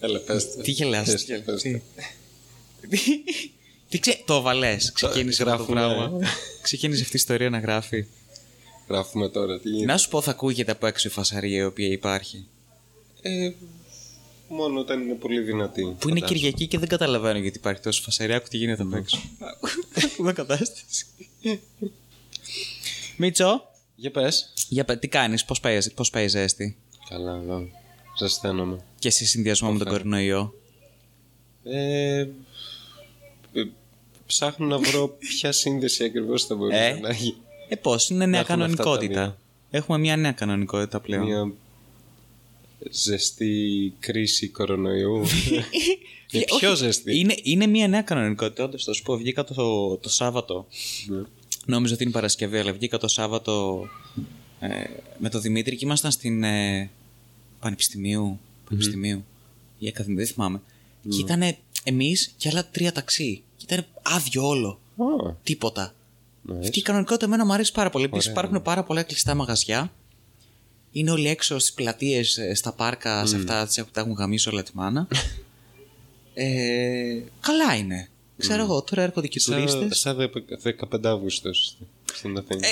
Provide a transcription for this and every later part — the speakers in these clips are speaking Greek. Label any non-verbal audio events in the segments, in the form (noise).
Έλα, πες το. Τι γελάς, Πες τι το, γελάς, πες το. τι; Τι; Ξέ... Το βαλές, ξεκίνησε αυτό το γράφουμε. πράγμα. Ξεκίνησε αυτή η ιστορία να γράφει. Γράφουμε τώρα. Τι γίνεται. Να σου πω, θα ακούγεται από έξω η φασαρία η οποία υπάρχει. Ε, μόνο όταν είναι πολύ δυνατή. Που είναι φαντάζομαι. Κυριακή και δεν καταλαβαίνω γιατί υπάρχει τόσο φασαρία. Άκου τι γίνεται από έξω. Ακούω κατάσταση. Μίτσο, Για πες. για πε- τι κάνεις, πώς πάει, πώς πάει η ζέστη; Καλά, εδώ. Ζεσθαίνομαι. Και σε συνδυασμό με τον κορονοϊό. Ε, ε, ψάχνω να βρω (laughs) ποια σύνδεση ακριβώς θα μπορούσε Ε; να έχει. Ε, πώς, είναι νέα έχουμε αυτά τα κανονικότητα. δύο. Έχουμε μια νέα κανονικότητα πλέον. Μια ζεστή κρίση κορονοϊού. (laughs) Ε, Ε, πιο όχι, ζεστή. Είναι, είναι μια νέα κανονικότητα. Όντως, θα σου πω, βγήκα το, το Σάββατο. Ναι. Νόμιζα ότι είναι Παρασκευή, αλλά βγήκα το Σάββατο ε, με τον Δημήτρη και ήμασταν στην ε, Πανεπιστημίου. Πανεπιστημίου. Ή Ακαδημία, δεν θυμάμαι. Και ήταν εμείς και άλλα τρία ταξί. Και ήταν άδειο όλο. Α, Τίποτα. nice. Αυτή η κανονικότητα εμένα μου αρέσει πάρα πολύ. Επίσης Ωραία, υπάρχουν πάρα πολλά κλειστά μαγαζιά. Είναι όλοι έξω στις πλατείες, στα πάρκα, σε αυτά τις έχουν- τα έχουν γαμίσει όλα τη μάνα. ε, καλά είναι. Ξέρω εγώ, τώρα έρχονται και τουρίστες. Σαν, σαν δεκα- 15 Αύγουστος στην Αθήνα. Ε,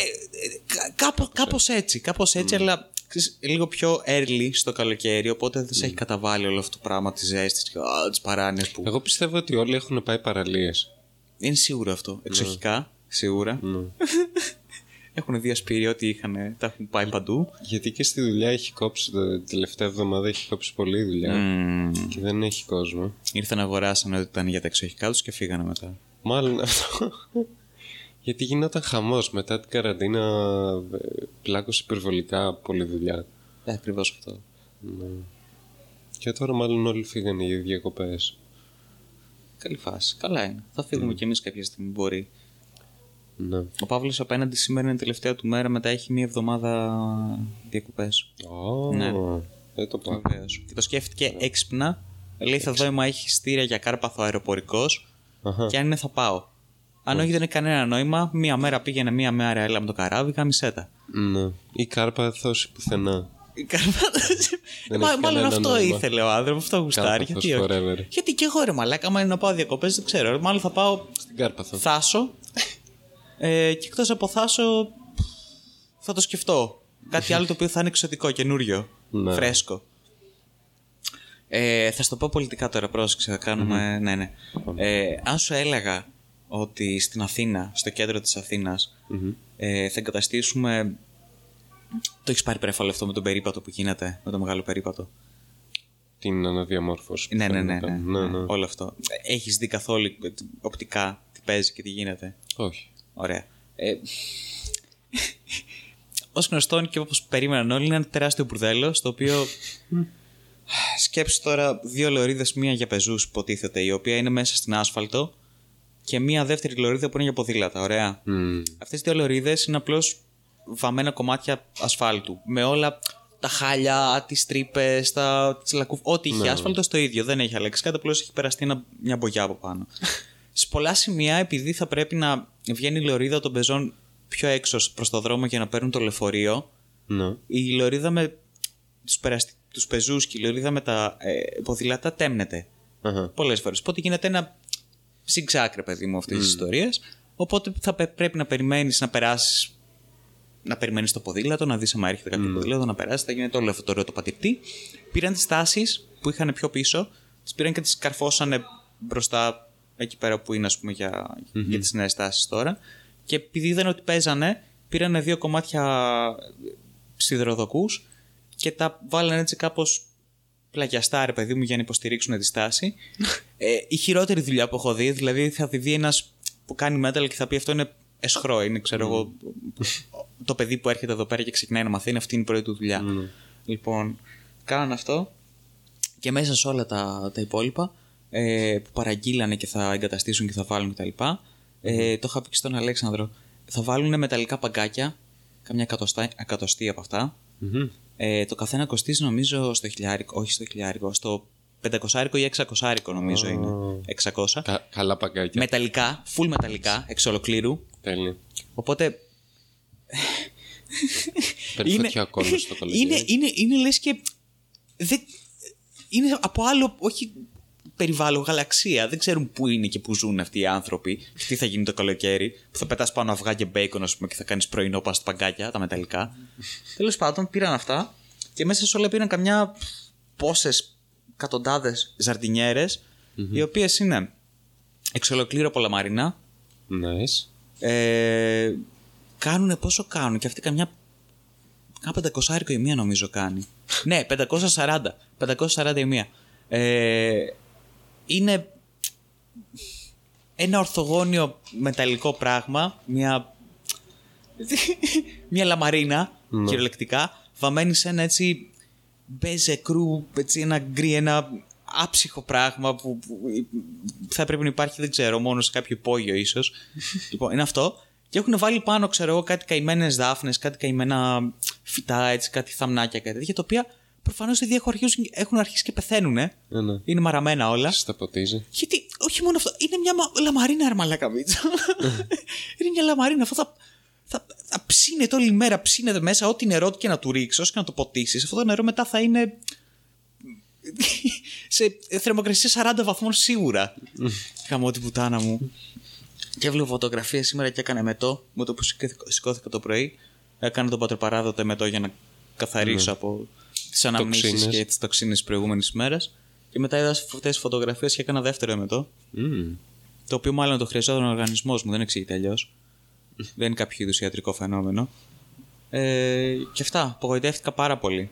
κάπω, κάπως έτσι, κάπως έτσι, αλλά ξέρεις, λίγο πιο early στο καλοκαίρι, οπότε δεν σε έχει καταβάλει όλο αυτό το πράγμα της ζέστης και τι παράνοιε που. Εγώ πιστεύω ότι όλοι έχουν πάει παραλίες. Είναι σίγουρο αυτό. Εξοχικά, σίγουρα. Ναι. (laughs) Έχουν δει ασπίρια ότι είχαν, τα έχουν πάει παντού. Γιατί και στη δουλειά έχει κόψει, το- τη τελευταία εβδομάδα έχει κόψει πολλή δουλειά Μμμ. και δεν έχει κόσμο. Ήρθαν αγοράσαν ότι ήταν για τα εξοχικά τους και φύγανε μετά. Μάλλον αυτό. Γιατί γινόταν χαμός μετά την καραντίνα, ε, πλάκωσε υπερβολικά πολλή δουλειά. Ε, ακριβώς αυτό. Ναι. Και τώρα μάλλον όλοι φύγανε για διακοπές. Καλή φάση. Καλά είναι. Θα φύγουμε κι εμείς κάποια στιγμή, μπορεί. Ναι. Ο Παύλος απέναντι σήμερα είναι η τελευταία του μέρα, μετά έχει μία εβδομάδα διακοπές. Ω, Ναι. Δεν το πάω. Και το σκέφτηκε έξυπνα. Λέει θα δω άμα έχει στήρια για κάρπαθο αεροπορικός Αχα. και αν είναι θα πάω. Αν όχι δεν έχει κανένα νόημα, μία μέρα πήγαινε, μία μέρα έλα με το καράβι, κάμισέτα. Ναι. Η κάρπα δεν θα δώσει πουθενά. Η κάρπα- Δεν Μα- έχει Μάλλον κανένα αυτό νόημα. ήθελε ο άνθρωπος, αυτό γουστάρει. Κάρπαθος Γιατί, όχι; forever. γιατί και εγώ ρε μαλάκα, άμα είναι να πάω διακοπές, δεν ξέρω. Μάλλον θα πάω Στην Κάρπαθο. Θάσο. Ε, και εκτός από Θάσο, θα το σκεφτώ. Κάτι άλλο το οποίο θα είναι εξωτικό, καινούριο, Ναι. φρέσκο. Ε, θα σου το πω πολιτικά τώρα, πρόσεξε, θα κάνουμε... Ναι, ναι. Ε, αν σου έλεγα ότι στην Αθήνα, στο κέντρο της αθηνας ε, θα εγκαταστήσουμε... Το έχεις πάρει πρέφαλο αυτό με τον περίπατο που γίνεται, με το μεγάλο περίπατο; Την αναδιαμόρφωση. που Ναι, ναι, ναι, θέλουμε ναι, να ναι, κάνουμε. Όλο αυτό. Έχεις δει καθόλου ε, οπτικά τι παίζει και τι γίνεται; Όχι. Ωραία. Ε, Ω γνωστόν και όπως περίμεναν όλοι, είναι ένα τεράστιο μπουρδέλο στο οποίο. (laughs) Σκέψου τώρα δύο λωρίδες, μία για πεζούς, υποτίθεται, η οποία είναι μέσα στην άσφαλτο και μία δεύτερη λωρίδα που είναι για ποδήλατα. Ωραία. Μμ. Αυτές οι δύο λωρίδες είναι απλώς βαμμένα κομμάτια ασφάλτου. Με όλα τα χάλια, τις τρύπες, τα τις λακκούφ. Ό,τι είχε άσφαλτο το ίδιο. Δεν έχει αλλάξει κάτι, απλώς έχει περαστεί ένα, μια μπογιά από πάνω. (laughs) Σε πολλά σημεία, επειδή θα πρέπει να βγαίνει η λωρίδα των πεζών πιο έξω προς το δρόμο για να παίρνουν το λεωφορείο, Ναι. η λωρίδα με τους περαστι... τους πεζούς και η λωρίδα με τα ε, ποδήλατα τέμνεται Αχα. πολλές φορές. Οπότε γίνεται ένα zigzag, ρε παιδί μου, αυτές τις ιστορίες. Οπότε θα πε- πρέπει να περιμένεις να περάσεις. Να περιμένεις το ποδήλατο, να δεις άμα έρχεται κάποιο ποδήλατο, να περάσεις. Θα γίνεται όλο αυτό το ωραίο το πατηρτή. Πήραν τις τάσεις που είχαν πιο πίσω, τις πήραν και τις καρφώσανε μπροστά εκεί πέρα που είναι, ας πούμε, για, για τις νέες τάσεις τώρα. Και επειδή είδαν ότι παίζανε, πήραν δύο κομμάτια σιδηροδοκούς και τα βάλανε έτσι κάπως πλαγιαστά, ρε παιδί μου, για να υποστηρίξουν τη στάση. ε, η χειρότερη δουλειά που έχω δει, δηλαδή θα τη δει ένας που κάνει metal και θα πει αυτό είναι εσχρό. Είναι, ξέρω εγώ, το παιδί που έρχεται εδώ πέρα και ξεκινάει να μαθαίνει, αυτή είναι η πρώτη του δουλειά. Λοιπόν, κάναν αυτό και μέσα σε όλα τα, τα υπόλοιπα ε, που παραγγείλανε και θα εγκαταστήσουν και θα βάλουν κτλ. Ε, το είχα πει και στον Αλέξανδρο. Θα βάλουν μεταλλικά παγκάκια, καμιά εκατοστά, εκατοστή από αυτά. Μμμ. Ε, το καθένα κοστίζει νομίζω στο χιλιάρικο, όχι στο χιλιάρικο, στο 500 ή 600 νομίζω είναι. 600. Κα- καλά παγκάκια. Μεταλλικά, full μεταλλικά, εξ ολοκλήρου. Τέλεια. Οπότε Παίρνει φωτιά ακόμα στο καλοκαίρι. είναι, (laughs) είναι, είναι λες και δεν, είναι από άλλο, όχι περιβάλλον, γαλαξία. Δεν ξέρουν πού είναι και πού ζουν αυτοί οι άνθρωποι. Και τι θα γίνει το καλοκαίρι. Που θα πετάς πάνω αυγά και μπέικον, ας πούμε, και θα κάνεις πρωινό πάνω στα παγκάκια, τα μεταλλικά. (laughs) Τέλος πάντων, πήραν αυτά και μέσα σε όλα πήραν καμιά πόσες εκατοντάδες ζαρτινιέρες, οι οποίες είναι εξ ολοκλήρου από λαμαρίνα. Nice. Ε, κάνουν πόσο κάνουν και αυτή καμιά. Κάνα 500 η μία νομίζω κάνει. (laughs) ναι, 540. 540 η μία. Ε, είναι ένα ορθογώνιο μεταλλικό πράγμα, μια, μια λαμαρίνα Ναι. κυριολεκτικά, βαμμένη σε ένα έτσι μπέζε κρού, έτσι ένα γκρι, ένα άψυχο πράγμα που, που θα έπρεπε να υπάρχει, δεν ξέρω, μόνο σε κάποιο υπόγειο ίσως. (laughs) λοιπόν, είναι αυτό. Και έχουν βάλει πάνω, ξέρω εγώ, κάτι καημένες δάφνες, κάτι καημένα φυτά, έτσι, κάτι θαμνάκια, κάτι τέτοια, τα οποία προφανώς ήδη έχουν αρχίσει, έχουν αρχίσει και πεθαίνουν. Ε. Ναι, ναι. Είναι μαραμένα όλα. Στα ποτίζει. Γιατί, όχι μόνο αυτό, είναι μια μα- λαμαρίνα αρμαλάκα μίτσα. είναι μια λαμαρίνα. Αυτό θα, θα, θα ψήνεται όλη μέρα, ψήνεται μέσα ό,τι νερό και να του ρίξεις, και να το ποτίσεις. Αυτό το νερό μετά θα είναι. σε θερμοκρασία 40 βαθμών σίγουρα. Χαμό την πουτάνα μου. Και έβλεπα φωτογραφίε σήμερα και έκανε μετό. Με το που σηκώθηκα- σηκώθηκα το πρωί, έκανα τον πατροπαράδοτο εμετό για να καθαρίσω από τις αναμνήσεις Τοξίνες. και τις τοξίνες τη προηγούμενη ημέρα. Και μετά είδα αυτέ τι φωτογραφίες και έκανα δεύτερο εμετό. Μμμ. Το οποίο μάλλον το χρειαζόταν ο οργανισμός μου, δεν εξηγείται αλλιώς. δεν είναι κάποιο είδους ιατρικό φαινόμενο. Ε, και αυτά. Απογοητεύτηκα πάρα πολύ.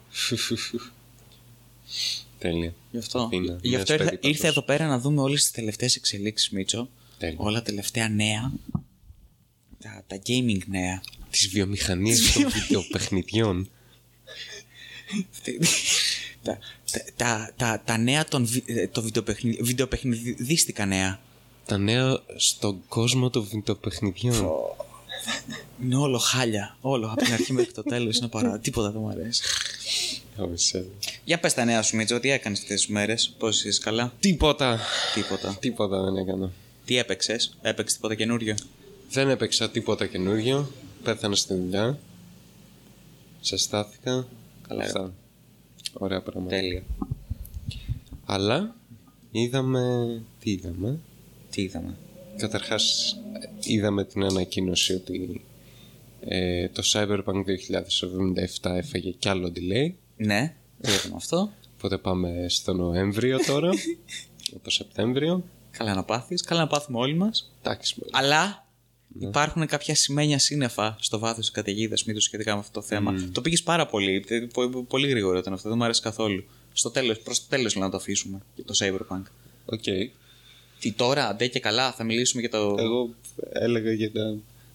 Τέλεια. Γι' αυτό, Αθήνα, γι' νέος αυτό ήρθα, περίπατος. ήρθα εδώ πέρα να δούμε όλες τις τελευταίες εξελίξεις, Μίτσο. Τέλεια. Όλα τα τελευταία νέα. Τα, τα gaming νέα. Τις βιομηχανίες των βιντεοπαιχνιδιών. Τα, τα, τα, τα, τα νέα των βι, ε, το βιντεοπαιχνι, βιντεοπαιχνιδίστικα νέα. Τα νέα στον κόσμο των βιντεοπαιχνιδιών. Είναι όλο χάλια. Όλο από την αρχή μέχρι το τέλος είναι παρά. Τίποτα δεν μου αρέσει. Άβεσαι. Για πες τα νέα σου, Μίτσο, τι έκανες αυτέ τι μέρες, πώς είσαι καλά; Τίποτα. Τίποτα. Τίποτα δεν έκανα. Τι έπαιξες, έπαιξες τίποτα καινούριο; Δεν έπαιξα τίποτα καινούριο. Πέθανα στη δουλειά. Σε στάθηκα. Καλά, Αυτά. Ωραία πράγματα. Τέλεια. Αλλά είδαμε. Τι είδαμε; Τι είδαμε; Καταρχάς είδαμε την ανακοίνωση ότι ε, το Cyberpunk 2077 έφαγε κι άλλο delay. Ναι, το είδαμε αυτό. Οπότε πάμε στο Νοέμβριο τώρα. (laughs) το Σεπτέμβριο. Καλά να πάθεις. Καλά να πάθουμε όλοι μας. Εντάξει, μωρέ. Αλλά υπάρχουν κάποια σημαίνια σύννεφα στο βάθος της καταιγίδας μύθου σχετικά με αυτό το θέμα. Το πήγες πάρα πολύ. τε- πο- Πολύ γρήγορα ήταν αυτό. Δεν μου αρέσει καθόλου. Στο τέλος, προς το τέλος να το αφήσουμε για το Cyberpunk. Οκ. Τι τώρα, αντέ και καλά, θα μιλήσουμε για το. Εγώ έλεγα για να,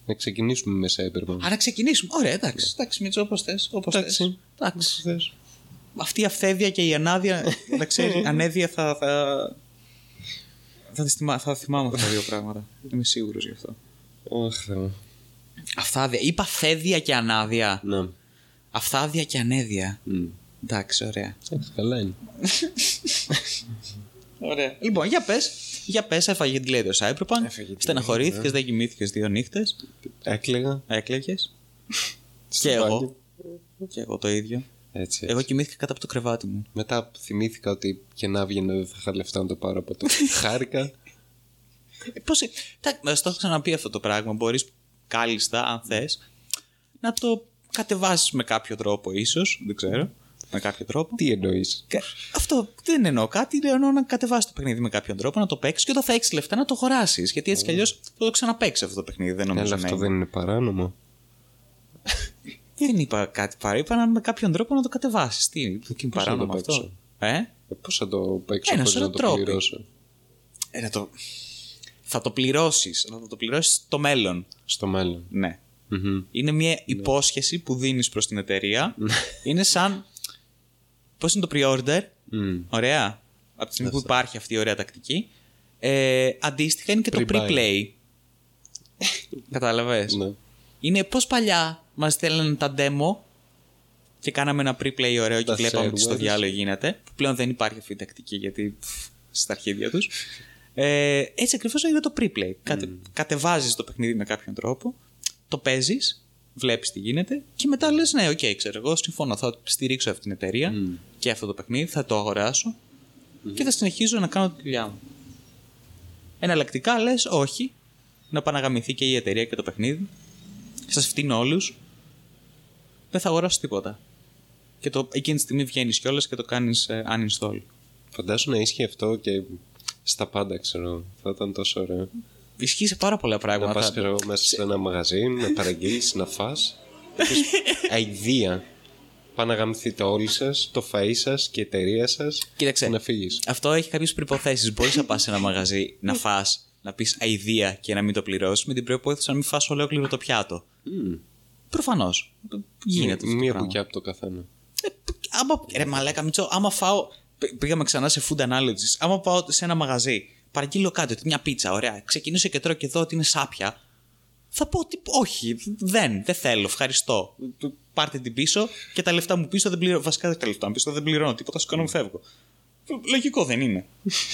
να ξεκινήσουμε με Cyberpunk. Α, να ξεκινήσουμε. Ωραία, εντάξει. Εντάξει, Μίτσο, όπως θες. Όπως θες. Εντάξει. εντάξει. Θες. Αυτή η αυθέδεια και η ανάδεια, να ξέρεις, (laughs) ανέδεια θα. θα... Θα, τις θυμά, θα θυμάμαι αυτά τα δύο πράγματα. Είμαι σίγουρος γι' αυτό. Αχ, Θεέ μου. Αυθάδεια. Είπα θέδια και ανάδεια. Να. Αυθάδεια και ανέδεια. Μμ. Εντάξει, ωραία. Εντάξει, καλά είναι. (laughs) Ωραία. Λοιπόν, για πες. Για πες, έφαγε τη λέει το Cyberpunk. Έφαγε τη Στεναχωρήθηκες, λέει, δεν κοιμήθηκες δύο νύχτες. Έκλαιγα. Έκλαιγες. (laughs) στο και εγώ. μπάνιο. Και εγώ το ίδιο. Έτσι. Εγώ κοιμήθηκα κάτω από το κρεβάτι μου. Μετά θυμήθηκα ότι και να βγαίνω δεν θα είχα λεφτά να το πάρω από το (laughs) χάρηκα. Ε, πώς... Τα... Στο έχω ξαναπεί αυτό το πράγμα. Μπορείς κάλλιστα, αν θες, να το κατεβάσεις με κάποιο τρόπο, ίσως. Δεν ξέρω. Με κάποιο τρόπο. Τι εννοείς; Κα- Αυτό δεν εννοώ κάτι. Εννοώ να κατεβάσεις το παιχνίδι με κάποιον τρόπο, να το παίξεις και όταν θα έχεις λεφτά να το αγοράσει. Γιατί έτσι κι αλλιώς θα το ξαναπέξει αυτό το παιχνίδι. Δεν νομίζω Αλλά να αυτό είναι. δεν είναι παράνομο. Δεν είπα κάτι παρά. Είπα να με κάποιον τρόπο να το κατεβάσεις. Τι είναι, τι είναι Πώς θα παράνομο το αυτό; παίξω; Ε; Ε, πώς θα το παίξω Ένα χωρίς σωρό να το τρόποι. πληρώσω; Ε, να το... Θα το πληρώσεις. Θα το πληρώσεις στο μέλλον. Στο μέλλον. Ναι. Μμμ. Είναι μια υπόσχεση που δίνεις προς την εταιρεία. είναι σαν. Πώς είναι το pre-order; Μμ. Ωραία. Από τη στιγμή που υπάρχει αυτή η ωραία τακτική. Ε, αντίστοιχα είναι και το Pre-buy. pre-play. (laughs) Κατάλαβες; Ναι. Είναι πώς παλιά μας στέλνανε τα demo και κάναμε ένα pre-play ωραίο και Τα βλέπαμε τι στο servers. διάλογο γίνεται. Που πλέον δεν υπάρχει αυτή η τακτική γιατί πφ, στα αρχίδια τους. Ε, έτσι ακριβώς είναι το pre-play. Κατε, Κατεβάζεις το παιχνίδι με κάποιον τρόπο, το παίζεις, βλέπεις τι γίνεται και μετά λες: Ναι, οκ, ξέρω εγώ, συμφωνώ. Θα στηρίξω αυτή την εταιρεία και αυτό το παιχνίδι, θα το αγοράσω. και θα συνεχίζω να κάνω τη δουλειά μου. Εναλλακτικά λες, όχι, να πα να γαμηθεί και η εταιρεία και το παιχνίδι. Σας φτύνω όλους. Δεν θα αγοράσω τίποτα. Και το, εκείνη τη στιγμή βγαίνεις κιόλας και το κάνεις ε, uninstall. Φαντάσου να ίσχυε αυτό και στα πάντα, ξέρω. Θα ήταν τόσο ωραίο. Ισχύει σε πάρα πολλά Να πράγματα. πας ξέρω μέσα σε ένα μαγαζί, να παραγγείλεις, να φά. Αιδία. Πάνε να γαμηθείτε όλοι σας, το φαΐ σας και η εταιρεία σας. Κοίταξε. Και να φύγεις. Αυτό έχει κάποιες προποθέσει. Μπορείς να πας σε ένα μαγαζί να φας, να πεις αηδία και να μην το πληρώσεις, με την προπόθεση να μην φας ολόκληρο το πιάτο. Προφανώς. Γίνεται αυτό. το Μία πράγμα. μπουκιά από το καθένα. Ε, άμα, ρε μαλάκα Μιτσό, άμα φάω. Π- Πήγαμε ξανά σε food analogies. Άμα πάω σε ένα μαγαζί, παραγγείλω κάτι, ότι μια πίτσα, ωραία. Ξεκινήσω και τρώω και δω ότι είναι σάπια. Θα πω ότι όχι, δεν, δεν θέλω, ευχαριστώ. Πάρτε την πίσω και τα λεφτά μου πίσω δεν πληρώνω. Βασικά δεν τα λεφτά μου πίσω δεν πληρώνω τίποτα, σου κάνω μου φεύγω. Λογικό δεν είναι.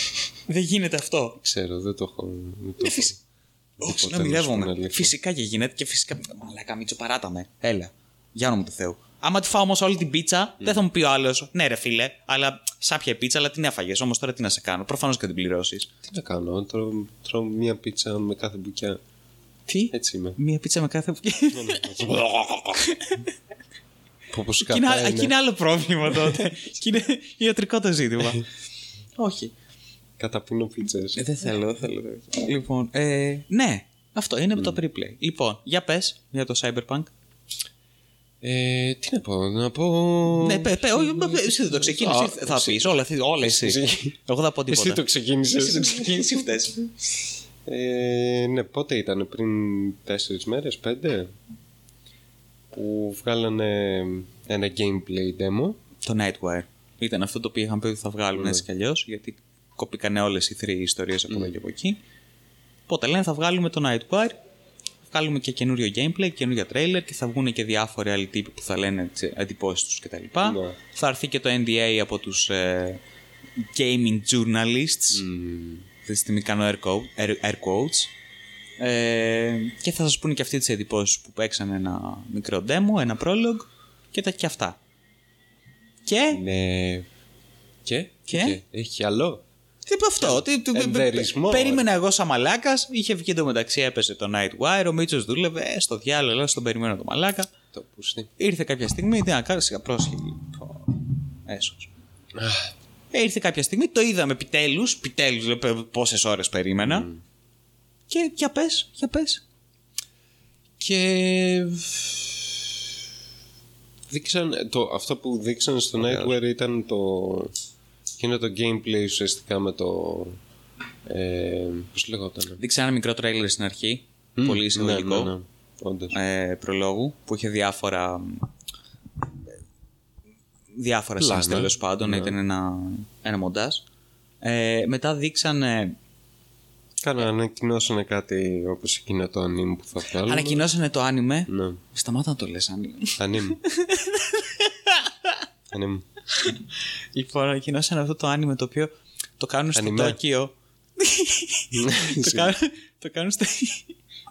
(laughs) δεν γίνεται αυτό. Ξέρω, δεν το έχω. δεν το Ε, έχω. φυσ- Δεν Όχι, ποτέ να να σου πω την μοιρεύομαι. αλήθεια. Φυσικά και γίνεται και φυσικά. Μαλάκα, Μίτσο, παράτα με. Έλα. Για όνομα του Θεού. Άμα τη φάω όμως όλη την πίτσα, δεν θα μου πει ο άλλος, ναι, ρε φίλε, αλλά σάπια η πίτσα, αλλά την έφαγες. Όμως τώρα τι να σε κάνω. Προφανώς και την πληρώσεις. Τι να κάνω, τρώω, τρώω μία πίτσα με κάθε μπουκιά. Τι; Έτσι είμαι. Μία πίτσα με κάθε. Όπω Εκεί είναι, κατά εκεί είναι άλλο πρόβλημα τότε. και είναι ιατρικό το ζήτημα. Όχι. Καταπίνω πίτσε. Ε, δεν θέλω, δεν θέλω. Λοιπόν, ε, ναι, αυτό είναι το preplay. Λοιπόν, για πες για το Cyberpunk. Ε, τι να πω, να πω. Ναι, πε, πε, όχι, πε, εσύ δεν το ξεκίνησες. Α, Θα πεις όλα, όλα εσύ. Εσύ. Εγώ θα πω τίποτα. Εσύ το ξεκίνησες. Εσύ το ξεκίνησες, φταίς. Ε, ναι, πότε ήταν, πριν τέσσερις μέρες, πέντε. Που βγάλανε ένα gameplay demo. Το Nightwire. Ήταν αυτό το οποίο είχαν πει ότι θα βγάλουν έτσι κι αλλιώς, γιατί κοπήκανε όλες οι τρεις ιστορίες από εδώ και από εκεί. Οπότε λένε θα βγάλουμε το Nightwire, θα βγάλουμε και καινούριο gameplay, καινούργια trailer και θα βγουν και διάφοροι άλλοι τύποι που θα λένε τι εντυπώσει τους κτλ. Ναι. Θα έρθει και το NDA από τους gaming journalists. Αυτή τη στιγμή κάνω air, quote- air, air quotes. Ε, και θα σας πούνε και αυτοί τις εντυπώσεις που παίξαν ένα μικρό demo, ένα prologue και τα και αυτά. Και Ναι. Και, Και; έχει κι άλλο. Τι είπε αυτό, τι, τι, Ενδερισμό. περίμενα εγώ σαν μαλάκας, είχε βγει εντωμεταξύ έπεσε το Nightwire, ο Μίτσος δούλευε, ε, στο διάλογο, λέω, στον περιμένω το μαλάκα. Το πούστη. Ήρθε κάποια στιγμή, τι να κάνω, σιγά πρόσχη. Έσως. Ε, ήρθε κάποια στιγμή, το είδαμε επιτέλους. Επιτέλους, πόσες ώρες περίμενα. Και για πες, για πες. Και. Δείξαν, το, αυτό που δείξαν στο Nightware ήταν το. Είναι το gameplay ουσιαστικά με το. Ε, Πώς λεγόταν; Δείξα ένα μικρό τρέιλερ στην αρχή. πολύ εισαγωγικό. Ναι, ναι, ναι. Όντως. ε, προλόγου που είχε διάφορα. διάφορα Πλάνα. scenes τέλος πάντων. Ναι. Ήταν ένα, ένα μοντάζ. Ε, μετά δείξανε. Κάνα ανακοινώσανε κάτι όπως εκείνο το anime που θα βγάλουν. Ανακοινώσανε το άνιμε. Ναι. Σταμάτα να το λες άνιμε. Anime. (laughs) anime. Λοιπόν, ανακοινώσανε αυτό το άνιμε το οποίο το κάνουν στο Ανιμέ. Τόκιο. το, κάνουν, το, κάνουν στο,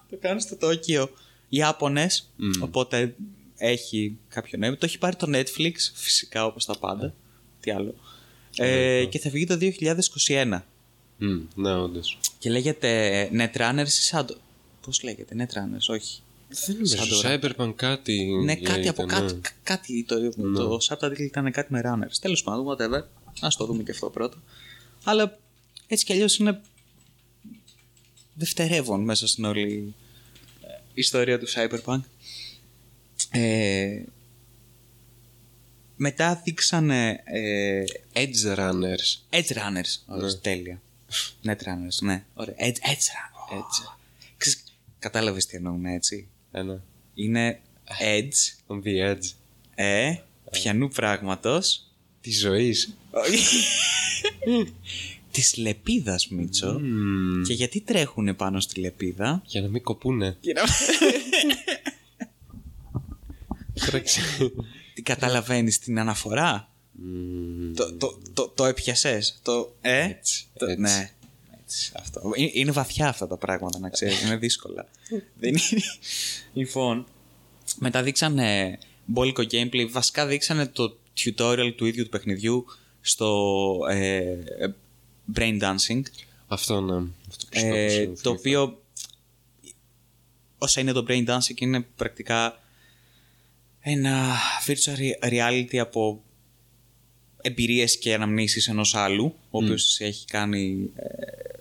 το κάνουν στο Τόκιο οι Ιάπωνες, οπότε έχει κάποιο νόημα. Το έχει πάρει το Netflix, φυσικά όπως τα πάντα. Τι άλλο. Ε, και θα βγει το 2021. Μμ, Ναι, όντως. Και λέγεται Netrunners ή Shadow. Πώς λέγεται, Netrunners, όχι. Δεν νομίζω. Shadow Cyberpunk κάτι. Ναι, κάτι από ήταν, κάτι. ναι. κα- κάτι το, το subtitle ήταν κάτι με runners. Τέλος πάντων, whatever. Α το δούμε και αυτό πρώτα. Αλλά έτσι κι αλλιώς είναι δευτερεύον μέσα στην όλη ε, ιστορία του Cyberpunk. Ε, μετά δείξανε ε, Edge Runners. Edge Runners. Ωραία, τέλεια. Net Runners, ναι. Ωραία. Edge, edge Runners. Edge. Ξέρεις, κατάλαβες τι εννοούμε έτσι. Ένα. Είναι Edge On the edge. Ε, πιανού πράγματος Της ζωής. της λεπίδας Μίτσο και γιατί τρέχουνε πάνω στη λεπίδα; Για να μην κοπούνε. Τώρα ξέρω. τι καταλαβαίνεις την αναφορά; Μμμ, το, το, το, το έπιασες; Το ε; Έτσι, το, έτσι. ναι έτσι, αυτό. Είναι, είναι βαθιά αυτά τα πράγματα να ξέρεις είναι δύσκολα (laughs) Δεν είναι... λοιπόν μετά δείξανε μπόλικο gameplay βασικά δείξανε το tutorial του ίδιου του παιχνιδιού στο ε, brain dancing. Αυτό ναι. Αυτό που Ε, σκέφτομαι, το οποίο όσα είναι το brain dancing είναι πρακτικά ένα virtual re- reality από εμπειρίες και αναμνήσεις ενός άλλου ο οποίος σε έχει κάνει ε,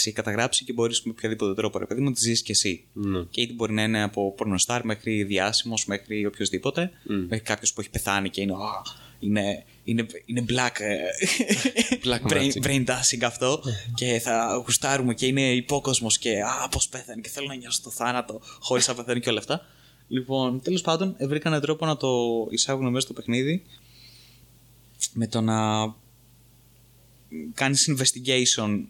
σε έχει καταγράψει και μπορείς με οποιαδήποτε τρόπο ρε παιδί μου να τη ζήσεις και εσύ Ναι. και είτε μπορεί να είναι από πορνοστάρ μέχρι διάσημος μέχρι οποιοδήποτε μέχρι κάποιος που έχει πεθάνει και είναι, «Α, είναι, είναι, είναι black, ε, (laughs) Black brain, magic. brain dancing αυτό και θα γουστάρουμε και είναι υπόκοσμος και α, πώς πέθανε και θέλω να νιώσω το θάνατο χωρίς να πεθαίνει και όλα αυτά. Λοιπόν, τέλος πάντων, βρήκαν τρόπο να το εισάγουν μέσα στο παιχνίδι με το να κάνεις investigation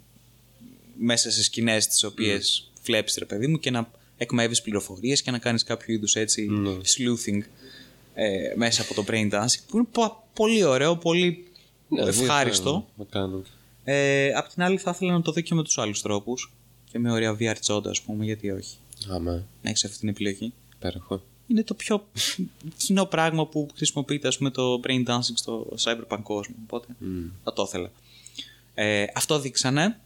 μέσα σε σκηνές τις οποίες βλέπεις ρε παιδί μου και να εκμεύεις πληροφορίες και να κάνεις κάποιο είδους έτσι Ναι. sleuthing ε, μέσα από το brain dancing που είναι πο- πολύ ωραίο, πολύ Ναι, ευχάριστο. Να κάνω. Ε, απ' την άλλη θα ήθελα να το δω και με τους άλλους τρόπους και με ωραία VR τσόντα ας πούμε γιατί όχι Άμα. να έχεις αυτή την επιλογή Υπέροχο. είναι το πιο κοινό πράγμα που χρησιμοποιείται ας πούμε το brain dancing στο cyberpunk κόσμο οπότε θα το ήθελα ε, αυτό δείξανε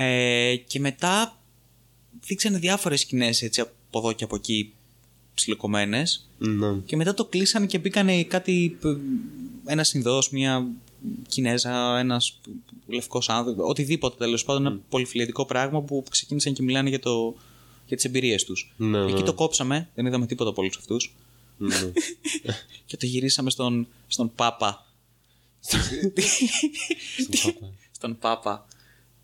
ε, και μετά δείξανε διάφορες σκηνές έτσι από εδώ και από εκεί ψιλοκομμένες Ναι. και μετά το κλείσανε και μπήκανε κάτι. Ένας Ινδός, μια Κινέζα, ένας λευκός άνθρωπο, οτιδήποτε τέλος πάντων. Ένα πολυφιλετικό πράγμα που ξεκίνησαν και μιλάνε για, το, για τις εμπειρίες τους. Ναι, Εκεί ναι. το κόψαμε, δεν είδαμε τίποτα από όλους αυτούς. Ναι. (laughs) και το γυρίσαμε στον, στον Πάπα. στον (laughs) Πάπα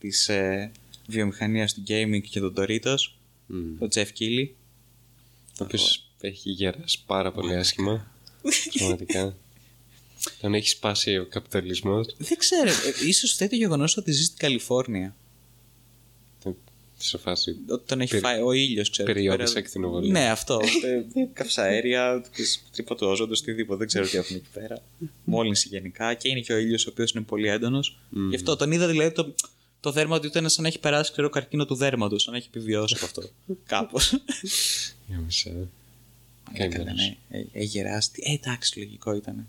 της ε, βιομηχανίας του gaming και των Doritos, Μμ. τον Jeff Keighley. Ο οποίος έχει γεράσει πάρα πολύ άσχημα. Πραγματικά. (laughs) Τον έχει σπάσει ο καπιταλισμός. Δεν ξέρω, ε, ίσως φταίει το γεγονός ότι ζει στην Καλιφόρνια. Σε φάση. Ότι τον έχει Περι- φάει ο ήλιος, ξέρω. περιόδους εκεί πέρα. ακτινοβολία. Ναι, αυτό. Ε, Καυσαέρια, τρύπα του όζοντο, οτιδήποτε. Δεν ξέρω τι έχουν εκεί πέρα. Μόλυνση γενικά. Και είναι και ο ήλιος, ο οποίος είναι πολύ έντονος. Γι' αυτό τον είδα δηλαδή το, το δέρμα του ήταν σαν να έχει περάσει ξέρω, καρκίνο του δέρματος, σαν να έχει επιβιώσει από αυτό. (laughs) Κάπως. Για μισά. Έκανε, ναι. Ε, Έχει γεράσει. Ε, εντάξει, λογικό ήταν.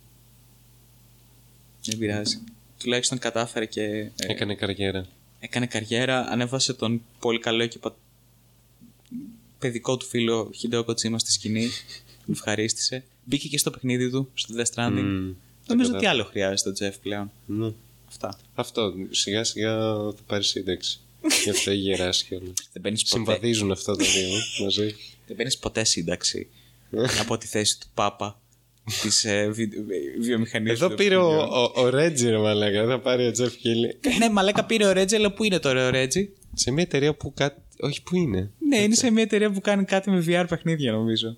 Δεν πειράζει. Τουλάχιστον κατάφερε και. ε, Έκανε καριέρα. έκανε καριέρα, ανέβασε τον πολύ καλό και πα... παιδικό του φίλο Χιντεό Κοτσίμα στη σκηνή. Μου ευχαρίστησε. Μπήκε και στο παιχνίδι του, στο Death Stranding. Μμμ. Νομίζω Το τι άλλο χρειάζεται ο Τζεφ πλέον. Ναι. Αυτά. Αυτό. Σιγά σιγά θα πάρεις σύνταξη. (laughs) Γι' αυτό έχει γεράσει κιόλα. Δεν παίρνεις ποτέ, Συμβαδίζουν αυτά τα δύο μαζί. δεν παίρνεις ποτέ σύνταξη από τη θέση του Πάπα της ε, βι... βιομηχανίας. Εδώ πήρε ο, ο, ο Ρέτζι, ρε μαλάκα. Θα πάρει ο Τζεφ Κίλι. ναι, μαλάκα πήρε ο Ρέτζι, αλλά πού είναι τώρα ο Ρέτζι. Σε μια εταιρεία που κάτι. Όχι, πού είναι; Ναι, είναι σε μια εταιρεία που κάνει κάτι με VR παιχνίδια, νομίζω.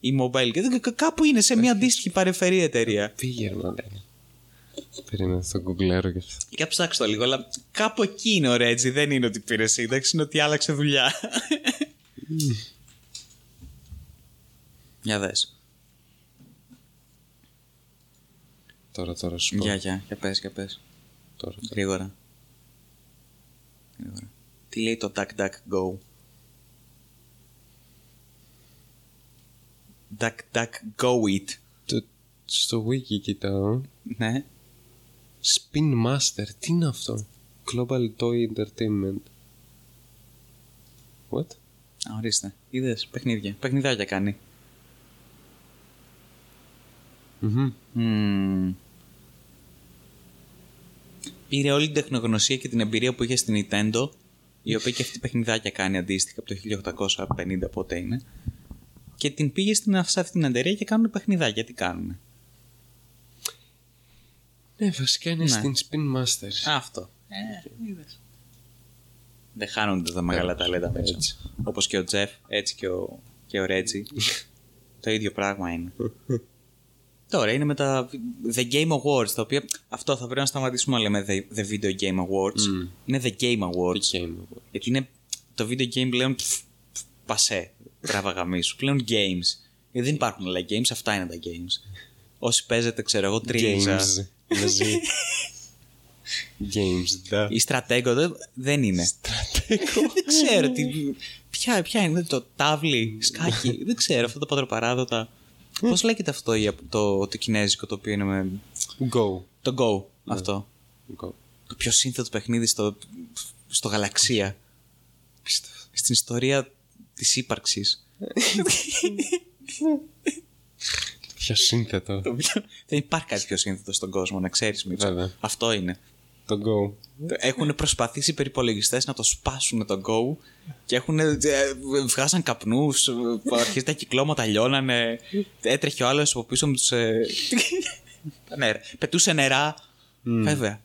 Ή mobile. Και δεν- Κάπου είναι σε μια αντίστοιχη παρεφερή εταιρεία. Πήγε, ρε μαλάκα. Περίμενα, θα γκουγκλάρω και αυτό. Για ψάξω το λίγο, αλλά κάπου εκεί είναι ο Ρέτζι. Δεν είναι ότι πήρε σύνταξη, είναι ότι άλλαξε δουλειά. Για δες. Τώρα, τώρα σου πω. Για, για, για πες, για πες. Τώρα, τώρα. Γρήγορα. Γρήγορα. Τι λέει το duck duck go. Duck duck go it. Το, στο wiki κοιτάω. Ναι. Spin Master, τι είναι αυτό; Global Toy Entertainment. What? Α, ορίστε. Είδες, παιχνίδια. Παιχνιδάκια κάνει. Μμμ. Μμμ. Πήρε όλη την τεχνογνωσία και την εμπειρία που είχε στην Nintendo, η οποία και αυτή παιχνιδάκια κάνει αντίστοιχα από το 1850 πότε είναι, και την πήγε στην, σε αυτή την εταιρεία και κάνουν παιχνιδάκια. Τι κάνουν. Ναι, βασικά είναι Ναι. στην Spin Master. Αυτό. Ε, είδες. Δεν χάνονται τα μεγάλα ταλέντα μέσα. Έτσι. Όπως και ο Τζεφ, έτσι και ο, και ο Ρέτζι. (laughs) το ίδιο πράγμα είναι. (laughs) Τώρα είναι με τα The Game Awards, τα οποία αυτό θα πρέπει να σταματήσουμε να λέμε The, the Video Game Awards. Mm. Είναι The Game Awards. The Game Award. Γιατί είναι το video game πλέον πφ, πφ, πασέ, τράβα γαμίσου. Πλέον games. Γιατί δεν υπάρχουν άλλα games, αυτά είναι τα games. (laughs) Όσοι παίζετε, ξέρω εγώ, τρίλιζα Games. Μαζί. Games, да. ή στρατέγκο, δεν, δεν είναι. Στρατέγκο. (laughs) δεν ξέρω τι. Ποια, ποια είναι το τάβλι, σκάκι, (laughs) δεν ξέρω αυτά τα πατροπαράδοτα. Πώς λέγεται αυτό η- το, το κινέζικο το οποίο είναι με... Go. Το Go, αυτό. Go. Το πιο σύνθετο παιχνίδι στο, στο γαλαξία. Στην ιστορία της ύπαρξης. (laughs) Πιο σύνθετο. Το πιο- Δεν υπάρχει κάτι πιο σύνθετο στον κόσμο, να ξέρεις Μίτσο. Βέβαια. Αυτό είναι. Το Go. Έχουν προσπαθήσει οι περιπολογιστές να το σπάσουν με τον Go και έχουν ε, βγάζαν καπνούς, αρχίζει τα κυκλώματα λιώνανε. Έτρεχε ο άλλος από πίσω με τους. πετούσε νερά. Βέβαια.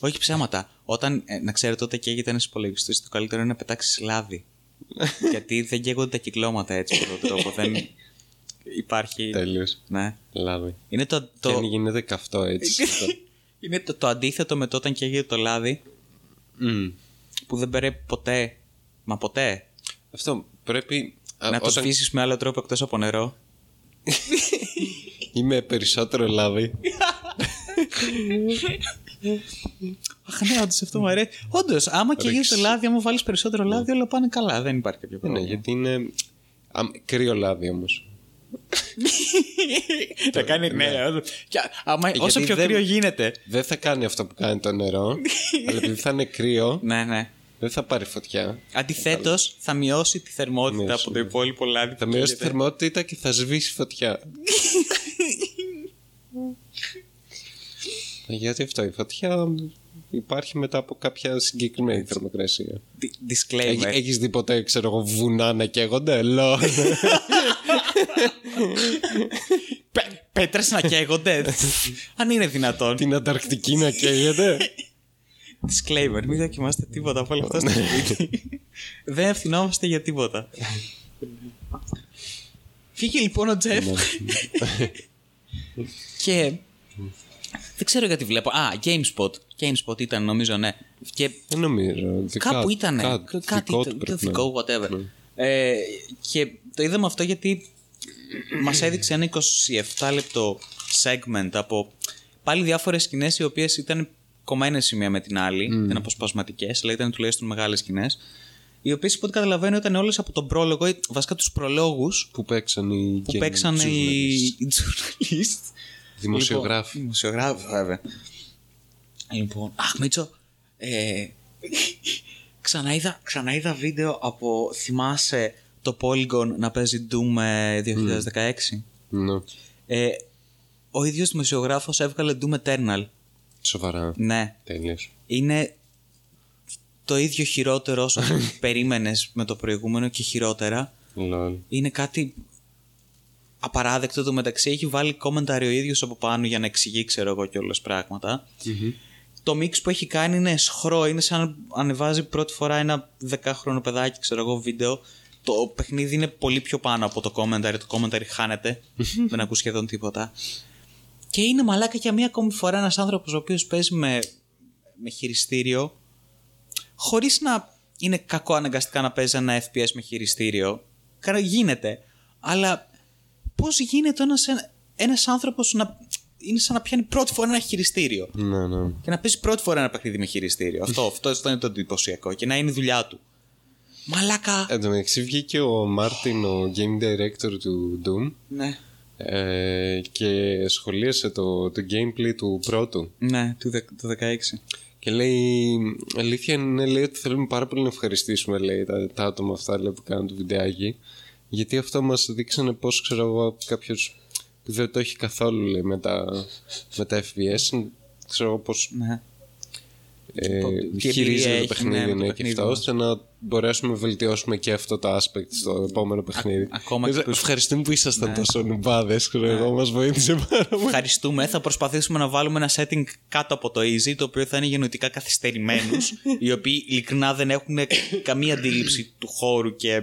Όχι ψέματα. Όταν, ε, να ξέρετε, όταν καίγεται ένας υπολογιστής, το καλύτερο είναι να πετάξεις λάδι. (laughs) Γιατί δεν καίγονται τα κυκλώματα έτσι με τον τρόπο. δεν υπάρχει. Τέλειος. Ναι. Λάδι. Είναι το, Και το, αν γίνεται καυτό έτσι. (laughs) είναι το, το αντίθετο με το όταν καίγεται το λάδι Μμ. που δεν πρέπει ποτέ, μα ποτέ, Αυτό πρέπει. α, να το όταν σβήσεις με άλλο τρόπο εκτός από νερό. (laughs) Είμαι περισσότερο λάδι. Αχ, ναι, όντως αυτό μου αρέσει. Όντως, άμα και γίνει το λάδι, άμα βάλεις περισσότερο λάδι, όλα πάνε καλά. Δεν υπάρχει κάποιο Ναι, πρόβλημα. γιατί είναι. α, κρύο λάδι όμως. Θα κάνει, ναι, όντως. Και άμα, όσο γιατί πιο δεν- κρύο γίνεται. Δεν θα κάνει αυτό που κάνει το νερό. (laughs) αλλά επειδή θα είναι κρύο, Ναι, ναι. δεν θα πάρει φωτιά. Αντιθέτως, θα μειώσει τη θερμότητα Μείωση, από το ναι. υπόλοιπο λάδι. Θα που μειώσει τη καίγεται. θερμότητα και θα σβήσει φωτιά. (laughs) Γιατί αυτό, η φωτιά υπάρχει μετά από κάποια συγκεκριμένη θερμοκρασία. Di- Disclaimer. Έχεις δει ποτέ, ξέρω εγώ, βουνά να καίγονται, λό. Πέ- Πέτρες να καίγονται; Αν είναι δυνατόν. Την Ανταρκτική να καίγεται; Disclaimer, μην δοκιμάστε τίποτα από όλα αυτά στο σπίτι. Δεν ευθυνόμαστε για τίποτα. Φύγε λοιπόν ο Τζεφ. και δεν ξέρω γιατί βλέπω. Α, GameSpot. GameSpot ήταν νομίζω, ναι. Και Δεν νομίζω. Δικά- κάπου ήταν. κάτι Κάτι δικό το, του το πρέπει να δικό, whatever. Ε, και το είδαμε αυτό γιατί μας έδειξε ένα 27 λεπτό segment από πάλι διάφορες σκηνές οι οποίες ήταν κομμένες η μία με την άλλη, ήταν αποσπασματικές, αλλά ήταν τουλάχιστον μεγάλες σκηνές, οι οποίες από ό,τι καταλαβαίνω ήταν όλες από τον πρόλογο, ή βασικά τους προλόγους Που παίξαν οι που game παίξαν οι, journalists. οι (laughs) journalists. Δημοσιογράφοι. Λοιπόν, δημοσιογράφοι, βέβαια. Λοιπόν, αχ, Μίτσο, ε, ξαναείδα, ξαναείδα βίντεο από, θυμάσαι, το Polygon να παίζει Doom ε, 2016. Ναι. Ε, ο ίδιος δημοσιογράφος έβγαλε Doom Eternal. Σοβαρά. Ναι, Τέλειος. είναι το ίδιο χειρότερο όσο (laughs) περίμενες με το προηγούμενο και χειρότερα. Λol. είναι κάτι απαράδεκτο. Το μεταξύ έχει βάλει commentary ο ίδιος από πάνω για να εξηγεί ξέρω εγώ και όλες πράγματα το mix που έχει κάνει είναι σχρό. Είναι σαν να ανεβάζει πρώτη φορά ένα 10χρονο παιδάκι ξέρω εγώ βίντεο. Το παιχνίδι είναι πολύ πιο πάνω από το commentary το commentary χάνεται. Δεν ακούς σχεδόν τίποτα. Και είναι μαλάκα για μία ακόμη φορά ένας άνθρωπος ο οποίος παίζει με, με χειριστήριο χωρίς να είναι κακό αναγκαστικά να παίζει ένα FPS με χειριστήριο. Καλά, γίνεται. Αλλά πώς γίνεται ένας, ένας άνθρωπος να είναι σαν να πιάνει πρώτη φορά ένα χειριστήριο Ναι, ναι. και να παίζει πρώτη φορά ένα παιχνίδι με χειριστήριο. αυτό, αυτό, αυτό είναι το εντυπωσιακό και να είναι η δουλειά του. Μαλάκα. Εν τω μεταξύ βγήκε ο Μάρτιν, ο game director του Doom ναι, ε, και σχολίασε το, το gameplay του πρώτου. ναι, του, δε- του 16. Και λέει, αλήθεια είναι λέει, ότι θέλουμε πάρα πολύ να ευχαριστήσουμε λέει, τα, τα άτομα αυτά λέει, που κάνουν το βιντεάκι. Γιατί αυτό μας δείξανε πώς ξέρω εγώ κάποιος που δεν το έχει καθόλου λέει, με, τα, με τα FPS ξέρω εγώ πώς Ναι. ε, τι χειρίζεται εμπειρία το έχει, ναι, παιχνίδι με το ναι, και παιχνίδι αυτό μας. ώστε να μπορέσουμε να βελτιώσουμε και αυτό το aspect στο επόμενο παιχνίδι. ακόμα και Ε, τους- Ευχαριστούμε που ήσασταν Ναι. τόσο νουμπάδες, ξέρω εγώ, μας βοήθησε πάρα πολύ. Ευχαριστούμε. Θα προσπαθήσουμε να βάλουμε ένα setting κάτω από το easy, το οποίο θα είναι γενετικά καθυστερημένους, (laughs) οι οποίοι ειλικρινά δεν έχουν καμία αντίληψη του χώρου και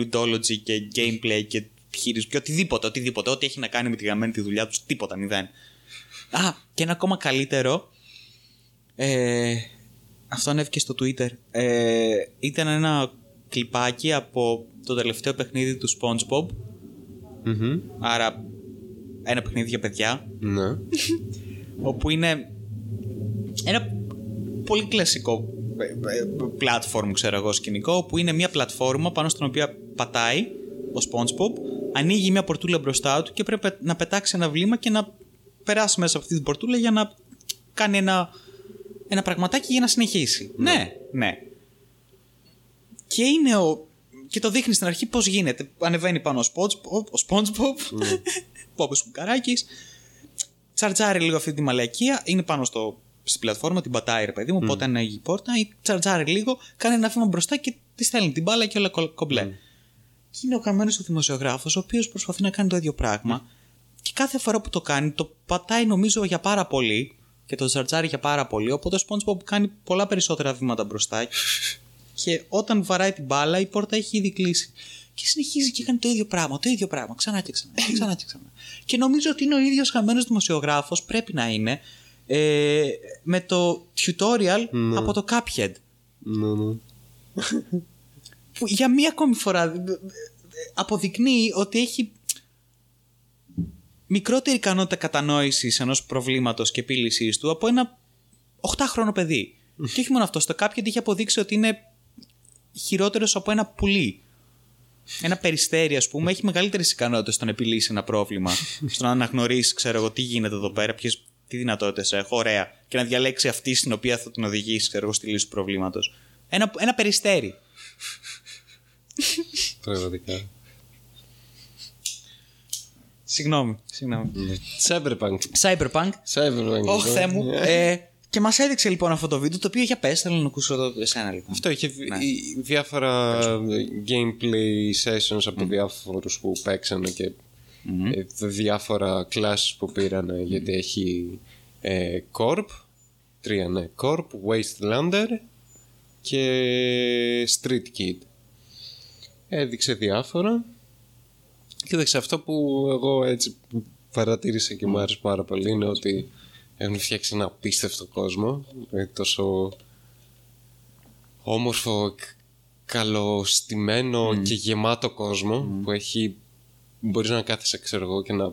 ludology και gameplay και χείριση και οτιδήποτε, οτιδήποτε. Ό,τι έχει να κάνει με τη γαμμένη τη δουλειά τους, τίποτα, μηδέν. Α, και ένα ακόμα καλύτερο. Ε, αυτό ανέβηκε στο Twitter. Ε, ήταν ένα κλιπάκι από το τελευταίο παιχνίδι του SpongeBob. Μμμ. Άρα ένα παιχνίδι για παιδιά Ναι. (laughs) όπου είναι ένα πολύ κλασικό ε, ε, platform ξέρω εγώ σκηνικό όπου είναι μια πλατφόρμα πάνω στην οποία πατάει ο SpongeBob ανοίγει μια πορτούλα μπροστά του και πρέπει να πετάξει ένα βλήμα και να περάσει μέσα από αυτή την πορτούλα για να κάνει ένα, ένα πραγματάκι για να συνεχίσει. Ναι, ναι. Και είναι ο. Και το δείχνει στην αρχή πώς γίνεται. Ανεβαίνει πάνω ο SpongeBob, ο SpongeBob, Ναι. (laughs) Πόπος Κουκαράκης. Τσαρτζάρει λίγο αυτή τη μαλακία. Είναι πάνω στο, στην πλατφόρμα, την πατάει ρε παιδί μου. Οπότε ανοίγει η πόρτα. Ή τσαρτζάρει λίγο, κάνει ένα βήμα μπροστά και τη στέλνει την μπάλα και όλα κο- κομπλέ. Και είναι ο καμένο ο δημοσιογράφος, ο οποίος προσπαθεί να κάνει το ίδιο πράγμα. Και κάθε φορά που το κάνει, το πατάει νομίζω για πάρα πολύ και το τσαρτζάρει για πάρα πολύ. Οπότε ο SpongeBob κάνει πολλά περισσότερα βήματα μπροστά. (laughs) και όταν βαράει την μπάλα, η πόρτα έχει ήδη κλείσει. Και συνεχίζει και κάνει το ίδιο πράγμα, το ίδιο πράγμα, ξανά και ξανά, και ξανά και ξανά. (laughs) και νομίζω ότι είναι ο ίδιος χαμένο δημοσιογράφος, πρέπει να είναι, ε, με το tutorial Ναι. από το Cuphead. Ναι, ναι. Που για μία ακόμη φορά ε, ε, αποδεικνύει ότι έχει μικρότερη ικανότητα κατανόησης ενός προβλήματος και επίλυσης του από ένα 8χρονο παιδί. και όχι μόνο αυτό, στο Cuphead είχε αποδείξει ότι είναι χειρότερος από ένα πουλί. Ένα περιστέρι, ας πούμε, έχει μεγαλύτερες ικανότητες στο να επιλύσει ένα πρόβλημα. στο να αναγνωρίσει, ξέρω εγώ, τι γίνεται εδώ πέρα, ποιες, τι δυνατότητες έχω, ωραία. Και να διαλέξει αυτή στην οποία θα την οδηγήσει, ξέρω εγώ, στη λύση του προβλήματος. Ένα, ένα περιστέρι. Πραγματικά. Συγγνώμη, συγγνώμη. Cyberpunk. Cyberpunk. Cyberpunk. Ωχ, λοιπόν. Θεέ μου. Ε, και μας έδειξε λοιπόν αυτό το βίντεο, το οποίο για πες, θέλω να ακούσω το εσένα λοιπόν. Αυτό είχε δι- Ναι. η- διάφορα gameplay sessions από διάφορους που παίξανε και ε, τα διάφορα classes που πήραν γιατί έχει ε, Corp, τρία ναι, Corp, Wastelander και Street Kid. Έδειξε διάφορα. Και έδειξε αυτό που εγώ έτσι παρατήρησα και μου άρεσε πάρα πολύ είναι ότι έχουν φτιάξει ένα απίστευτο κόσμο ε, τόσο όμορφο, κ- καλοστημένο και γεμάτο κόσμο που έχει μπορείς να κάθεσαι ξέρω εγώ και να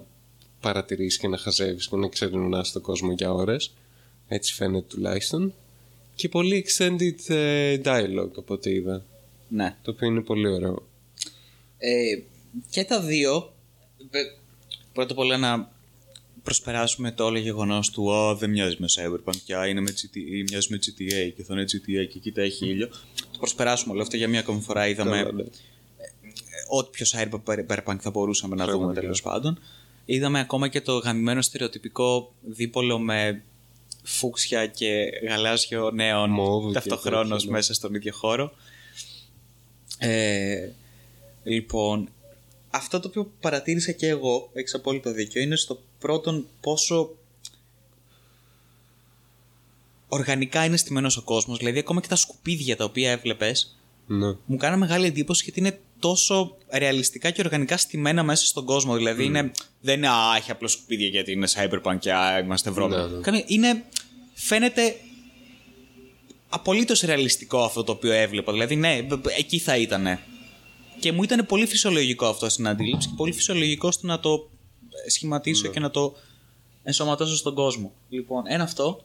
παρατηρήσεις και να χαζεύεις και να ξερευνάς τον κόσμο για ώρες έτσι φαίνεται τουλάχιστον και πολύ extended ε, dialogue από ό,τι είδα Ναι. το οποίο είναι πολύ ωραίο Ε, και τα δύο. ε, Πρώτα απ' όλα να προσπεράσουμε το όλο γεγονός του Α, δεν μοιάζει με Cyberpunk και Α, είναι με GTA, μοιάζει με GTA και θα είναι GTA και κοίτα έχει ήλιο. Το προσπεράσουμε όλο αυτό για μία ακόμη φορά. Είδαμε Καλά, ναι. Ό,τι πιο Cyberpunk θα μπορούσαμε να δούμε Πραγματικά. τέλος πάντων. Είδαμε ακόμα και το γαμημένο στερεοτυπικό δίπολο με φούξια και γαλάζιο νέων Μauve και ταυτοχρόνως τέτοια, ναι. μέσα στον ίδιο χώρο. Ε, λοιπόν, αυτό το οποίο παρατήρησα και εγώ, έχεις απόλυτο δίκιο, είναι στο πρώτον πόσο οργανικά είναι στημένος ο κόσμος. Δηλαδή, ακόμα και τα σκουπίδια τα οποία έβλεπες, ναι. μου κάνα μεγάλη εντύπωση γιατί είναι τόσο ρεαλιστικά και οργανικά στημένα μέσα στον κόσμο. Δηλαδή, είναι, δεν είναι Α, έχει απλώς σκουπίδια γιατί είναι cyberpunk και Α, είμαστε Ευρώπη. Ναι, ναι. Κάνει- Είναι, φαίνεται απολύτως ρεαλιστικό αυτό το οποίο έβλεπα. Δηλαδή, ναι, μπ- μπ- εκεί θα ήταν. Και μου ήταν πολύ φυσιολογικό αυτό στην αντίληψη και πολύ φυσιολογικό στο να το σχηματίσω και να το ενσωματώσω στον κόσμο. Λοιπόν, ένα αυτό.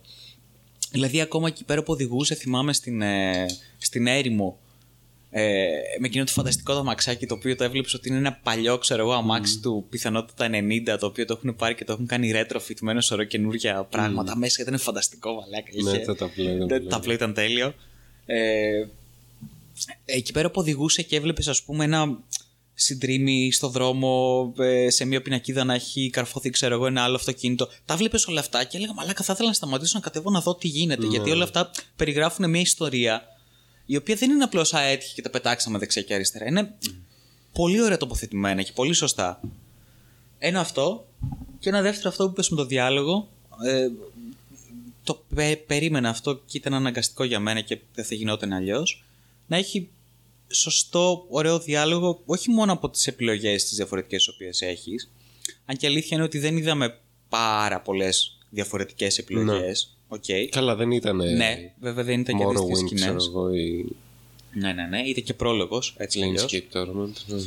Δηλαδή, ακόμα εκεί πέρα που οδηγούσε, θυμάμαι στην, ε, στην έρημο ε, με εκείνο το φανταστικό το αμαξάκι το οποίο το έβλεψε ότι είναι ένα παλιό ξέρω εγώ αμάξι του πιθανότητα 90 το οποίο το έχουν πάρει και το έχουν κάνει retrofit με ένα σωρό καινούργια πράγματα μέσα ήταν φανταστικό μαλάκα Ναι, είχε- τα ταπλέ ήταν τα πολύ ταπλέ ήταν τέλειο. Ε, εκεί πέρα που οδηγούσε και έβλεπες ας πούμε ένα συντρίμι στο δρόμο ε, σε μια πινακίδα να έχει καρφωθεί ξέρω εγώ ένα άλλο αυτοκίνητο. Τα βλέπεις όλα αυτά και έλεγα μαλάκα θα ήθελα να σταματήσω να κατέβω να δω τι γίνεται γιατί όλα αυτά περιγράφουν μια ιστορία η οποία δεν είναι απλώς αέτυχη και τα πετάξαμε δεξιά και αριστερά. Είναι πολύ ωραία τοποθετημένα και πολύ σωστά. Ένα αυτό. Και ένα δεύτερο αυτό που είπες με το διάλογο. Ε, το πε- περίμενα αυτό και ήταν αναγκαστικό για μένα και δεν θα γινόταν αλλιώς. Να έχει σωστό, ωραίο διάλογο, όχι μόνο από τις επιλογές τις διαφορετικές τις οποίες έχεις, αν και αλήθεια είναι ότι δεν είδαμε πάρα πολλές διαφορετικές επιλογές. Οκ. καλά δεν ήταν Ναι, βέβαια δεν ήταν και αντίστοιχες Morrowind ξέρω σκηνές. εγώ ή Ναι, ναι, ναι. Ήταν και πρόλογος, έτσι κι αλλιώς. Planescape Torment ναι.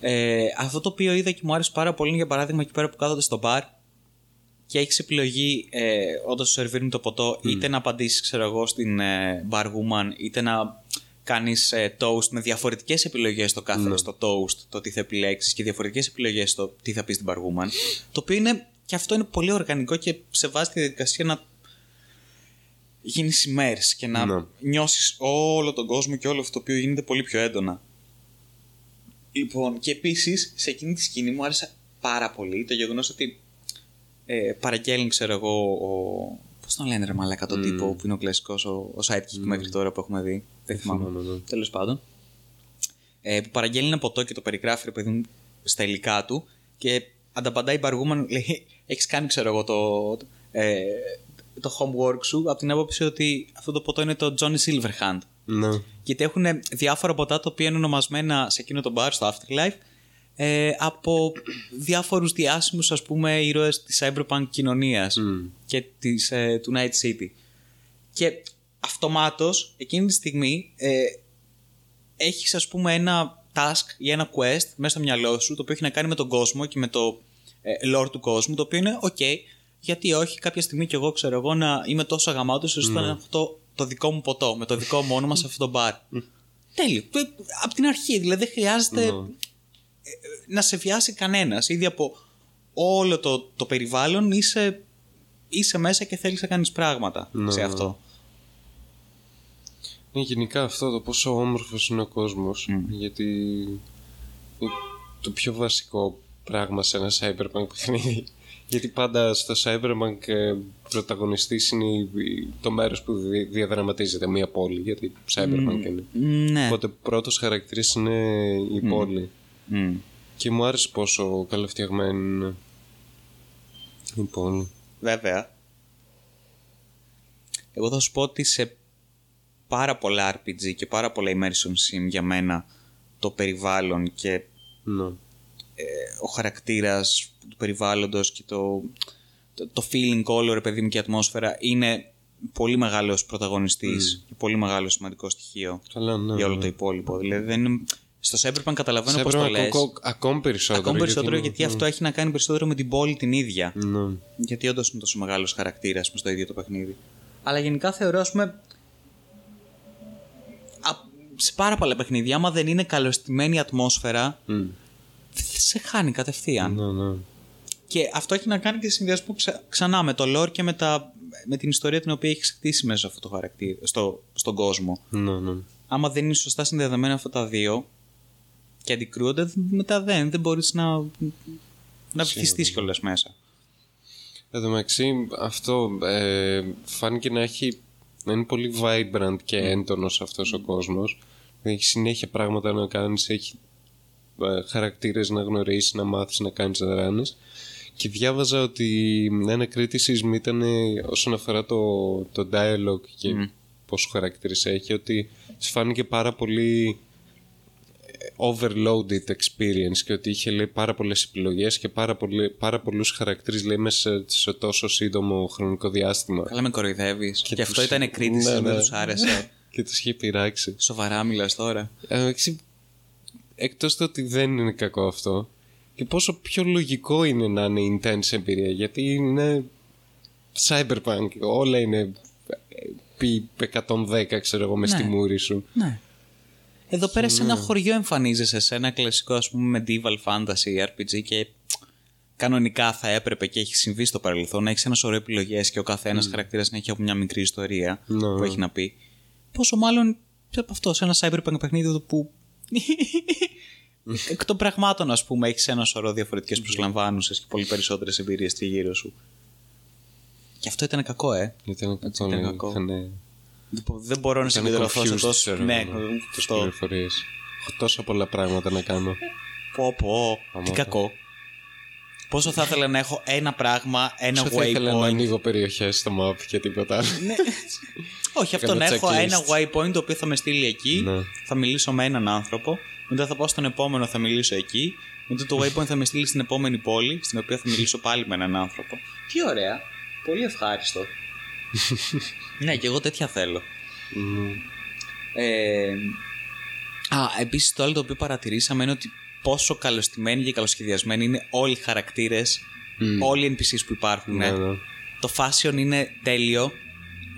Ε, αυτό το οποίο είδα και μου άρεσε πάρα πολύ είναι για παράδειγμα εκεί πέρα που κάθονται στο μπαρ και έχεις επιλογή ε, όταν σου σερβίρουν το ποτό είτε να απαντήσεις, ξέρω εγώ, στην ε, barwoman είτε να κάνεις ε, toast με διαφορετικές επιλογές στο κάθε στο toast, το τι θα επιλέξεις και διαφορετικές επιλογές στο τι θα πεις στην barwoman. Το οποίο είναι, και αυτό είναι πολύ οργανικό και σε βάζει τη διαδικασία να γίνεις immerse και να Ναι. νιώσεις όλο τον κόσμο και όλο αυτό το οποίο γίνεται πολύ πιο έντονα. Λοιπόν, και επίσης σε εκείνη τη σκηνή μου άρεσε πάρα πολύ το γεγονός ότι ε, παραγγέλνει, ξέρω εγώ, ο. Πώς τον λένε, ρε Μαλάκα, τον τύπο που είναι ο κλασικός, ο, ο sidekick μέχρι τώρα που έχουμε δει. Δεν θυμάμαι. θυμάμαι, ναι. Τέλος πάντων. Ε, που παραγγέλνει ένα ποτό και το περιγράφει, ρε παιδί μου, στα υλικά του και ανταπαντάει η Μπαργούμαν, λέει: Έχεις κάνει, ξέρω εγώ, το, το, ε, το homework σου από την άποψη ότι αυτό το ποτό είναι το Johnny Silverhand. Ναι. Γιατί έχουν διάφορα ποτά τα οποία είναι ονομασμένα σε εκείνο το bar, στο Afterlife, ε, από διάφορους διάσημους ας πούμε ήρωες της cyberpunk κοινωνίας και της, ε, του Night City. Και αυτομάτως εκείνη τη στιγμή ε, έχεις ας πούμε ένα task ή ένα quest μέσα στο μυαλό σου το οποίο έχει να κάνει με τον κόσμο και με το ε, lore του κόσμου το οποίο είναι ok γιατί όχι κάποια στιγμή κι εγώ ξέρω εγώ να είμαι τόσο αγαμάτος ώστε να έχω το, το δικό μου ποτό με το δικό μου όνομα σε αυτό το μπαρ. Τέλειο. Από την αρχή δηλαδή δεν χρειάζεται να σε βιάσει κανένας. Ήδη από όλο το, το περιβάλλον είσαι, είσαι μέσα και θέλεις να κάνεις πράγματα σε αυτό. Ναι, γενικά αυτό το πόσο όμορφος είναι ο κόσμος γιατί είναι το πιο βασικό πράγμα σε ένα cyberpunk παιχνίδι γιατί πάντα στο cyberpunk ε, πρωταγωνιστής είναι η- η- το μέρος που δι- διαδραματίζεται μια πόλη γιατί cyberpunk είναι Ναι. οπότε πρώτος χαρακτήρας είναι η πόλη Μμ. και μου άρεσε πόσο καλοφτιαγμένη είναι η πόλη Βέβαια. Εγώ θα σου πω ότι σε πάρα πολλά RPG και πάρα πολλά immersion sim για μένα το περιβάλλον και ναι. Ο χαρακτήρας του περιβάλλοντος και το, το, το feeling όλο ρε παιδί μου και η ατμόσφαιρα είναι πολύ μεγάλος πρωταγωνιστής και πολύ μεγάλο σημαντικό στοιχείο Καλά, ναι, για όλο ναι. το υπόλοιπο. Δηλαδή δεν είναι... στο Cyberpunk καταλαβαίνω πώς το Cyberpunk λες. ακό- ακόμη περισσότερο Ακόμη περισσότερο είναι- γιατί αυτό έχει να κάνει περισσότερο με την πόλη την ίδια. ναι. Γιατί όντως είναι τόσο μεγάλος χαρακτήρας στο ίδιο το παιχνίδι. Αλλά γενικά θεωρώ, ας πούμε. α- σε πάρα πολλά παιχνίδια, άμα δεν είναι καλωστημένη η ατμόσφαιρα, Μμ. Σε χάνει κατευθείαν. ναι, ναι. Και αυτό έχει να κάνει και σε συνδυασμό ξα- ξανά με το lore και με, τα, με την ιστορία την οποία έχει χτίσει μέσα σε αυτό το χαρακτήρα, στο, στον κόσμο. ναι, ναι. Άμα δεν είναι σωστά συνδεδεμένα αυτά τα δύο και αντικρούονται, μετά δεν, δεν μπορείς να, να βυθιστείς κιόλας μέσα. Εν τω μεταξύ, αυτό ε, φάνηκε να έχει να είναι πολύ vibrant και έντονος αυτός ο κόσμος. Έχει συνέχεια πράγματα να κάνεις, έχει ε, χαρακτήρες να γνωρίσεις, να μάθεις, να κάνεις δράσεις. Και διάβαζα ότι ένα criticism ήταν ε, όσον αφορά το, το dialogue και πόσο χαρακτήρες έχει, ότι σου φάνηκε πάρα πολύ overloaded experience και ότι είχε λέει, πάρα πολλές επιλογές και πάρα, πολύ, πάρα πολλούς χαρακτήρες λέει, μέσα σε τόσο σύντομο χρονικό διάστημα. Καλά με κοροϊδεύεις. Και, Και αυτό τους- ήταν κρίτηση, Ναι, δεν ναι. τους άρεσε. (laughs) και τους είχε πειράξει. Σοβαρά μιλάς τώρα. Ε, εντάξει, εκτός το ότι δεν είναι κακό αυτό και πόσο πιο λογικό είναι να είναι intense εμπειρία γιατί είναι cyberpunk όλα είναι ε, πι 110 ξέρω εγώ μες στη μούρη σου Ναι. Εδώ πέρα σε ένα χωριό εμφανίζεσαι σε ένα κλασικό ας πούμε medieval fantasy RPG και κανονικά θα έπρεπε και έχει συμβεί στο παρελθόν να έχεις ένας σωρό επιλογές και ο καθένας mm. χαρακτήρας να έχει από μια μικρή ιστορία Ναι. που έχει να πει. Πόσο μάλλον από αυτό, σε ένα cyberpunk παιχνίδι εδώ που. (laughs) Εκ των πραγμάτων, ας πούμε, έχεις ένα σωρό διαφορετικές προσλαμβάνουσες και πολύ περισσότερες εμπειρίες γύρω σου. Και αυτό ήταν κακό, ε. γιατί είναι κακό, ήταν ναι, κακό. είχαν- Δεν μπο- Δεν μπορώ να ήταν συγκεντρωθώ σε confused, τόσο. ξέρω Ναι, εγώ, τις αυτό. πληροφορίες έχω τόσα πολλά πράγματα να κάνω Πω, πω. Άμα Τι το- κακό. Πόσο θα ήθελα να έχω ένα πράγμα, ένα Όσο θα ήθελα να waypoint; ανοίγω περιοχές στο map και τίποτα άλλο Ναι. Όχι, αυτό Κάνω να έχω checklist. ένα waypoint το οποίο θα με στείλει εκεί. Ναι. Θα μιλήσω με έναν άνθρωπο. Μετά θα πάω στον επόμενο, θα μιλήσω εκεί. Μετά το waypoint θα με στείλει στην επόμενη πόλη, στην οποία θα μιλήσω πάλι με έναν άνθρωπο. Τι ωραία. Πολύ ευχάριστο. (laughs) ναι, και εγώ τέτοια θέλω. Μμμ. Ε, α, επίσης το άλλο το οποίο παρατηρήσαμε είναι ότι πόσο καλωστημένοι και καλοσχεδιασμένοι είναι όλοι οι χαρακτήρες, όλοι οι NPCs που υπάρχουν. Ναι, ε. ναι. Το fashion είναι τέλειο.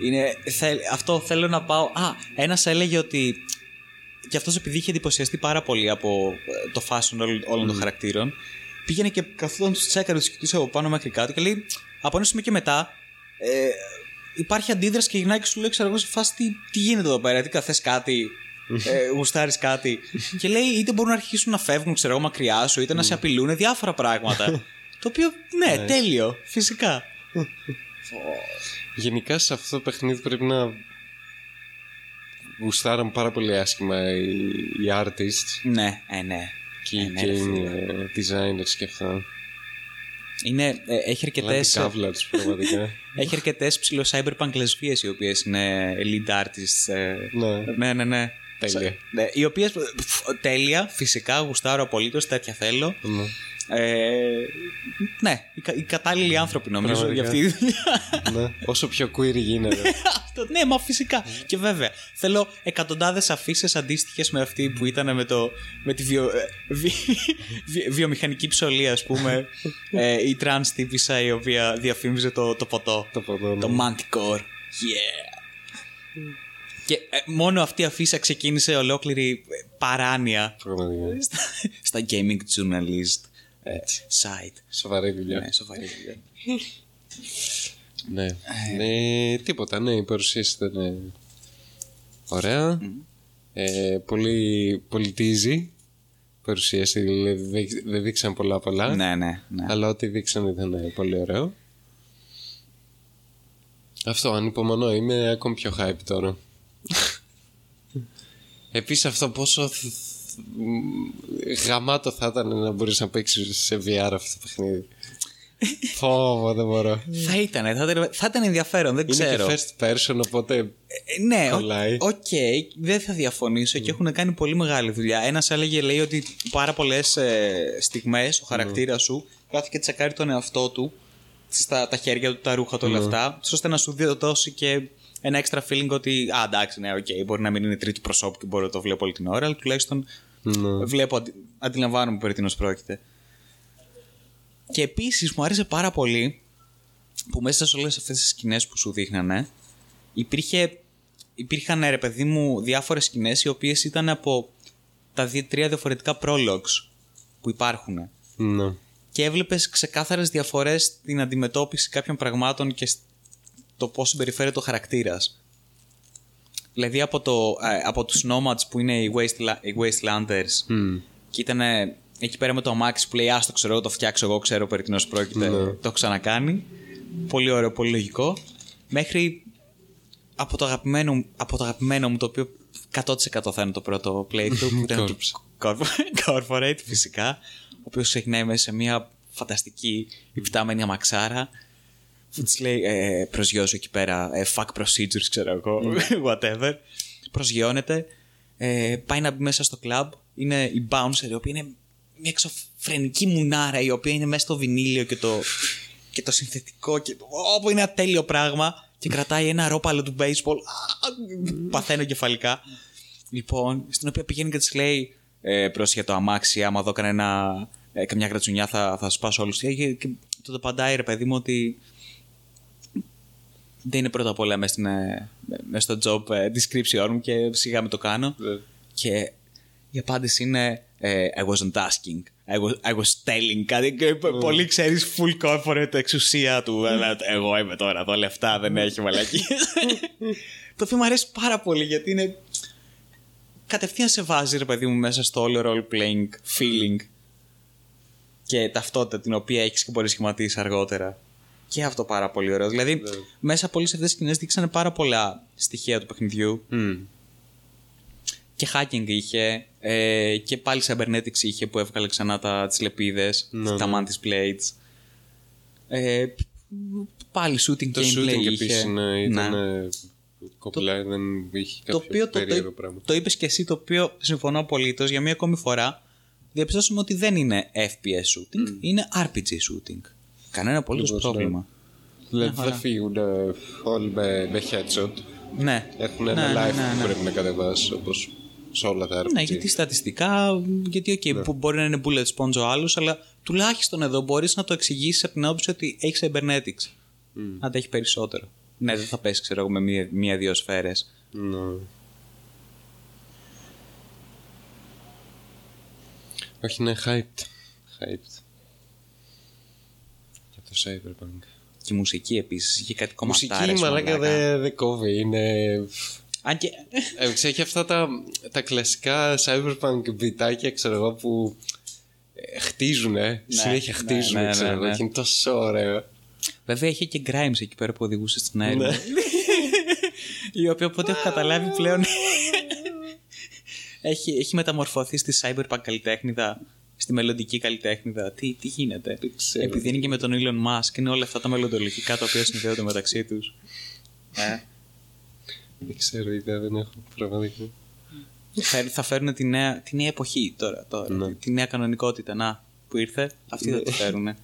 Είναι, θε- αυτό θέλω να πάω. Α, ένας έλεγε ότι και αυτός επειδή είχε εντυπωσιαστεί πάρα πολύ από ε, το fashion όλων, όλων των χαρακτήρων, πήγαινε και καθόταν τους τσέκαρε, τους κοιτούσε από πάνω μέχρι κάτω και λέει: Από ένα σημείο και μετά, ε, υπάρχει αντίδραση και γυρνάει και σου λέει: Ξέρω εγώ σε φάση τι, τι γίνεται εδώ πέρα, τι καθές κάτι, ε, γουστάρεις κάτι. (laughs) και λέει: Είτε μπορούν να αρχίσουν να φεύγουν, ξέρω εγώ, μακριά σου, είτε να σε απειλούν, διάφορα πράγματα. (laughs) το οποίο, ναι, τέλειο, φυσικά. (laughs) Γενικά σε αυτό το παιχνίδι πρέπει να γουστάραν πάρα πολύ άσχημα οι, οι artists ναι, ε, ναι. και Ε, οι ναι, ρε game φίλε. designers και αυτά. Είναι, ε, έχει Αλλά αρκετές. την κάβλα τους πραγματικά. Έχει αρκετές ψηλό cyberpunk λεσβείες οι οποίες είναι lead artists. ε, ναι. ναι, ναι, ναι. Τέλεια. Ναι, οι οποίες. Τέλεια, φυσικά, γουστάρω απολύτως, τέτοια θέλω. ναι. Ε, ναι, οι, κα- οι κατάλληλοι άνθρωποι νομίζω για Πραγματικά. αυτή τη δουλειά. (laughs) ναι. Όσο πιο queer γίνεται. (laughs) Αυτό, ναι, μα φυσικά. Και βέβαια, θέλω εκατοντάδες αφίσες αντίστοιχες με αυτή που ήταν με, το, με τη βιο, ε, βι- (laughs) βι- βιομηχανική ψωλή, ας πούμε. ε, η τρανς τύπισσα η οποία διαφήμιζε το, το ποτό. το ποτό. ναι. Το Manticore. Yeah. Και ε, μόνο αυτή η αφίσα ξεκίνησε ολόκληρη ε, παράνοια Πραγματικά. στα, στα gaming journalist ε, site. Σοβαρή δουλειά. Ναι, σοβαρή δουλειά. Ναι. ναι. Τίποτα, ναι, η παρουσίαση ήταν ε, ωραία. Ε, πολύ πολιτίζει η παρουσίαση, δηλαδή δεν- δεν δείξαν πολλά πολλά. Ναι, ναι, ναι. Αλλά ό,τι δείξαν ήταν ε, πολύ ωραίο. Αυτό, ανυπομονώ. Είμαι ακόμη πιο hype τώρα. Επίσης αυτό πόσο θ- θ- μ, γαμάτο θα ήταν να μπορείς να παίξεις σε VR αυτό το παιχνίδι. (laughs) Φόβο, δεν μπορώ. Θα ήταν, θα ήταν, θα ήταν ενδιαφέρον, δεν Είναι ξέρω. και first person, οπότε Ε, ναι, Κολλάει. οκ, δεν θα διαφωνήσω και έχουν κάνει πολύ μεγάλη δουλειά. Ένας έλεγε, λέει, ότι πάρα πολλές ε, στιγμές ο χαρακτήρας σου κάθεται και τσεκάρει τον εαυτό του, στα τα χέρια του, τα ρούχα του, όλα αυτά, ώστε να σου δώσει και ένα extra feeling ότι, α, εντάξει, ναι, οκ, μπορεί να μην είναι τρίτου προσώπου και μπορώ να το βλέπω όλη την ώρα, αλλά τουλάχιστον ναι. βλέπω, αντι, αντιλαμβάνομαι περί τίνος πρόκειται. Και επίσης μου άρεσε πάρα πολύ που μέσα σε όλες αυτές τις σκηνές που σου δείχνανε υπήρχε, υπήρχαν ρε παιδί μου διάφορες σκηνές οι οποίες ήταν από τα δύο, τρία διαφορετικά prologues που υπάρχουν ναι. και έβλεπες ξεκάθαρες διαφορές στην αντιμετώπιση κάποιων πραγμάτων και το πώς συμπεριφέρεται ο χαρακτήρας. Δηλαδή από, το, ε, από τους nomads που είναι οι, wasteland, οι wastelanders Μμ. και ήταν εκεί πέρα με το αμάξι που λέει Άστο ξέρω, εγώ, το φτιάξω εγώ, ξέρω περί τίνος πρόκειται. Ναι. Το έχω ξανακάνει. Πολύ ωραίο, πολύ λογικό. Μέχρι από το αγαπημένο, μου- από το αγαπημένο μου, το οποίο 100% θα είναι το πρώτο playthrough που ήταν το Corp- (laughs) Corporate φυσικά, ο οποίος ξεκινάει μέσα σε μια φανταστική υπτάμενη αμαξάρα που της λέει ε, προσγειώσω εκεί πέρα ε, fuck procedures ξέρω εγώ (laughs) whatever. Προσγειώνεται ε, πάει να μπει μέσα στο club. Είναι η bouncer η οποία είναι μια εξωφρενική μουνάρα η οποία είναι μέσα στο βινίλιο και το, και το συνθετικό και όπου είναι ένα τέλειο πράγμα. Και κρατάει ένα ρόπαλο του baseball. Α, παθαίνω κεφαλικά. Λοιπόν στην οποία πηγαίνει και της λέει ε, πρόσεχε το αμάξι άμα δω κανένα ε, καμιά γρατσουνιά θα, θα σπάσω όλους. Και, και, και τότε απαντάει ρε παιδί μου ότι δεν είναι πρώτα απ' όλα μέσα, στην, ε, μέσα στο job ε, description μου και σιγά με το κάνω. Ναι. Και η απάντηση είναι ε, I wasn't asking. I was, I was telling. Κάτι και πολύ ξέρεις full corporate εξουσία του. αλλά Εγώ είμαι τώρα εδώ, λεφτά δεν έχει μαλακή. το οποίο μου αρέσει πάρα πολύ γιατί είναι κατευθείαν σε βάζει ρε παιδί μου μέσα στο όλο role playing feeling και ταυτότητα την οποία έχεις και μπορείς σχηματίσεις αργότερα. Και αυτό πάρα πολύ ωραίο. Δηλαδή, μέσα από όλες αυτές τις σκηνές δείξανε πάρα πολλά στοιχεία του παιχνιδιού. Μμ. Και hacking είχε. Ε, και πάλι cybernetics είχε που έβγαλε ξανά τα, τις λεπίδες, Ναι, τα ναι. mantis plates. Ε, πάλι shooting Το gameplay shooting είχε. επίσης ναι, ήταν Ναι. ε, κομπλά, δεν είχε Το κάποιο οποίο το, περίεργο το, πράγμα. το είπες και εσύ, το οποίο συμφωνώ απολύτως για μία ακόμη φορά. Διαπιστώσαμε ότι δεν είναι FPS shooting, είναι RPG shooting. Κανένα απολύτως Ακριβώς, ναι. πρόβλημα. Δηλαδή δεν φύγουν ε, όλοι με, με headshot. Ναι. Έχουν Ναι, ένα ναι, life ναι, ναι. που πρέπει να κατεβάσεις όπως σε όλα τα RPG. Ναι, γιατί στατιστικά, γιατί okay, Ναι. που μπορεί να είναι bullet sponge ο άλλος, αλλά τουλάχιστον εδώ μπορείς να το εξηγήσεις από την άποψη ότι έχει cybernetics. Αν τα έχει περισσότερο. Ναι, δεν θα πέσει, ξέρω εγώ, με μία- μία-δύο σφαίρες. Ναι. Όχι, είναι hyped. Hyped. Για το Cyberpunk. Και η μουσική επίσης. Είχε κάτι Μουσική, κομματάρες, μαλάκα, δεν δε κόβει. Είναι... Αν και. Ε, ξέρεις, έχει αυτά τα, τα κλασικά cyberpunk μπιτάκια, ξέρω εγώ, που ε, χτίζουνε. συνέχεια ναι, χτίζουν, ναι, ναι, ξέρω εγώ. ναι. Και είναι τόσο ωραίο. Βέβαια είχε και Grimes εκεί πέρα που οδηγούσε στην έρευνα. Ναι. η οποία από ό,τι έχω καταλάβει πλέον. (laughs) έχει, έχει μεταμορφωθεί στη cyberpunk καλλιτέχνηδα, στη μελλοντική καλλιτέχνηδα. Τι, τι γίνεται; ξέρω. Επειδή είναι και με τον Elon Musk, είναι όλα αυτά τα μελλοντολογικά τα οποία συνδέονται μεταξύ τους. Ε. Δεν ξέρω, ιδέα δεν έχω πραγματικά. θα, θα φέρουν τη νέα, τη νέα εποχή τώρα. τώρα Ναι. τη, τη νέα κανονικότητα. Να, που ήρθε, αυτοί θα τη φέρουν.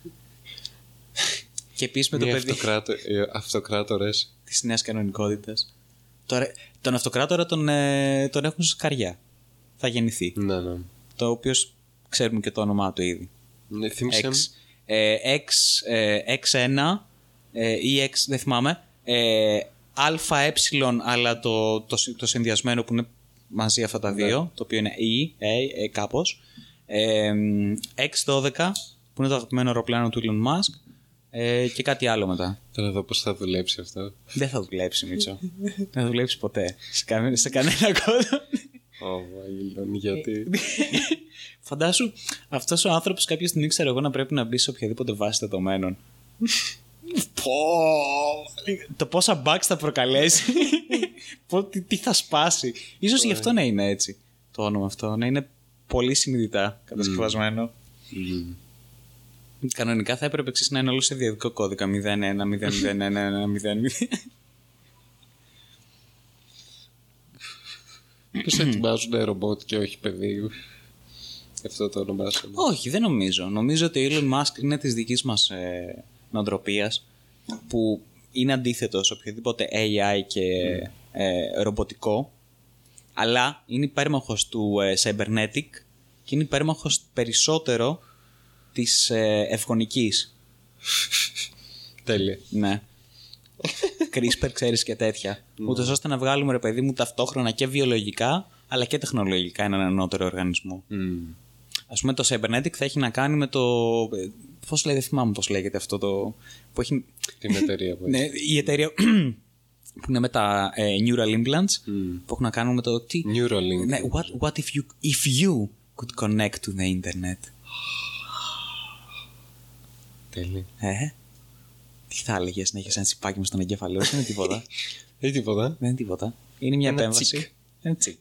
και επίσης με το Μία παιδί αυτοκράτο, ε, αυτοκράτορες. της νέας κανονικότητας. Τώρα, τον αυτοκράτορα τον, ε, τον έχουν σε σκαριά. Θα γεννηθεί. Ναι, ναι. Το οποίος ξέρουμε και το όνομά του ήδη. Ναι, θύμισε X, μου. ε, X, ε, X1 ε, ή X, δεν θυμάμαι. Ε, ΑΕ, αλλά το, το, συ- το συνδυασμένο που είναι μαζί αυτά τα δύο, το οποίο είναι E, ε, ε, κάπως. Ε, X12, που είναι το αγαπημένο αεροπλάνο του Elon Musk. Ε, και κάτι άλλο μετά. Τώρα δω πώς θα δουλέψει αυτό. Δεν θα δουλέψει, Μίτσο. Δεν θα δουλέψει ποτέ. Σε, κανένα, σε κανένα (laughs) κόδο. Ω, Βαγγελόν, γιατί. (laughs) Φαντάσου, αυτός ο άνθρωπος κάποια στιγμή ξέρω εγώ να πρέπει να μπει σε οποιαδήποτε βάση δεδομένων. (laughs) Πω! Το πόσα bugs θα προκαλέσει. (laughs) Πω, τι, τι θα σπάσει. Ίσως γι' αυτό να είναι έτσι το όνομα αυτό. Να είναι πολύ συνειδητά κατασκευασμένο. Μμμ. Κανονικά θα έπρεπε εξής να είναι όλο σε διαδικό κώδικα 0-1-0-0-1-0-0. Πώς ετοιμάζουν ρομπότ και όχι παιδί. Αυτό το ονομάσαμε. Όχι, δεν νομίζω. Νομίζω ότι ο Elon Musk είναι της δικής μας ε, νοοτροπίας που είναι αντίθετος σε οποιοδήποτε AI και ε, ρομποτικό αλλά είναι υπέρμαχος του ε, cybernetic και είναι υπέρμαχος περισσότερο της ε, ευγονικής. Τέλεια. Ναι. (laughs) CRISPR, ξέρεις και τέτοια. Ούτως ώστε να βγάλουμε, ρε παιδί μου, ταυτόχρονα και βιολογικά αλλά και τεχνολογικά έναν ανώτερο οργανισμό. Μμ. Α πούμε, το Cybernetic θα έχει να κάνει με το. Πώς λέει, δεν θυμάμαι πώς λέγεται αυτό το. Που έχει... Την εταιρεία που (laughs) ναι, η εταιρεία (clears throat) που είναι με τα ε, neural implants Μμ. που έχουν να κάνουν με το. Τι... Neuralink. Ναι, what, what if, you, if you could connect to the internet; Τέλεια. Ε, τι θα έλεγε να έχεις ένα τσιπάκι με στον εγκέφαλό σου, δεν είναι τίποτα. (laughs) Δεν τίποτα. δεν είναι τίποτα. Είναι μια Ένα επέμβαση. τσικ. Ένα τσικ.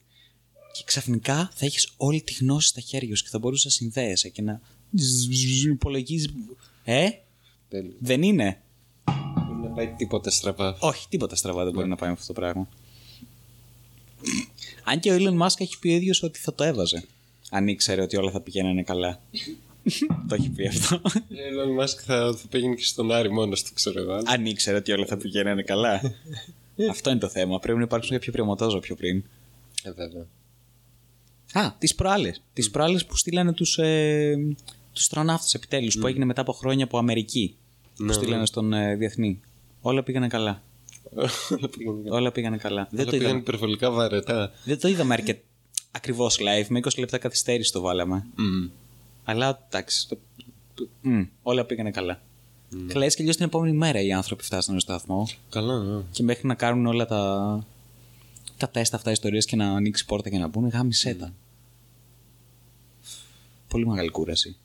Και ξαφνικά θα έχεις όλη τη γνώση στα χέρια σου και θα μπορούσες να συνδέεσαι και να υπολογίζεις. Ε, Τέλεια. δεν είναι; Δεν να πάει τίποτα στραβά. Όχι, τίποτα στραβά δεν μπορεί να πάει με αυτό το πράγμα. Αν και ο Elon Musk έχει πει ο ίδιος ότι θα το έβαζε. Αν ήξερε ότι όλα θα πηγαίνανε καλά. (laughs) το έχει πει αυτό. (laughs) Ο Elon Musk θα, θα πήγαινε και στον Άρη μόνος του, ξέρω εγώ. Αν ήξερε ότι όλα θα πηγαίνανε καλά. (laughs) αυτό είναι το θέμα. Πρέπει να υπάρξουν κάποια πειραματόζω πιο πριν. Ε, βέβαια. Α, τις προάλλες. Τις προάλλες που στείλανε τους ε, τους αστροναύτε επιτέλους που έγινε μετά από χρόνια από Αμερική. που Ναι, στείλανε ναι. στον ε, διεθνή. Όλα πήγανε καλά. Όλα πήγαινε- Όλα πήγανε καλά. Δεν όλα το, πήγαν είδαμε, υπερβολικά βαρετά. δεν το είδαμε αρκετά ακριβώς live. Με 20 λεπτά καθυστέρηση το βάλαμε. Μμ. Αλλά εντάξει. Το... Μμ, όλα πήγανε καλά. Καλά, έτσι κι αλλιώς την επόμενη μέρα οι άνθρωποι φτάσανε στο σταθμό Καλά, ναι. και μέχρι να κάνουν όλα τα, τα τεστ αυτά ιστορίες και να ανοίξει η πόρτα και να μπουν, γάμισέ τα. Πολύ μεγάλη κούραση.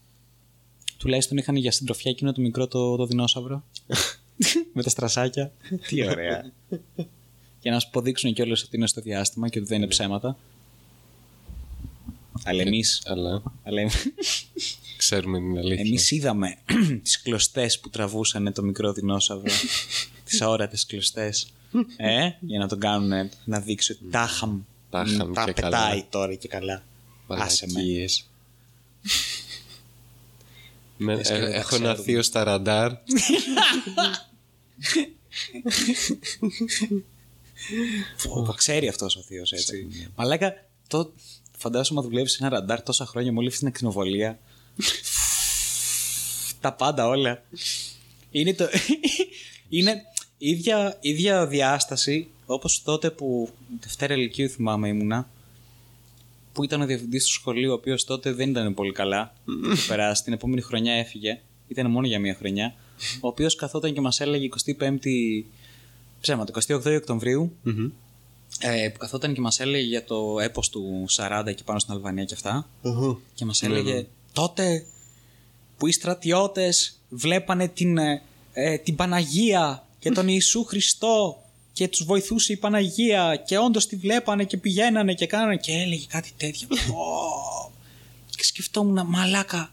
Τουλάχιστον είχαν για συντροφιά εκείνο το μικρό το, το δεινόσαυρο. (laughs) με τα στρασάκια. Τι ωραία. (laughs) για να σου αποδείξουν κιόλας ότι είναι στο διάστημα και ότι δεν είναι ψέματα. Αλλά εμεί. Αλλά Αλλά ξέρουμε την αλήθεια. εμείς είδαμε (clears throat) τις κλωστές που τραβούσαν το μικρό δεινόσαυρο. (laughs) τις αόρατες κλωστές. Ε, για να τον κάνουν να δείξει ότι τάχαμ. Τάχαμ τα και πετάει καλά. τώρα και καλά. Άσε με. Μαλακίες. (laughs) Με, Λες και ε, δεν τα έχω ένα ξέρουμε. θείο στα ραντάρ. (laughs) Πω, ξέρει αυτός ο θείος έτσι. Μαλάκα, το... φαντάζομαι να δουλεύεις σε ένα ραντάρ τόσα χρόνια με όλη αυτή την ακτινοβολία. Τα πάντα όλα. Είναι το... Είναι ίδια, ίδια διάσταση όπως τότε που Δευτέρα Λυκείου θυμάμαι ήμουνα που ήταν ο διευθυντής του σχολείου, ο οποίος τότε δεν ήταν πολύ καλά. (laughs) Είχε περάσει. Την επόμενη χρονιά έφυγε. Ήταν μόνο για μία χρονιά. Ο οποίος καθόταν και μας έλεγε 25η. Ψέματα, 28 οκτωβριου Μμμ. Ε, που καθόταν και μας έλεγε για το έπος του 40 εκεί πάνω στην Αλβανία και αυτά. Οχο. Και μας έλεγε τότε που οι στρατιώτες βλέπανε την, ε, ε, την Παναγία και τον Ιησού Χριστό και τους βοηθούσε η Παναγία και όντως τη βλέπανε και πηγαίνανε και κάνανε και έλεγε κάτι τέτοιο. (laughs) Πω. και σκεφτόμουν μαλάκα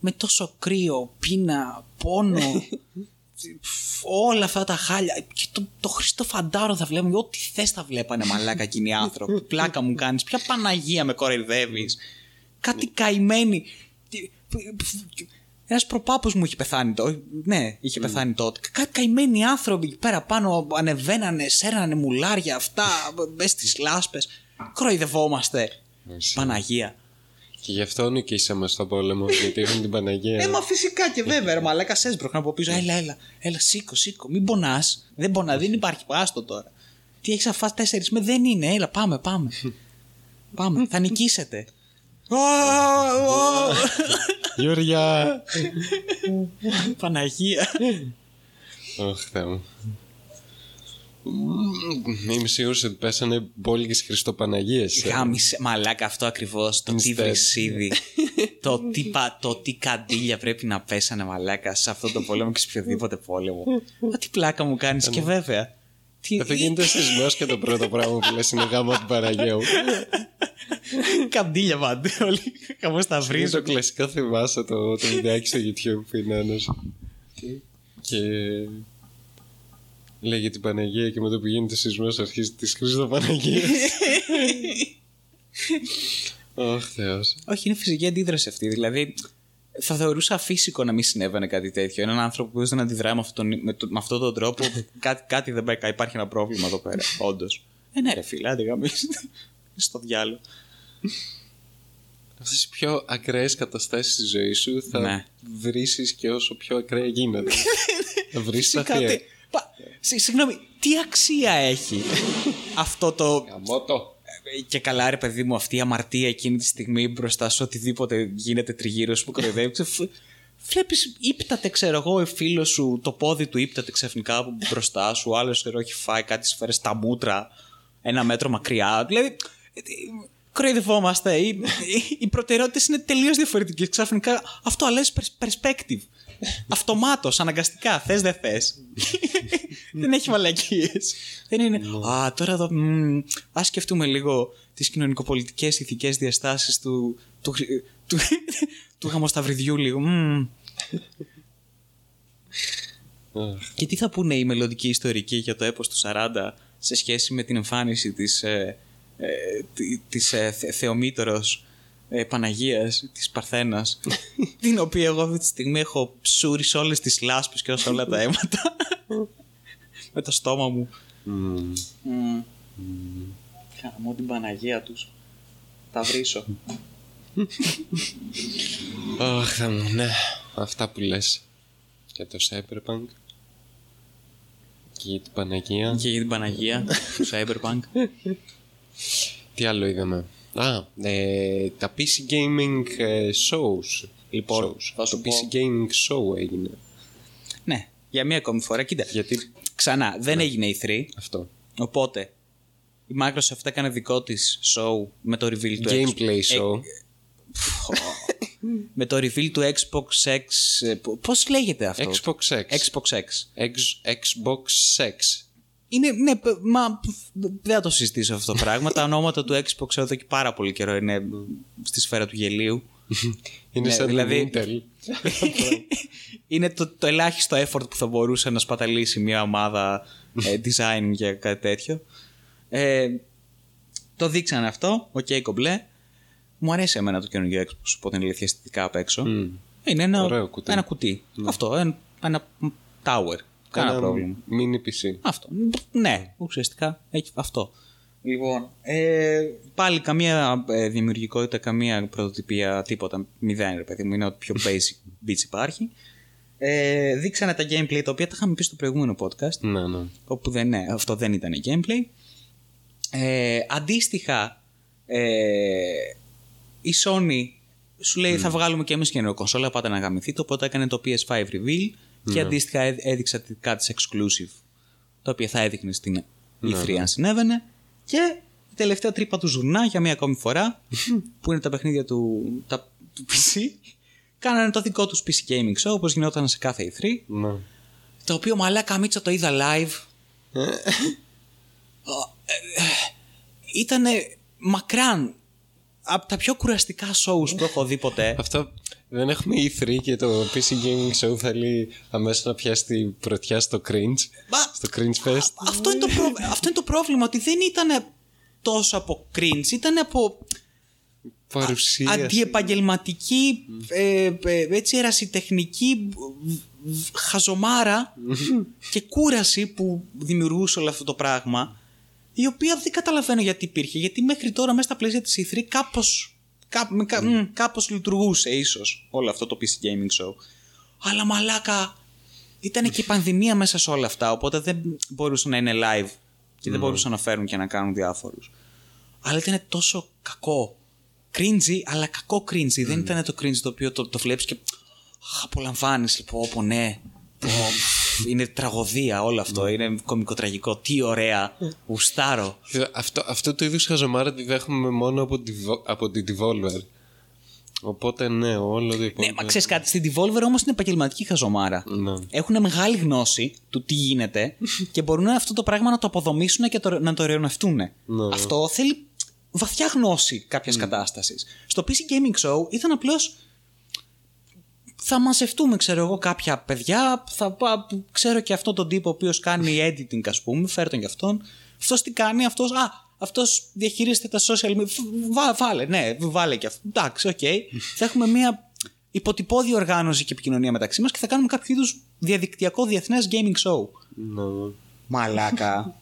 με τόσο κρύο, πείνα, πόνο φ, (laughs) όλα αυτά τα χάλια και το, το Χριστό Φαντάρο θα βλέπουμε ό,τι θες θα βλέπανε μαλάκα εκείνοι οι άνθρωποι (laughs) πλάκα μου κάνεις, ποια Παναγία με κοροϊδεύεις κάτι καημένοι Τι- ένας προπάπος μου είχε πεθάνει τότε. Ναι, είχε πεθάνει τότε. Κάτι καημένοι άνθρωποι εκεί πέρα πάνω ανεβαίνανε, σέρνανε μουλάρια αυτά, μπες στις λάσπες. Κροϊδευόμαστε. Εσύ. Παναγία. Και γι' αυτό νικήσαμε στο πόλεμο, (laughs) γιατί είχαν την Παναγία. Ε, μα φυσικά και βέβαια, ρε μαλάκα έσπροχναν από πίσω. Έλα, έλα, έλα, σήκω, σήκω. Μην πονάς. Δεν πονάς, δεν υπάρχει. Άστο τώρα. Τι έχεις αφάσει τέσσερις με, δεν είναι. Έλα, πάμε, πάμε. πάμε, θα νικήσετε. Ω, ω. Γιώργια! Παναγία. Αχ, Θεέ μου. Μ, Είμαι σίγουρος ότι πέσανε μπόλικες Χριστοπαναγίες. ε. Γάμισε, μαλάκα αυτό ακριβώς. Το τι Instead. βρυσίδι. (laughs) το, τι, πα- το τι καντήλια πρέπει να πέσανε μαλάκα σε αυτό το πόλεμο και σε οποιοδήποτε πόλεμο. Μα τι πλάκα μου κάνεις και βέβαια. Τι, Δεν θα γίνεται σεισμός και το πρώτο πράγμα που λες είναι γάμα του Παναγίου. (laughs) καντήλια πάντα. Όλοι χαμό τα Είναι βρίζουν. το κλασικό θυμάσαι το, το βιντεάκι στο YouTube που είναι ένας. Και λέγει την Παναγία και με το που γίνεται σεισμός αρχίζει τις Χριστοπαναγίες. Αχ, Θεός. Όχι, είναι φυσική αντίδραση αυτή. Δηλαδή, θα θεωρούσα φύσικο να μην συνέβαινε κάτι τέτοιο. Έναν άνθρωπο που δεν αντιδρά με αυτόν, με, το- με αυτόν τον τρόπο, (laughs) κάτι, κάτι δεν πάει. καλά. Υπάρχει ένα πρόβλημα εδώ πέρα. Όντως. Ε, ναι, ρε φίλε, άντε γαμίστε. Στο διάλογο. Αυτές οι πιο ακραίες καταστάσεις στη ζωή σου θα Ναι. βρίσεις και όσο πιο ακραία γίνεται. (laughs) θα βρίσεις τα θεία. Κάτι. Πα- συ- Συγγνώμη, τι αξία έχει (laughs) αυτό το. Γαμώτο. Και καλά, ρε παιδί μου, αυτή η αμαρτία εκείνη τη στιγμή μπροστά σε οτιδήποτε γίνεται τριγύρω σου που κοροϊδεύει. Βλέπεις, ύπταται, ξέρω εγώ, ο φίλος σου, το πόδι του ύπταται ξαφνικά από μπροστά σου. Ο άλλο, ξέρω, έχει φάει κάτι σφαίρες στα μούτρα, ένα μέτρο μακριά. Δηλαδή, ε, κοροϊδευόμαστε. Οι, οι, οι προτεραιότητες είναι τελείως διαφορετικές. Ξαφνικά αυτό αλλάζει perspective. Αυτομάτως, αναγκαστικά. Θες, δεν θες. δεν έχει μαλακίες. Δεν είναι. Α, τώρα εδώ. Α σκεφτούμε λίγο τις κοινωνικοπολιτικές ηθικές διαστάσεις του. του, χρη- του, του γαμοσταυριδιού λίγο. Μμμ. Αχ, Και τι θα πούνε οι μελλοντικοί ιστορικοί για το έπος του 40 σε σχέση με την εμφάνιση της, ε, ε, τη- της ε, Θε- Θεομήτωρος ε, Παναγίας, της Παρθένας, (laughs) την οποία εγώ αυτή τη στιγμή έχω ψούρει σε όλες τις λάσπες και σε όλα τα αίματα (laughs) με το στόμα μου. μμ. Χαμώ την Παναγία τους. Τα βρίσω. Αχ, θα μου, ναι. Αυτά που λες. Για το Cyberpunk. Και για την Παναγία. και για την Παναγία του (laughs) Cyberpunk. Τι άλλο είδαμε; Α, ε, τα PC Gaming ε, Shows. Λοιπόν, Shows. θα σου το πω- PC Gaming Show έγινε. ναι, για μία ακόμη φορά. Κοίτα, Γιατί ξανά, δεν έγινε η 3. αυτό. Οπότε, η Microsoft έκανε δικό της show με το reveal του Gameplay Xbox. show. Ε, με το reveal του Xbox X. ε, π- Πώς λέγεται αυτό; Xbox X. Xbox X. X- Xbox Sex. Είναι, ναι, π- μα π- δεν θα το συζητήσω αυτό το πράγμα. Τα ονόματα του Xbox εδώ και πάρα πολύ καιρό είναι στη σφαίρα του γελοίου. Είναι Ναι, σαν δηλαδή- την Intel. (laughs) είναι το, το ελάχιστο effort που θα μπορούσε να σπαταλήσει μια ομάδα ε, design για κάτι τέτοιο. Ε, το δείξανε αυτό, οκ, κομπλέ. Μου αρέσει εμένα το καινούργιο Xbox, σου πω την αλήθεια αισθητικά απ' έξω. Μμ. Είναι ένα Ωραίο κουτί. Ένα κουτί. Αυτό, ένα, ένα tower. Κανένα Ένα πρόβλημα. Mini PC. Αυτό. Ναι, ουσιαστικά έχει αυτό. Λοιπόν, ε, πάλι καμία ε, δημιουργικότητα, καμία πρωτοτυπία, τίποτα. Μηδέν, ρε παιδί μου. Είναι ό,τι πιο (laughs) basic beats υπάρχει. Ε, δείξανε τα gameplay τα οποία τα είχαμε πει στο προηγούμενο podcast. Ναι, ναι. Όπου δεν, ναι, αυτό δεν ήταν gameplay. Ε, αντίστοιχα, ε, η Sony σου λέει θα βγάλουμε και εμείς καινούργια κονσόλα, πάτε να γαμηθείτε, οπότε έκανε το PS5 reveal και αντίστοιχα έ- έδειξε κάτι της exclusive, το οποίο θα έδειχνε στην E3 αν συνέβαινε και η τελευταία τρύπα του ζουρνά για μία ακόμη φορά, (laughs) που είναι τα παιχνίδια του, τα, του PC, κάνανε το δικό τους PC Gaming Show, όπως γινόταν σε κάθε E3, Ναι. το οποίο μαλάκα Μίτσα το είδα live. Ήταν μακράν από τα πιο κουραστικά shows που έχω δει ποτέ. Αυτό δεν έχουμε E3 και το PC Gaming Show θέλει αμέσως να πιάσει την πρωτιά στο cringe. Μα- Στο cringe fest. αυτό, είναι το προ- αυτό είναι το πρόβλημα, ότι δεν ήταν τόσο από cringe, ήταν από Παρουσίαση. αντιεπαγγελματική, ε, ε, έτσι ερασιτεχνική β- β- χαζομάρα (laughs) και κούραση που δημιουργούσε όλο αυτό το πράγμα, η οποία δεν καταλαβαίνω γιατί υπήρχε, γιατί μέχρι τώρα μέσα στα πλαίσια της E3 κάπως, κά, με κα- μ, κάπως λειτουργούσε ίσως όλο αυτό το PC Gaming Show. Αλλά μαλάκα, ήταν και η πανδημία μέσα σε όλα αυτά, οπότε δεν μπορούσαν να είναι live και δεν μπορούσαν να φέρουν και να κάνουν διάφορους. Αλλά ήταν τόσο κακό. Cringy, αλλά κακό cringy. Δεν ήταν το cringy το οποίο το, το βλέπεις και αχ, απολαμβάνεις λοιπόν, πω ναι. Πω, είναι τραγωδία όλο αυτό. Είναι κομικοτραγικό. Τι ωραία. Γουστάρω. Αυτό, αυτό το είδους χαζομάρα τη δέχομαι μόνο από τη, από τη Devolver. Οπότε ναι, όλο το Ναι, υπόλοιπο. μα ξέρεις κάτι, στην Devolver όμως είναι επαγγελματική χαζομάρα. Ναι. Έχουν μεγάλη γνώση του τι γίνεται (laughs) και μπορούν αυτό το πράγμα να το αποδομήσουν και το, να το ρεωνευτούν. Ναι. Αυτό θέλει βαθιά γνώση κάποιας κατάστασης. Στο PC Gaming Show ήταν απλώς. Θα μαζευτούμε, ξέρω εγώ, κάποια παιδιά. Θα πά- ξέρω και αυτόν τον τύπο ο οποίος κάνει editing, ας πούμε. Φέρ τον και αυτόν. Αυτός τι κάνει, αυτός. Α, αυτός διαχειρίζεται τα social media. Βά, βάλε, ναι, βάλε και αυτό. Εντάξει, οκ. θα έχουμε μια υποτυπώδη οργάνωση και επικοινωνία μεταξύ μας και θα κάνουμε κάποιο είδους διαδικτυακό διεθνές gaming show. Ναι, ναι. Μαλάκα.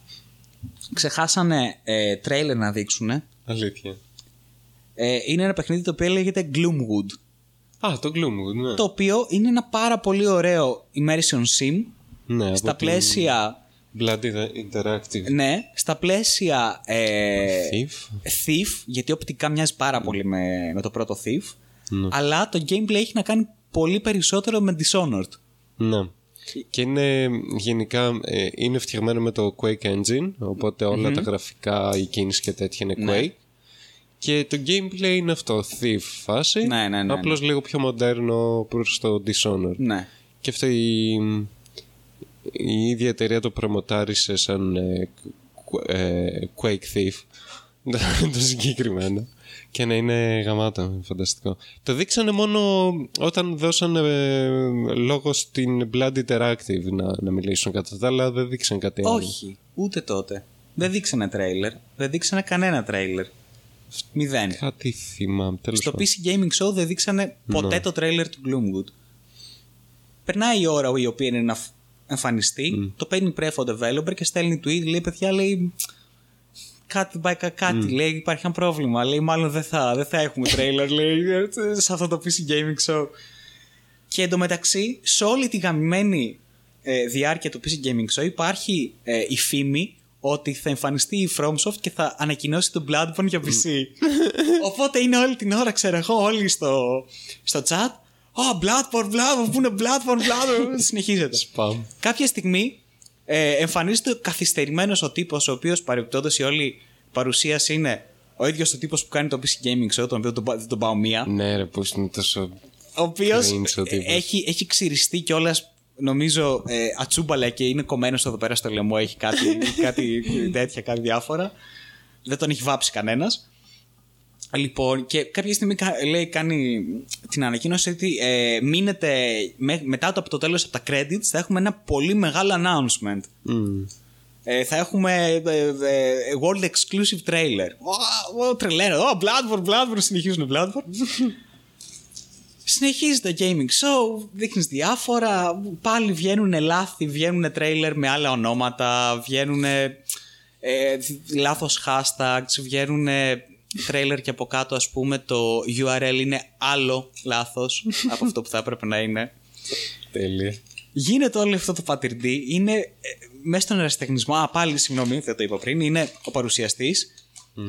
Ξεχάσανε ε, τρέιλερ να δείξουν. Αλήθεια. Ε, είναι ένα παιχνίδι το οποίο λέγεται Gloomwood. Α, το Gloomwood, ναι. Το οποίο είναι ένα πάρα πολύ ωραίο immersion sim. ναι από Στα την πλαίσια. Bloody Interactive. Ναι, στα πλαίσια. Ε, Thief. Thief, γιατί οπτικά μοιάζει πάρα πολύ με, με το πρώτο Thief. Ναι. Αλλά το gameplay έχει να κάνει πολύ περισσότερο με Dishonored. Ναι. Και είναι γενικά ε, είναι φτιαγμένο με το Quake Engine, οπότε όλα τα γραφικά, η κίνηση και τέτοια είναι Ναι. Quake. Και το gameplay είναι αυτό, Thief φάση. Ναι, ναι, ναι, Απλώς λίγο πιο μοντέρνο προς το Dishonored. Ναι. Και αυτό η, η ίδια εταιρεία το προμοτάρισε σαν ε, Qu- ε, Quake Thief. (laughs) το συγκεκριμένο. Και να είναι γαμάτο, φανταστικό. Το δείξανε μόνο όταν δώσανε ε, λόγο στην Blood Interactive να, να μιλήσουν κατά τα άλλα, δεν δείξαν κάτι άλλο. Όχι, ούτε τότε. Δεν δείξανε τρέιλερ. Δεν δείξανε κανένα τρέιλερ. Μηδέν. Κάτι θυμάμαι, τέλος Στο πάντων. PC Gaming Show δεν δείξανε ποτέ το τρέιλερ του Gloomwood. Περνάει η ώρα η οποία είναι να φ- εμφανιστεί, το παίρνει πρέφο ο developer και στέλνει tweet, λέει παιδιά, λέει κάτι πάει κα- κάτι, λέει υπάρχει ένα πρόβλημα, λέει μάλλον δεν θα, δεν θα έχουμε τρέιλερ, (laughs) λέει σε αυτό το PC Gaming Show. Και εντωμεταξύ, σε όλη τη γαμημένη ε, διάρκεια του PC Gaming Show υπάρχει ε, η φήμη ότι θα εμφανιστεί η FromSoft και θα ανακοινώσει το Bloodborne για PC. Οπότε είναι όλη την ώρα, ξέρω εγώ, όλοι στο, στο chat. Oh, Bloodborne, Bloodborne, πού είναι Bloodborne, Bloodborne. Συνεχίζεται. Spam. Κάποια στιγμή ε, εμφανίζεται καθυστερημένος ο τύπος ο οποίος παρεμπιπτόντως η όλη παρουσίαση είναι ο ίδιος ο τύπος που κάνει το PC Gaming Show, τον οποίο τον, πα- δεν τον πάω μία. Ναι, ρε, πώς είναι τόσο. Ο οποίος Cringe ο τύπος. έχει, έχει ξυριστεί κιόλας, νομίζω, ε, ατσούμπαλα και είναι κομμένος εδώ πέρα στο λαιμό. Έχει κάτι, (laughs) κάτι τέτοια, κάτι διάφορα. Δεν τον έχει βάψει κανένας. Λοιπόν, και κάποια στιγμή κα- λέει, κάνει την ανακοίνωση ότι ε, μείνετε με- μετά το, από το τέλος από τα credits θα έχουμε ένα πολύ μεγάλο announcement. Μμμ. Ε, θα έχουμε ε, ε, world exclusive trailer. Ω, τρελαίνω. Ω, Bloodborne, Bloodborne, συνεχίζουν Bloodborne. (laughs) Συνεχίζει το gaming show, δείχνεις διάφορα, πάλι βγαίνουν λάθη, βγαίνουν τρέιλερ με άλλα ονόματα, βγαίνουν ε, λάθος hashtags, βγαίνουν τρέιλερ και από κάτω ας πούμε το URL είναι άλλο λάθος από αυτό που θα έπρεπε να είναι. Τέλεια. Γίνεται όλο αυτό το πατυρντή. Είναι ε, μέσα στον ερασιτεχνισμό. Α, πάλι συγγνώμη, δεν το είπα πριν. Είναι ο παρουσιαστής.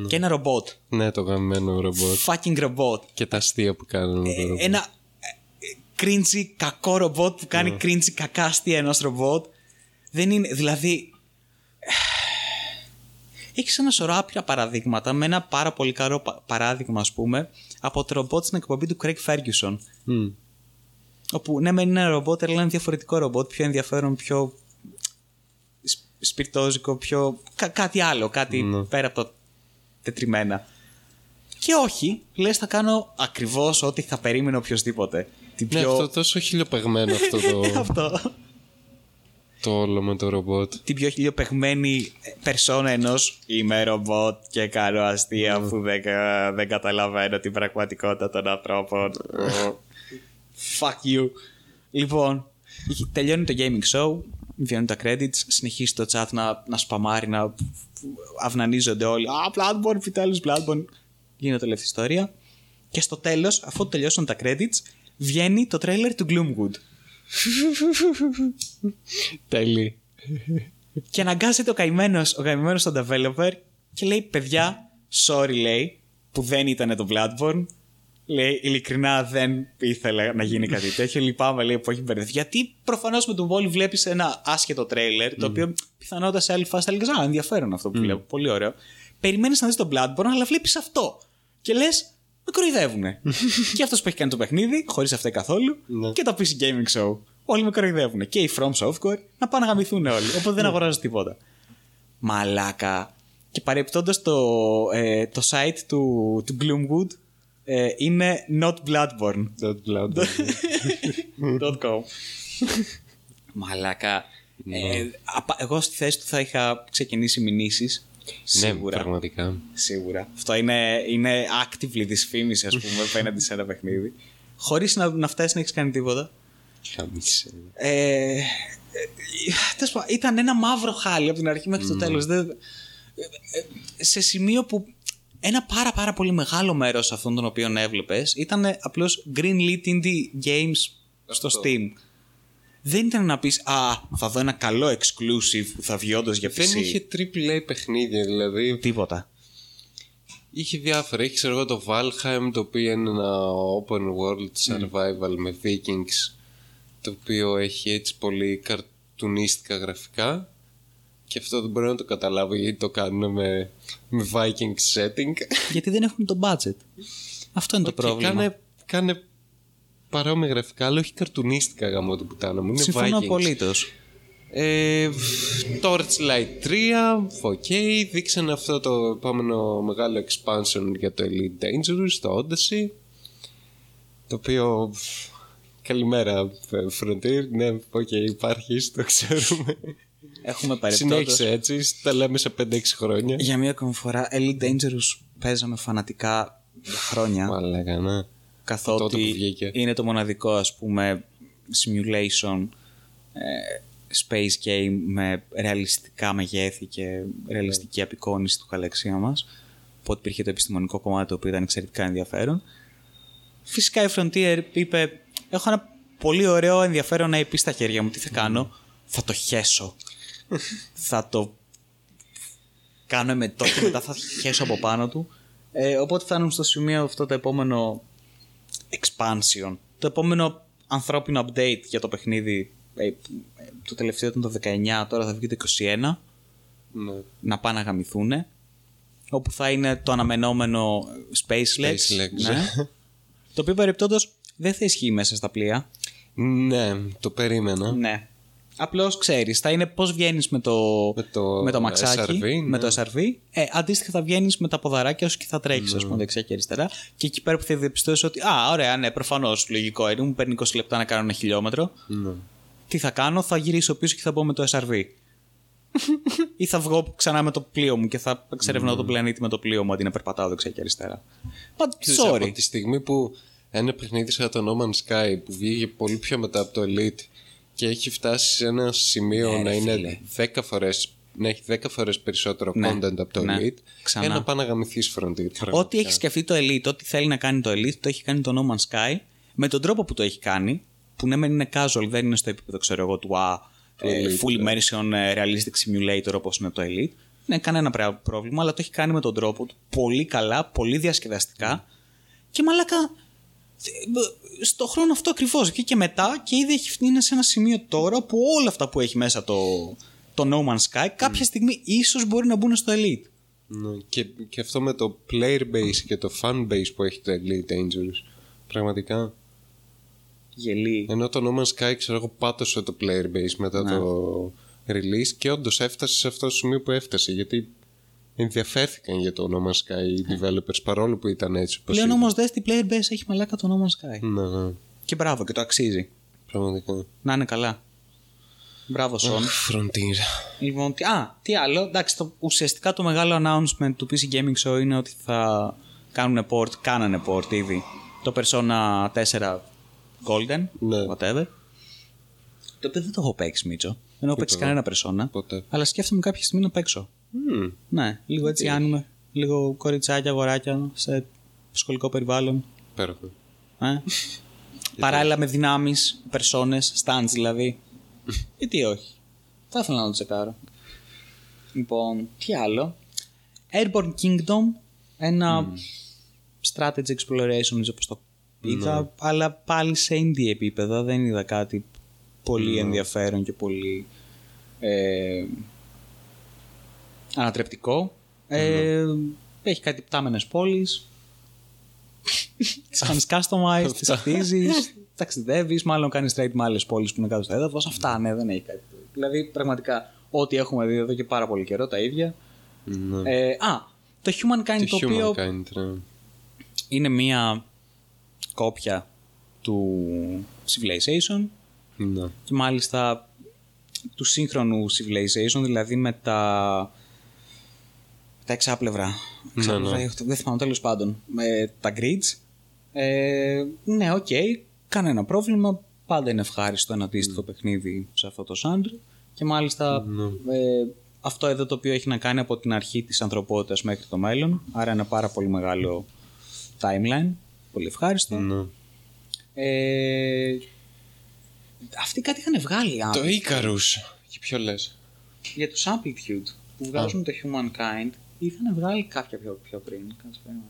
Και ένα ρομπότ. Ναι, το γαμμένο ρομπότ. Fucking ρομπότ. Και τα αστεία που κάνουν με το ρομπότ. Ένα κρίντζι κακό ρομπότ που κάνει κρίντζι κακά αστεία ενός ρομπότ. Δεν είναι. Δηλαδή. Έχεις ένα σωρό άπειρα παραδείγματα με ένα πάρα πολύ καλό πα- παράδειγμα, ας πούμε, από το ρομπότ στην εκπομπή του Craig Ferguson. Μμ. Όπου ναι, μεν είναι ένα ρομπότ, αλλά είναι ένα διαφορετικό ρομπότ, πιο ενδιαφέρον, πιο σ- σπιρτόζικο, πιο. κα- κάτι άλλο, κάτι Ναι. πέρα από τα τετριμένα. Και όχι, λες, θα κάνω ακριβώς ό,τι θα περίμενε οποιοδήποτε. Την Ναι, πιο. αυτό τόσο χιλιοπεγμένο αυτό το, (laughs) αυτό. το όλο με το ρομπότ. Την πιο χιλιοπεγμένη περσόνα ενός είμαι ρομπότ και κάνω αστεία που δεν, κα- δεν καταλαβαίνω την πραγματικότητα των ανθρώπων. Fuck you. Λοιπόν, τελειώνει το gaming show, βγαίνουν τα credits, συνεχίζει το chat να, να σπαμάρει, να αυνανίζονται όλοι. Α, Bloodborne, επιτέλους Bloodborne. Γίνεται όλη αυτή η ιστορία. Και στο τέλος, αφού τελειώσουν τα credits, βγαίνει το trailer του Gloomwood. (laughs) Τέλει. Και αναγκάζεται ο καημένος ο καημένος στον developer και λέει: Παιδιά, sorry, λέει, που δεν ήταν το Bloodborne. Λέει, ειλικρινά δεν ήθελα να γίνει κάτι (laughs) τέτοιο. Λυπάμαι, λέει, που έχει μπερδευτεί. Γιατί προφανώς με τον Βόλι βλέπεις ένα άσχετο τρέιλερ, το οποίο πιθανότατα σε άλλη φάση θα έλεγες Α, ενδιαφέρον αυτό που βλέπω. Πολύ ωραίο. Περιμένεις να δεις τον Bloodborne, αλλά βλέπεις αυτό. Και λες, με κοροϊδεύουνε. (laughs) και αυτός που έχει κάνει το παιχνίδι, χωρίς αυτά καθόλου, Ναι. και το PC Gaming Show. Όλοι με κοροϊδεύουν. Και οι From Software να πάνε να γαμηθούν όλοι. (laughs) Οπότε δεν αγοράζω τίποτα. Μαλάκα. Και παρεπτόντω το, ε, το site του, του Gloomwood ε, είναι not bloodborne. Not Bloodborne. .com. Μαλάκα. Ε, απα- εγώ στη θέση του θα είχα ξεκινήσει μηνύσεις. ναι, Σίγουρα. πραγματικά. Σίγουρα. Αυτό είναι, είναι actively δυσφήμιση, α πούμε, απέναντι σε ένα παιχνίδι. Χωρί να, να φτάσει να έχει κάνει τίποτα. Χαμίσε. Ε, ε, τέλος πάντων, ήταν ένα μαύρο χάλι από την αρχή μέχρι το τέλος. Δεν- ε, ε, σε σημείο που ένα πάρα πάρα πολύ μεγάλο μέρος αυτών των οποίων έβλεπες ήταν απλώς green lit indie games στο Αυτό. Steam. Δεν ήταν να πεις «Α, θα δω ένα καλό exclusive που θα βγει όντως για PC». Δεν είχε triple A παιχνίδια, δηλαδή. τίποτα. Είχε διάφορα. Είχε ξέρω εγώ το Valheim, το οποίο είναι ένα open world survival με Vikings, το οποίο έχει έτσι πολύ καρτουνίστικα γραφικά. Και αυτό δεν μπορώ να το καταλάβω γιατί το κάνουν με, με Viking setting. Γιατί δεν έχουν το budget. Αυτό είναι το Και πρόβλημα. κάνε, κάνε παρόμοια γραφικά, αλλά όχι καρτουνίστικα γαμό του πουτάνα μου. Είναι Συμφωνώ Vikings. απολύτως. Ε, Torchlight 3, ok, δείξανε αυτό το επόμενο μεγάλο expansion για το Elite Dangerous, το Odyssey, το οποίο, καλημέρα Frontier, ναι, ok, υπάρχει, το ξέρουμε. Έχουμε παρεπτόντως. Συνέχισε έτσι, τα λέμε σε 5-6 χρόνια. Για μία ακόμη φορά, Elite Dangerous παίζαμε φανατικά για χρόνια. Μαλάκα, ναι. Τότε καθότι που βγήκε. είναι το μοναδικό ας πούμε simulation ε, space game με ρεαλιστικά μεγέθη και ρεαλιστική απεικόνηση του γαλαξία μας οπότε υπήρχε το επιστημονικό κομμάτι το οποίο ήταν εξαιρετικά ενδιαφέρον φυσικά η Frontier είπε έχω ένα πολύ ωραίο ενδιαφέρον IP στα χέρια μου τι θα κάνω θα το χέσω θα το κάνω με το και μετά θα χέσω από πάνω του ε, οπότε φτάνουμε στο σημείο αυτό το επόμενο expansion. Το επόμενο ανθρώπινο update για το παιχνίδι, ε, το τελευταίο ήταν το 19, τώρα θα βγει το 21, ναι. να πάνε να γαμηθούν. Όπου θα είναι το αναμενόμενο Space Legs. Space Legs. Ναι, το οποίο παρεπτόντως δεν θα ισχύει μέσα στα πλοία. ναι, το περίμενα. Ναι. Απλώς ξέρεις, θα είναι πώς βγαίνεις με το, Με το το μαξάκι, SRV, με ναι. το SRV. Ε, αντίστοιχα θα βγαίνεις με τα ποδαράκια όσο και θα τρέχεις, ας πούμε, δεξιά και αριστερά. Και εκεί πέρα που θα διαπιστώσεις ότι, Α, ωραία, ναι, προφανώς λογικό είναι, μου παίρνει 20 λεπτά να κάνω ένα χιλιόμετρο. Ναι. Τι θα κάνω, θα γυρίσω πίσω και θα μπω με το SRV. (laughs) Ή θα βγω ξανά με το πλοίο μου και θα εξερευνάω τον πλανήτη με το πλοίο μου αντί να περπατάω δεξιά και αριστερά. But Ξέρεις, sorry. Από τη στιγμή που ένα παιχνίδι σαν το No Man's Sky που βγήκε πολύ πιο μετά από το Elite και έχει φτάσει σε ένα σημείο Ναι, να ρε, είναι φίλε. 10 φορές να έχει 10 φορές περισσότερο Ναι, content από το ναι. Elite Ξανά. ένα πάνω να γαμηθείς Frontier. Ό,τι έχει σκεφτεί το Elite, ό,τι θέλει να κάνει το Elite, το έχει κάνει το No Man's Sky με τον τρόπο που το έχει κάνει, που ναι, μεν είναι casual, δεν είναι στο επίπεδο, ξέρω εγώ, του α, ε, Elite, full ναι. immersion ε, realistic simulator όπως είναι το Elite. Ναι, κανένα πρέ- πρόβλημα, αλλά το έχει κάνει με τον τρόπο του. Πολύ καλά, πολύ διασκεδαστικά. Και μαλάκα. Ε, Στο χρόνο αυτό ακριβώς. Και μετά και ήδη έχει φτύνει σε ένα σημείο τώρα που όλα αυτά που έχει μέσα το, το No Man's Sky κάποια στιγμή ίσως μπορεί να μπουν στο Elite. Ναι. Και, και αυτό με το player base και το fan base που έχει το Elite Dangerous. Πραγματικά. Γελί. Ενώ το No Man's Sky ξέρω εγώ πάτωσε το player base μετά Ναι. το release και όντως έφτασε σε αυτό το σημείο που έφτασε γιατί ενδιαφέρθηκαν για το No Man's Sky οι developers παρόλο που ήταν έτσι όπως Πλέον ήταν. όμως δες τι player base έχει μαλάκα το No Man's Sky. Ναι, ναι, Και μπράβο και το αξίζει. πραγματικά. Να είναι καλά. Μπράβο, Σον. Frontier. Λοιπόν, τι- α, τι άλλο. Εντάξει, το, ουσιαστικά το μεγάλο announcement του PC Gaming Show είναι ότι θα κάνουν port, κάνανε port ήδη το Persona 4 Golden, Ναι. whatever. Το οποίο δεν το έχω παίξει, Μίτσο. Δεν έχω παίξει κανένα Persona. Ποτέ. Αλλά σκέφτομαι κάποια στιγμή να παίξω. Μμμ. Ναι, λίγο έτσι άνιμε. Λίγο κοριτσάκια, αγοράκια σε σχολικό περιβάλλον. Υπέροχο. Ε; (laughs) Παράλληλα με δυνάμεις, περσόνες, stands δηλαδή. (laughs) Γιατί όχι; Θα ήθελα να το τσεκάρω. Λοιπόν, τι άλλο; Airborne Kingdom, ένα strategy exploration, νομίζω πως το είδα, αλλά πάλι σε indie επίπεδα, δεν είδα κάτι πολύ ενδιαφέρον και πολύ ε, ανατρεπτικό. Ε, έχει κάτι πτάμενες πόλεις, τις κάνεις customize, τις χτίζεις, ταξιδεύεις, μάλλον κάνεις trade με άλλες πόλεις που είναι κάτω στο έδαφος. Αυτά, ναι, δεν έχει κάτι. Δηλαδή, πραγματικά, ό,τι έχουμε δει εδώ και πάρα πολύ καιρό, τα ίδια. Ναι. Ε, α, το Humankind το, Το οποίο Humankind, ναι. είναι μία κόπια του Civilization Ναι. και μάλιστα του σύγχρονου Civilization, δηλαδή με τα, τα εξάπλευρα. εξάπλευρα, ναι. Δεν θυμάμαι τέλος πάντων. Με τα grids. Ε, ναι, οκ. Κανένα πρόβλημα. Πάντα είναι ευχάριστο ένα αντίστοιχο παιχνίδι σε αυτό το genre. Και μάλιστα ε, αυτό εδώ το οποίο έχει να κάνει από την αρχή της ανθρωπότητας μέχρι το μέλλον. Άρα ένα πάρα πολύ μεγάλο timeline. Πολύ ευχάριστο. Ναι. Ε, αυτοί κάτι είχαν βγάλει α, Το Icarus. Και ποιο λες. για το Amplitude που βγάζουν το Humankind. Είχαν βγάλει κάποια πιο, πιο πριν. Κάτσε περίμενε.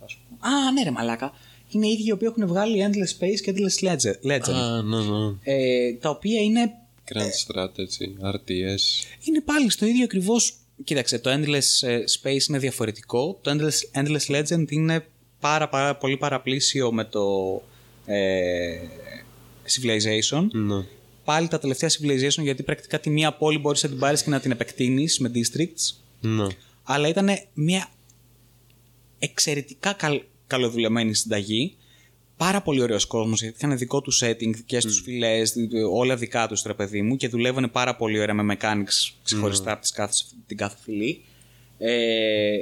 Θα σου πω. Α, ναι, ρε μαλάκα. Είναι οι ίδιοι οι οποίοι έχουν βγάλει Endless Space και Endless Legend. Legend. Α, ναι, ναι. Ε, τα οποία είναι, Grand Strategy, RTS. είναι πάλι στο ίδιο ακριβώς. Κοίταξε, το Endless ε, Space είναι διαφορετικό. Το Endless, Endless Legend είναι πάρα, πάρα πολύ παραπλήσιο με το ε, Civilization. Ναι. Πάλι τα τελευταία Civilization, γιατί πρακτικά τη μία πόλη μπορείς να την πάρεις και να την επεκτείνεις με districts. Ναι. Αλλά ήταν μια εξαιρετικά καλ, καλοδουλεμένη συνταγή. Πάρα πολύ ωραίος κόσμος, γιατί είχαν δικό τους setting, δικές τους φυλές, δι- όλα δικά τους ρε παιδί μου και δουλεύανε πάρα πολύ ωραία με mechanics ξεχωριστά από τις κάθε, την κάθε φυλή. Ε,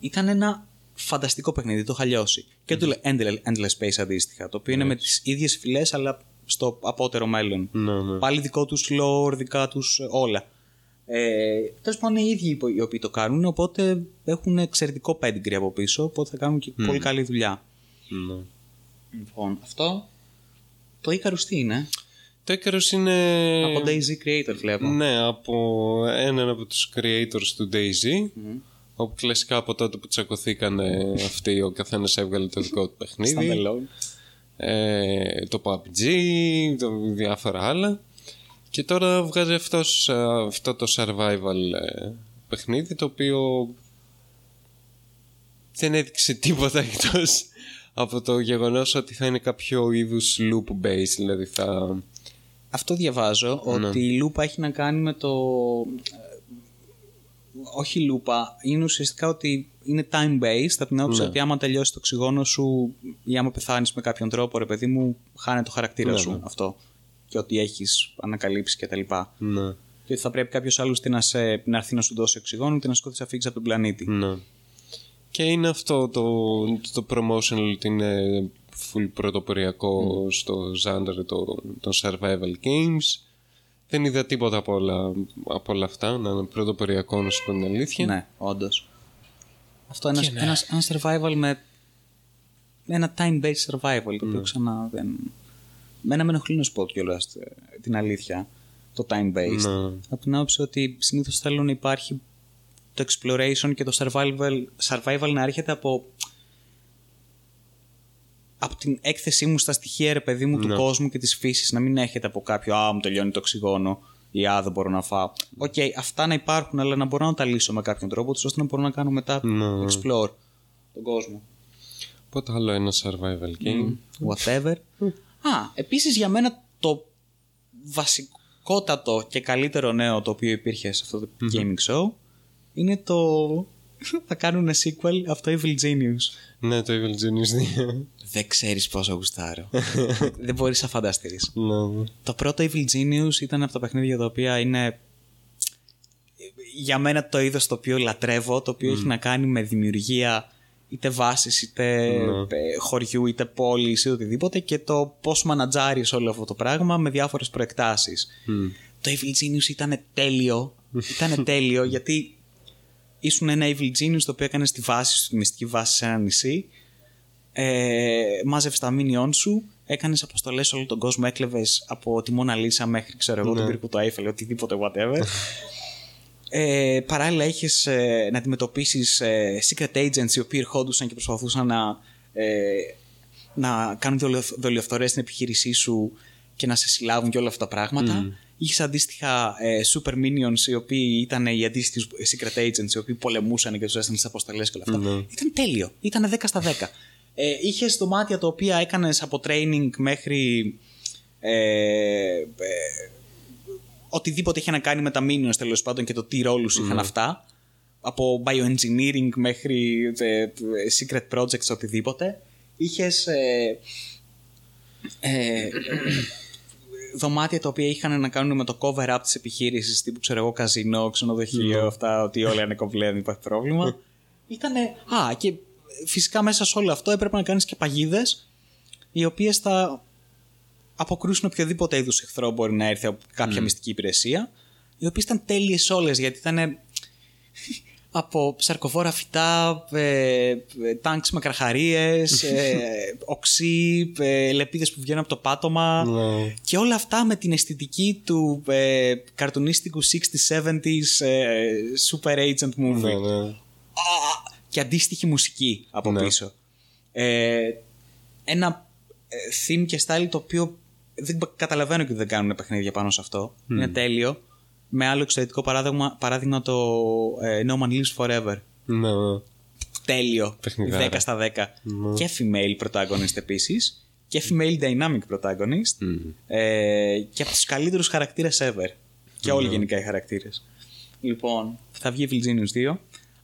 ήταν ένα φανταστικό παιχνίδι, το είχα λιώσει. Και το Endless, Endless Space αντίστοιχα, το οποίο είναι με τις ίδιες φυλές αλλά στο απότερο μέλλον. Ναι, ναι. Πάλι δικό τους lore, δικά τους ε, όλα. Ε, Τέλος πάντων, είναι οι ίδιοι οι οποίοι το κάνουν, οπότε έχουν εξαιρετικό pedigree από πίσω, οπότε θα κάνουν και πολύ καλή δουλειά. ναι. Λοιπόν, αυτό. Το Icarus τι είναι, Το Icarus είναι... από Daisy Creator βλέπω. Ναι, από έναν από τους creators του DayZ. Όπου κλασικά από τότε που τσακωθήκανε αυτοί, ο καθένας έβγαλε το δικό του παιχνίδι. Standalone. ε, το PUBG, το διάφορα άλλα. Και τώρα βγάζει αυτός, ε, αυτό το survival ε, παιχνίδι το οποίο δεν έδειξε τίποτα εκτός από το γεγονός ότι θα είναι κάποιο είδους loop based, δηλαδή θα... Αυτό διαβάζω, ότι η λούπα έχει να κάνει με το... ε, Όχι λούπα, είναι ουσιαστικά ότι είναι time based, από την άποψη Ναι. ότι άμα τελειώσει το οξυγόνο σου ή άμα πεθάνεις με κάποιον τρόπο, ρε παιδί μου, χάνει το χαρακτήρα Ναι, σου ναι. αυτό. Και ότι έχεις ανακαλύψει κτλ. Ναι, Και ότι θα πρέπει κάποιος άλλος να, σε, να έρθει να σου δώσει οξυγόνο και να σκόθει να φύγεις από τον πλανήτη. ναι. Και είναι αυτό το, το promotional ότι είναι full πρωτοποριακό στο genre το, των survival games. Δεν είδα τίποτα από όλα, από όλα αυτά, να είναι πρωτοποριακό να σου πω την αλήθεια. Ναι, όντως. Αυτό είναι Και ναι. ένας, ένας survival με. με ένα time-based survival. Το οποίο ξανά δεν. Μένα με ενοχλεί να σου πω κιόλα την αλήθεια. το time-based. Ναι. Από την άποψη ότι συνήθως θέλω να υπάρχει το exploration και το survival, survival να έρχεται από από την έκθεσή μου στα στοιχεία ρε παιδί μου του Ναι. κόσμου και της φύσης να μην έρχεται από κάποιο «Α, μου τελειώνει το οξυγόνο» ή «Α, δεν μπορώ να φάω». Οκ, αυτά να υπάρχουν, αλλά να μπορώ να τα λύσω με κάποιον τρόπο, τους, ώστε να μπορώ να κάνω μετά Ναι. explore τον κόσμο. Πότε άλλο ένα survival game; Whatever. Α, επίσης για μένα το βασικότατο και καλύτερο νέο το οποίο υπήρχε σε αυτό το gaming show είναι το... (laughs) θα κάνουν sequel από το Evil Genius. Ναι, το Evil Genius 2. Δεν ξέρεις πόσο γουστάρω. (laughs) Δεν μπορείς να φανταστείς. ναι. Το πρώτο Evil Genius ήταν από τα παιχνίδια τα οποία είναι για μένα το είδος το οποίο λατρεύω, το οποίο έχει να κάνει με δημιουργία είτε βάσης, είτε ε, χωριού, είτε πόλης, είτε οτιδήποτε και το πώς μανατζάρεις όλο αυτό το πράγμα με διάφορες προεκτάσεις. Το Evil Genius ήταν τέλειο, ήταν (laughs) τέλειο γιατί ήσουν ένα Evil Genius το οποίο έκανε στη βάση σου, τη μυστική βάση σε ένα νησί ε, μάζευε τα μήνυόν σου, έκανες αποστολές σε όλο τον κόσμο, έκλεβες από τη Μόνα Λίσα μέχρι ξέρω εγώ, τον πύργο του Eiffel, οτιδήποτε, whatever. Ε, παράλληλα, είχες ε, να αντιμετωπίσεις ε, secret agents οι οποίοι ερχόντουσαν και προσπαθούσαν να, ε, να κάνουν δολιοφθορές στην επιχείρησή σου και να σε συλλάβουν και όλα αυτά τα πράγματα. Είχες αντίστοιχα ε, super minions οι οποίοι ήταν οι αντίστοιχοι secret agents οι οποίοι πολεμούσαν και τους έστελνε τις αποστολές και όλα αυτά. Ήταν τέλειο. Ήταν 10 στα 10. Ε, είχες δωμάτια τα οποία έκανες από training μέχρι. Ε, ε, οτιδήποτε είχε να κάνει με τα minions τέλος πάντων και το τι ρόλους είχαν αυτά. Από bioengineering μέχρι ε, secret projects, οτιδήποτε. Είχες. Ε, ε, δωμάτια τα οποία είχαν να κάνουν με το cover-up της επιχείρησης, τύπου ξέρω εγώ, καζινό, ξενοδοχείο, αυτά, ότι όλα είναι κομπλέ, δεν υπάρχει πρόβλημα. (laughs) Ήτανε. Α, και φυσικά μέσα σε όλο αυτό έπρεπε να κάνεις και παγίδες, οι οποίες θα αποκρούσουν οποιοδήποτε είδους εχθρό μπορεί να έρθει από κάποια μυστική υπηρεσία, οι οποίες ήταν τέλειες όλες, γιατί ήταν (laughs) από ψαρκοφόρα φυτά, ε, τάγκς με καρχαρίες, ε, (laughs) οξύ, ε, λεπίδες που βγαίνουν από το πάτωμα Ναι. και όλα αυτά με την αισθητική του ε, καρτουνίστικου 60s-70s ε, super agent movie Ναι, ναι. Α, και αντίστοιχη μουσική από Ναι. πίσω. Ε, ένα ε, theme και style το οποίο δεν καταλαβαίνω και δεν κάνουν παιχνίδια πάνω σε αυτό. Είναι τέλειο. Με άλλο εξαιρετικό παράδειγμα, παράδειγμα το ε, No Man Lives Forever. Ναι, ναι. Τέλειο. Παιχνιδάρα. 10 στα 10. Και female protagonist επίσης. Και female dynamic protagonist. Ε, και από τους καλύτερους χαρακτήρες ever. Και όλοι γενικά οι χαρακτήρες. Λοιπόν, θα βγει Evil Genius 2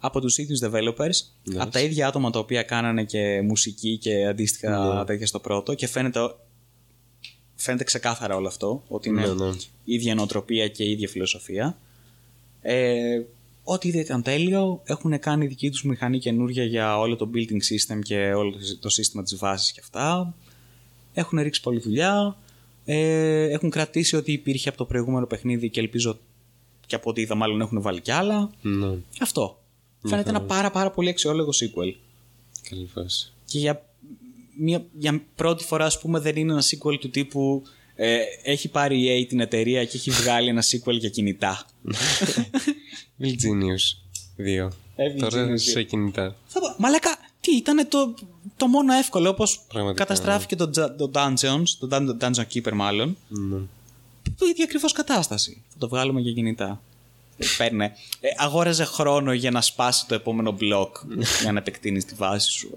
από τους ίδιους developers, από τα ίδια άτομα τα οποία κάνανε και μουσική και αντίστοιχα τέτοια στο πρώτο και φαίνεται, φαίνεται ξεκάθαρα όλο αυτό, ότι είναι Ναι, ναι. ίδια νοοτροπία και ίδια φιλοσοφία. Ε, ό,τι είδε ήταν τέλειο, έχουν κάνει δική τους μηχανή καινούρια για όλο το building system και όλο το σύστημα της βάσης και αυτά. Έχουν ρίξει πολλή δουλειά, ε, έχουν κρατήσει ό,τι υπήρχε από το προηγούμενο παιχνίδι και ελπίζω και από ό,τι είδα μάλλον έχουν βάλει κι άλλα. Ναι. Αυτό. Φαίνεται ένα πάρα πάρα πολύ αξιόλογο sequel. Καλή φάση. Και για, μια, για πρώτη φορά, ας πούμε, δεν είναι ένα sequel του τύπου ε, έχει πάρει η EA την εταιρεία και έχει βγάλει ένα sequel για κινητά. (laughs) Evil Genius 2. Evil Τώρα Genius σε κινητά. Θα πω, Μαλάκα, τι ήταν το, το μόνο εύκολο, όπως Πραγματικά, καταστράφηκε το, Dun- το Dungeons, το Dun- Dungeon Keeper μάλλον, Ναι. το ίδια ακριβώς κατάσταση. Θα το βγάλουμε για κινητά. Παίρνε. Ε, αγόραζε χρόνο για να σπάσει το επόμενο μπλοκ για να επεκτείνεις τη βάση σου.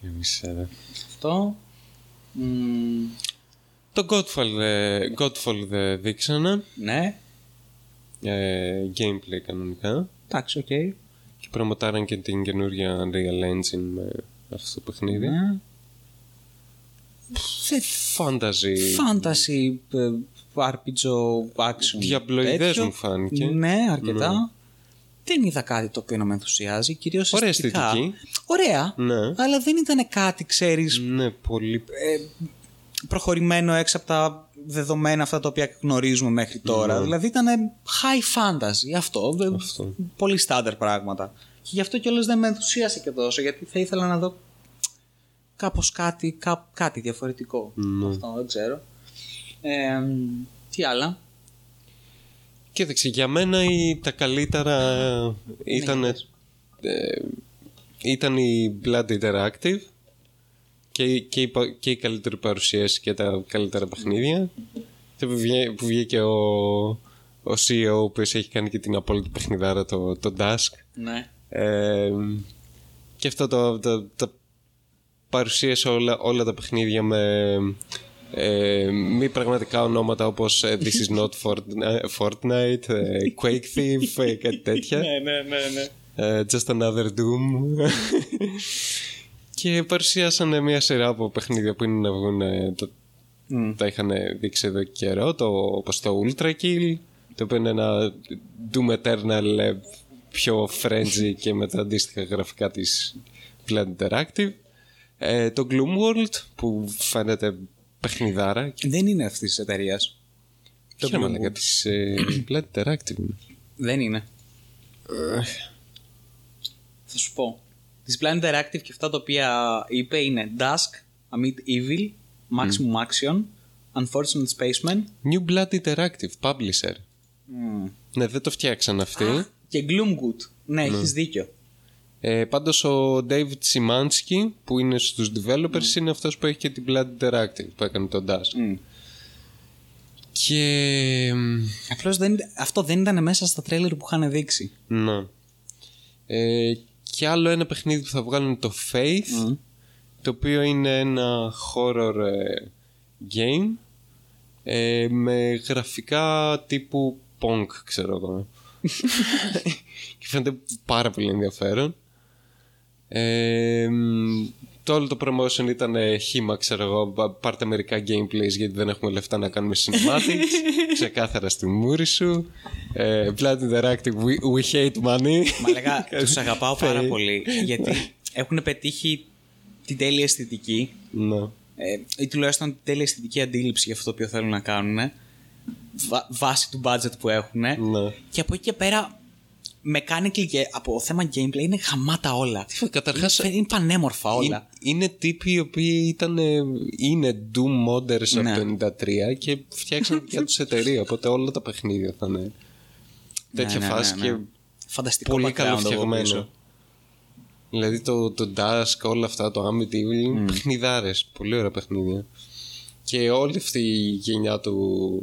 Για μισέ, δε. Αυτό. Μμμ, Το Godfall, ε, Godfall δεν δείξανε. ναι, Ε, gameplay κανονικά. εντάξει, οκ. Και προμοτάραν και την καινούργια Unreal Engine με αυτό το παιχνίδι. Ναι. Σε Fantasy. fantasy, ε, RPG, action. Διαπλοειδές τέτοιο. μου φάνηκε. Ναι, αρκετά. Δεν είδα κάτι το οποίο να με ενθουσιάζει, κυρίως Ωραία αισθητικά. αισθητική. Ωραία, Ναι. αλλά δεν ήταν κάτι, ξέρεις, Ναι, πολύ. προχωρημένο έξω από τα δεδομένα αυτά τα οποία γνωρίζουμε μέχρι τώρα. Δηλαδή ήταν high fantasy αυτό, δε- Αυτό. πολύ standard πράγματα. Και γι' αυτό κιόλας δεν με ενθουσίασε και τόσο, γιατί θα ήθελα να δω κάπως κάτι, κά- κάτι διαφορετικό. Ναι. Αυτό δεν ξέρω. Ε, τι άλλα; Κοίταξε, για μένα η, τα καλύτερα ήταν, Ναι, ε, ήταν η Blood Interactive και, η- και, η, πα- και η καλύτερη παρουσίαση και τα καλύτερα παιχνίδια. Και που, βγαίνει, που βγήκε ο, ο CEO ο οποίος έχει κάνει και την απόλυτη παιχνιδάρα το, το Dusk. Ναι. Ε, και αυτό το, το, το παρουσίασε όλα, όλα τα παιχνίδια με ε, μη πραγματικά ονόματα όπως ε, This is not Fortnite, Fortnite ε, Quake Thief, ε, κάτι τέτοια. ναι, ναι, ναι. Ε, just another Doom. και παρουσίασαν μια σειρά από παιχνίδια που είναι να βγουν. ε, Το, Μμ. Τα είχαν δείξει εδώ και καιρό, το, όπως το Ultra Kill, το οποίο είναι ένα Doom Eternal ε, πιο frenzy και με τα αντίστοιχα γραφικά της Blood Interactive. Ε, το Gloom World που φαίνεται παιχνιδάρα. Δεν είναι αυτής της εταιρείας. Το Gloom λέγα της ε, Blood Interactive. είναι. Δεν είναι. Θα σου πω. Της Blind Interactive και αυτά τα οποία είπε είναι Dusk, Amid Evil, Maximum Action, Unfortunate Spaceman New Blood Interactive, publisher. μ, Ναι, δεν το φτιάξαν αυτοί. και Gloomwood. Ναι, έχεις δίκιο. Ε, πάντως ο David Simansky που είναι στους developers είναι αυτός που έχει και την Blood Interactive που έκανε τον Dash. Μ. Και... μ, Απλώς δεν, αυτό δεν ήταν μέσα στα τρέλερ που είχαν δείξει. Ναι. Ε, και άλλο ένα παιχνίδι που θα βγάλουν το Faith Μμ. το οποίο είναι ένα horror ε, game ε, με γραφικά τύπου punk ξέρω εγώ (laughs) και φαίνεται πάρα πολύ ενδιαφέρον ε, μ, το όλο το promotion ήταν ε, χήμα ξέρω εγώ. Πα- πάρτε μερικά gameplays γιατί δεν έχουμε λεφτά να κάνουμε cinematics. (laughs) Ξεκάθαρα στη μούρη σου. Ε, Blood Interactive we, we hate money. Μα λέγα, (laughs) τους αγαπάω πάρα Faith. πολύ γιατί έχουν πετύχει την τέλεια αισθητική. Ναι. ε, ή τουλάχιστον την τέλεια αισθητική αντίληψη για αυτό το οποίο θέλουν να κάνουν βα- βάσει του budget που έχουν ναι. και από εκεί και πέρα mechanically και από θέμα gameplay είναι χαμάτα όλα Καταρχάς είναι, είναι πανέμορφα όλα Είναι, είναι τύποι οι οποίοι ήταν, ε, είναι Doom modders Ναι. από το 93 και φτιάξαν (laughs) δικιά τους εταιρεία. Οπότε όλα τα παιχνίδια θα είναι τέτοια Ναι, ναι, φάση ναι, και ναι. Φανταστικό πολύ background καλό από φτιαγμένο. πίσω. Δηλαδή το, το Dusk, όλα αυτά, το Amityville είναι παιχνιδάρες. Πολύ ωραία παιχνίδια. Και όλη αυτή η γενιά του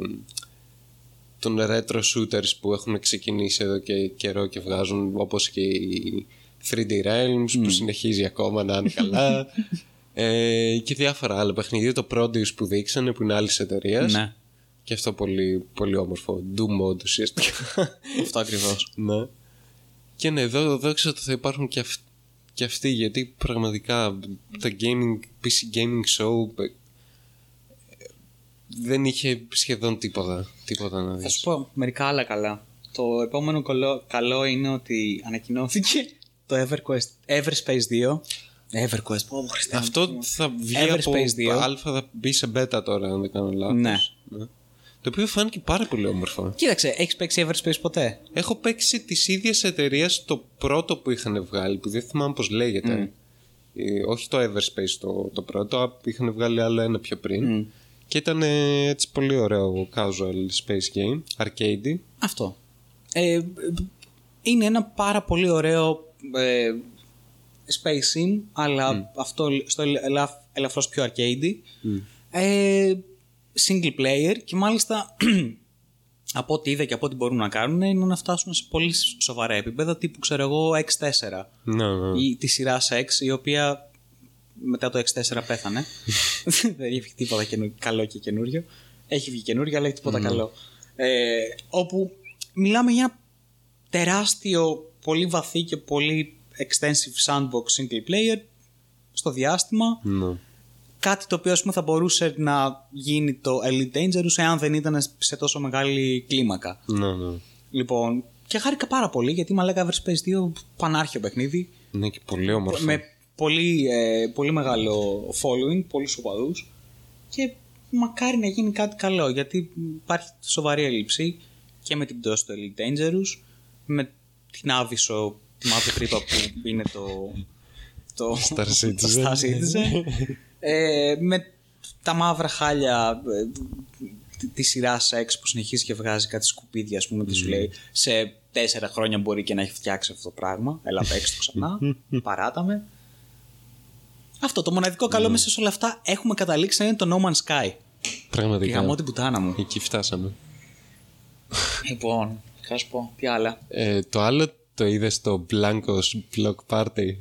των retro shooters που έχουν ξεκινήσει εδώ και καιρό και βγάζουν όπως και η 3D Realms που συνεχίζει ακόμα να είναι καλά. (laughs) Ε, και διάφορα άλλα παιχνίδια. Το Produce που δείξανε που είναι άλλη εταιρεία. ναι. Και αυτό πολύ, πολύ όμορφο. Doom mode ουσιαστικά. Αυτό ακριβώς. Ναι. Και ναι, εδώ δόξα τω θα υπάρχουν και, αυ- και αυτοί γιατί πραγματικά τα gaming, PC gaming show ε, δεν είχε σχεδόν τίποτα, τίποτα να Θα δεις. σου πω μερικά άλλα καλά. Το επόμενο καλό, καλό είναι ότι ανακοινώθηκε το EverQuest, Everspace 2. EverQuest, πω Χριστέ μου. Αυτό θα βγει Everspace από 2. αλφα, θα μπει σε beta τώρα αν δεν κάνω λάθος. Ναι. Το οποίο φάνηκε πάρα πολύ όμορφο. Κοίταξε, έχεις παίξει Everspace ποτέ; Έχω παίξει τη ίδια εταιρεία το πρώτο που είχαν βγάλει, που δεν θυμάμαι πώς λέγεται. Ε, όχι το Everspace το, το πρώτο, α, είχαν βγάλει άλλο ένα πιο πριν. Και ήταν ε, έτσι πολύ ωραίο casual space game, arcade. Αυτό. Ε, είναι ένα πάρα πολύ ωραίο ε, space sim, αλλά αυτό στο ελαφ, ελαφρώς πιο arcade. Ε, single player και μάλιστα (clears throat) από ό,τι είδα και από ό,τι μπορούν να κάνουν είναι να φτάσουν σε πολύ σοβαρά επίπεδα τύπου ξέρω εγώ X4 Ναι, ναι. ή τη σειρά X η οποία μετά το X4 πέθανε. (laughs) Δεν έχει τίποτα καινού- καλό και καινούριο. Έχει βγει καινούριο, αλλά έχει τίποτα καλό. Ε, όπου μιλάμε για ένα τεράστιο, πολύ βαθύ και πολύ extensive sandbox single player στο διάστημα. ναι. Κάτι το οποίο ας πούμε, θα μπορούσε να γίνει το Elite Dangerous εάν δεν ήταν σε τόσο μεγάλη κλίμακα. Ναι, ναι. Λοιπόν, και χάρηκα πάρα πολύ γιατί μα λέγα Everspace 2 πανάρχιο παιχνίδι Είναι και πολύ όμορφο. με πολύ, ε, πολύ μεγάλο following, πολύ οπαδούς και μακάρι να γίνει κάτι καλό γιατί υπάρχει σοβαρή έλλειψη και με την πτώση του Elite Dangerous με την Άβυσσο, τη μαύρη τρύπα που είναι το, το (laughs) Star Citizen. το Star Citizen. ε, με τα μαύρα χάλια ε, τη σειρά σεξ που συνεχίζει και βγάζει κάτι σκουπίδια, ας πούμε, και σου λέει σε τέσσερα χρόνια μπορεί και να έχει φτιάξει αυτό το πράγμα. Έλα, παίξει το ξανά. (laughs) Παράταμε. Αυτό το μοναδικό καλό μέσα σε όλα αυτά έχουμε καταλήξει να είναι το No Man's Sky. Και Πραγματικά. γαμώ την πουτάνα μου. Εκεί φτάσαμε. Λοιπόν, θα σου πω, τι άλλα. Ε, το άλλο το είδες στο Blancos Block Party;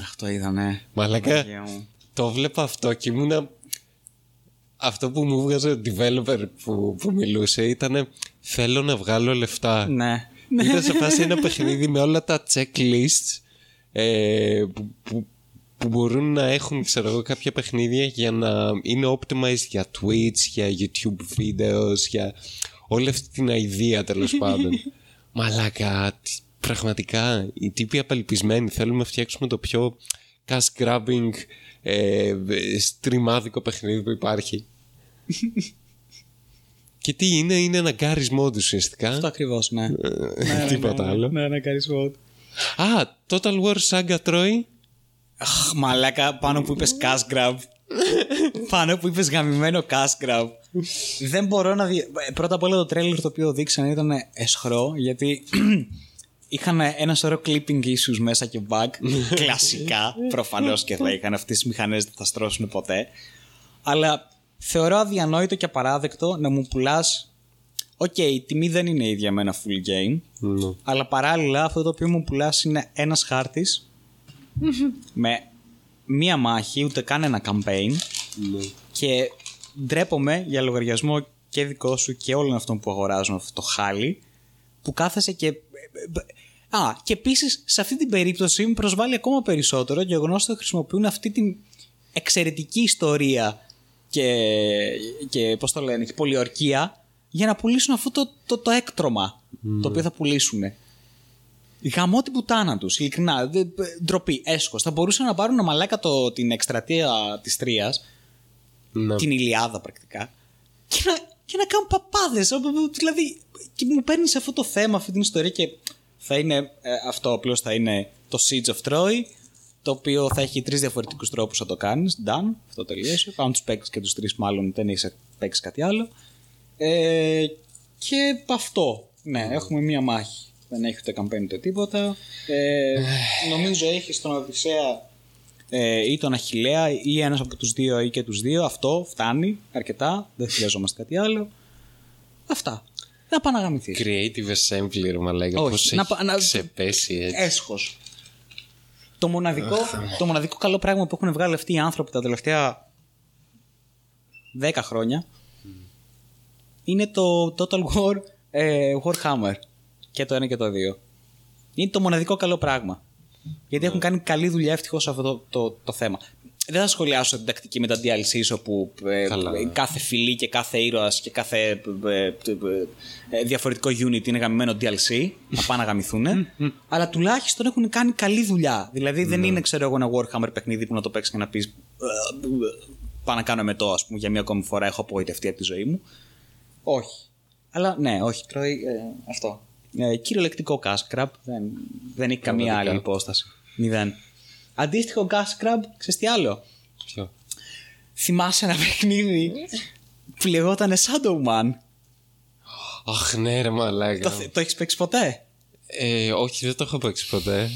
Αχ, το είδα, ναι. Μαλάκα, Παναγία μου. το βλέπα αυτό και ήμουνα... Αυτό που μου βγάζε ο developer που, που μιλούσε ήταν θέλω να βγάλω λεφτά. Ναι. Ήταν σε φάση ένα παιχνίδι με όλα τα checklists ε, που, που, που μπορούν να έχουν ξέρω εγώ, κάποια παιχνίδια για να είναι optimized για Twitch, για YouTube videos, για όλη αυτή την ιδέα τέλος (laughs) πάντων. Μαλάκα, τι- πραγματικά οι τύποι απελπισμένοι θέλουμε να φτιάξουμε το πιο cash grabbing ε, στριμάδικο παιχνίδι που υπάρχει. (laughs) Και τι είναι, είναι ένα γκάρισμό του ουσιαστικά. Αυτό ακριβώς, ναι. Ε, (laughs) Τίποτα άλλο. Ναι, ναι, καρισμό. Α, Total War Saga Troy. Αχ, μαλάκα, πάνω που είπες cash grab. πάνω που είπες γαμημένο cash grab. Δεν μπορώ να δει. ε, Πρώτα απ' όλα το τρέλερ το οποίο δείξανε ήταν εσχρό, γιατί (clears throat) είχαν ένα σωρό clipping issues μέσα και bug. (laughs) Κλασικά, προφανώς και θα είχαν. Αυτές τις μηχανές δεν θα στρώσουν ποτέ. Αλλά θεωρώ αδιανόητο και απαράδεκτο να μου πουλάς. Οκ, η τιμή δεν είναι ίδια με ένα full game. Ναι. Αλλά παράλληλα αυτό το οποίο μου πουλάς είναι ένας χάρτης με μία μάχη, ούτε καν ένα campaign Ναι. και ντρέπομαι για λογαριασμό και δικό σου και όλων αυτών που αγοράζουν αυτό το χάλι που κάθεσαι και... Α, και επίσης σε αυτή την περίπτωση με προσβάλλει ακόμα περισσότερο το γεγονός ότι χρησιμοποιούν αυτή την εξαιρετική ιστορία και, και πώς το λένε, και πολιορκία για να πουλήσουν αυτό το, το, το έκτρωμα το οποίο θα πουλήσουν. Γαμώ την πουτάνα τους, ειλικρινά. Δε- Ντροπή, έσχος. Θα μπορούσαν να πάρουν μαλάκα το, την εκστρατεία της Τρίας, Ναι. την Ηλιάδα πρακτικά, και να, και να κάνουν παπάδες. Δηλαδή, και μου παίρνεις αυτό το θέμα, αυτή την ιστορία και θα είναι ε, αυτό απλώς θα είναι το Siege of Troy, το οποίο θα έχει τρεις διαφορετικούς τρόπους να το κάνεις. Done, αυτό τελείωσε. Πάμε τους παίξει και τους τρεις, μάλλον δεν έχει παίξει κάτι άλλο. Ε, και αυτό. Ναι, έχουμε μία μάχη. Δεν έχει ούτε campaign ούτε τίποτα. Ε, (sighs) νομίζω έχει τον Οδυσσέα ε, ή τον Αχιλέα ή ένας από τους δύο ή και τους δύο. Αυτό φτάνει αρκετά. Δεν χρειαζόμαστε κάτι άλλο. Αυτά. Να πάει να γαμηθείς. Creative assembly, ρε μαλάκα. Όχι, Πώς να έχει πα- να- ξεπέσει έτσι. Έσχος. Το μοναδικό, το μοναδικό καλό πράγμα που έχουν βγάλει αυτοί οι άνθρωποι τα τελευταία 10 χρόνια είναι το Total War ε, Warhammer. Και το ένα και το δύο. Είναι το μοναδικό καλό πράγμα. Γιατί έχουν κάνει καλή δουλειά ευτυχώς σε αυτό το, το, το θέμα. Δεν θα σχολιάσω την τακτική με τα DLCs όπου ε, Καλά. ε, κάθε φυλή και κάθε ήρωας και κάθε ε, ε, ε, διαφορετικό unit είναι γαμημένο DLC. να πάνε να γαμηθούν. (laughs) αλλά τουλάχιστον έχουν κάνει καλή δουλειά. Δηλαδή δεν είναι, ξέρω εγώ, ένα Warhammer παιχνίδι που να το παίξεις και να πεις. Πάω να κάνω εμετό, ας πούμε, για μία ακόμη φορά έχω απογοητευτεί από τη ζωή μου. Όχι. Αλλά ναι, όχι, τρώει ε, αυτό. Ε, κυριολεκτικό cash grab. Δεν, δεν έχει καμία Πραγματικά. άλλη υπόσταση. Μηδέν. Αντίστοιχο cash grab, ξέρεις τι άλλο; Ποιο; Θυμάσαι ένα παιχνίδι που λεγόταν Shadow Man; Αχ, ναι, ρε μαλάκα. Το, το έχεις παίξει ποτέ; Ε, όχι, δεν το έχω παίξει ποτέ.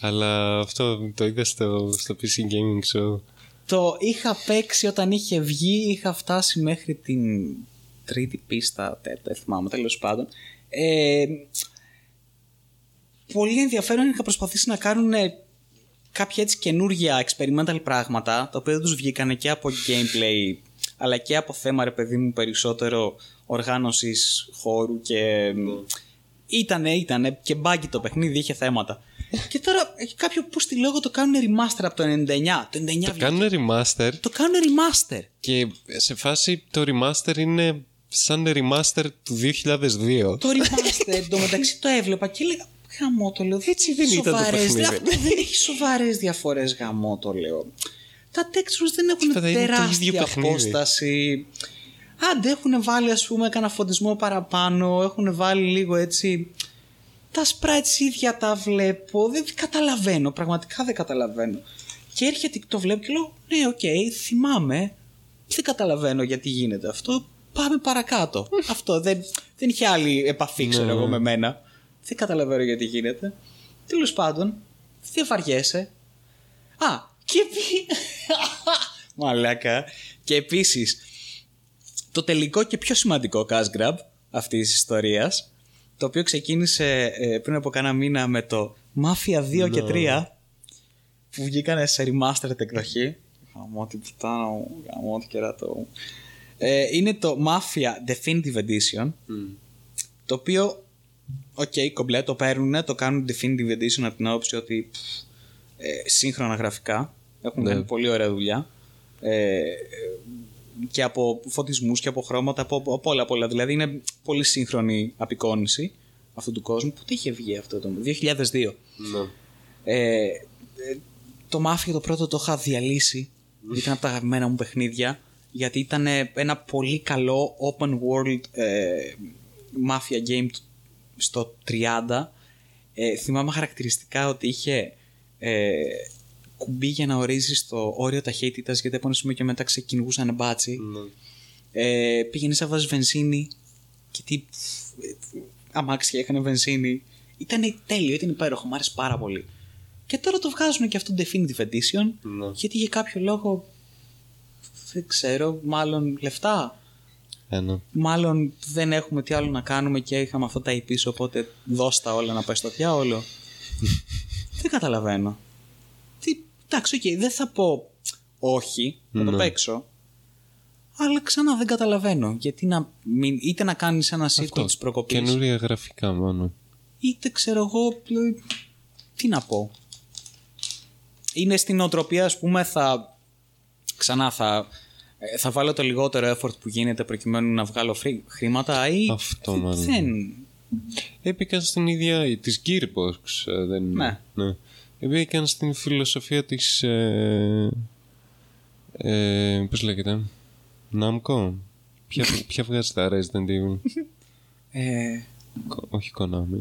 Αλλά αυτό το είδα στο, στο PC Gaming Show. Το είχα παίξει όταν είχε βγει, είχα φτάσει μέχρι την τρίτη πίστα, τε- δεν θυμάμαι τέλος πάντων. Ε, πολύ ενδιαφέρον είχα προσπαθήσει να κάνουν ε, κάποια έτσι καινούργια experimental πράγματα, τα οποία δεν τους βγήκανε και από gameplay, αλλά και από θέμα, ρε παιδί μου, περισσότερο οργάνωσης χώρου και... Ήτανε, ήτανε και μπάγκι το παιχνίδι, είχε θέματα. και τώρα έχει κάποιο που στη λόγο το κάνουν remaster από το 99. Το 99 Το βγήκε. κάνουν remaster; Το κάνουν remaster. και σε φάση το remaster είναι σαν remaster του 2002. Το remaster εντωμεταξύ το έβλεπα και έλεγα Γαμό το λέω. Έτσι δεν ήταν το σοβαρές- παιχνίδι. Αυτό δεν έχει σοβαρές διαφορές γαμό το λέω. Τα textures δεν έχουν Βέβαια, είναι το ίδιο τεράστια παιχνίδι. απόσταση. Άντε έχουν βάλει ας πούμε κανένα φωτισμό παραπάνω, έχουν βάλει λίγο έτσι. Τα sprites ίδια τα βλέπω, δεν καταλαβαίνω, πραγματικά δεν καταλαβαίνω. Και έρχεται το βλέπω και λέω, ναι, οκ, θυμάμαι, δεν καταλαβαίνω γιατί γίνεται αυτό. Πάμε παρακάτω. Αυτό δεν, δεν είχε άλλη επαφή, ξέρω Ναι. εγώ, με μένα. Δεν καταλαβαίνω γιατί γίνεται. Τέλος πάντων, δεν βαριέσαι. Α, και επί... (laughs) Μαλάκα. Και επίσης, το τελικό και πιο σημαντικό cash grab αυτής της ιστορίας, το οποίο ξεκίνησε ε, πριν από κάνα μήνα με το Mafia 2 και 3, που βγήκαν σε remastered εκδοχή. Γαμώ την πουτάνα μου, γαμώ την κερατό μου. Ε, είναι το Mafia Definitive Edition, το οποίο, οκ, κομπλέ, το παίρνουν, το κάνουν Definitive Edition από την άποψη ότι πφ, ε, σύγχρονα γραφικά, έχουν Ναι. κάνει πολύ ωραία δουλειά. Ε, ε, και από φωτισμούς και από χρώματα, από, από όλα, από όλα. Δηλαδή είναι πολύ σύγχρονη απεικόνιση αυτού του κόσμου. Πότε είχε βγει αυτό το 2002. Ναι. Ε, ε, το Mafia το πρώτο το είχα διαλύσει. Ήταν από τα αγαπημένα μου παιχνίδια. Γιατί ήταν ε, ένα πολύ καλό open world ε, Mafia game του- στο 30. Ε, θυμάμαι χαρακτηριστικά ότι είχε ε, κουμπί για να ορίζεις το όριο ταχύτητας γιατί από ένα σημείο και μετά ξεκινούσαν μπάτσι. Ναι. Ε, πήγαινε να βάζεις βενζίνη και τι ε, αμάξια είχαν βενζίνη. Ήταν τέλειο, ήταν υπέροχο, μου άρεσε πάρα πολύ. Και τώρα το βγάζουν και αυτό Definitive Edition Ναι. γιατί για κάποιο λόγο δεν ξέρω, μάλλον λεφτά. Ένα. Μάλλον δεν έχουμε τι άλλο να κάνουμε και είχαμε αυτά τα πίσω, οπότε δώσ' τα όλα να πάει στο διάολο. (laughs) δεν καταλαβαίνω. Τι, εντάξει, οκ, δεν θα πω όχι, θα το Ναι. παίξω. Αλλά ξανά δεν καταλαβαίνω. Γιατί να μην, είτε να κάνεις ένα sequel της προκοπής, Καινούρια γραφικά μόνο. είτε ξέρω εγώ. πλ- Τι να πω. Είναι στην οτροπία, ας πούμε, θα. Ξανά θα. ε, Θα βάλω το λιγότερο effort που γίνεται προκειμένου να βγάλω φρύ- χρήματα ή. Αυτό μάλλον. Δεν. Έπηκαν στην ίδια της Gearbox, ε, δεν είναι. Ναι. Έπηκαν στην φιλοσοφία της... Ε, ε, πώς λέγεται... Namco. Ποια, (laughs) ποια βγάζει τα Resident Evil; Ε, Κο- όχι Konami.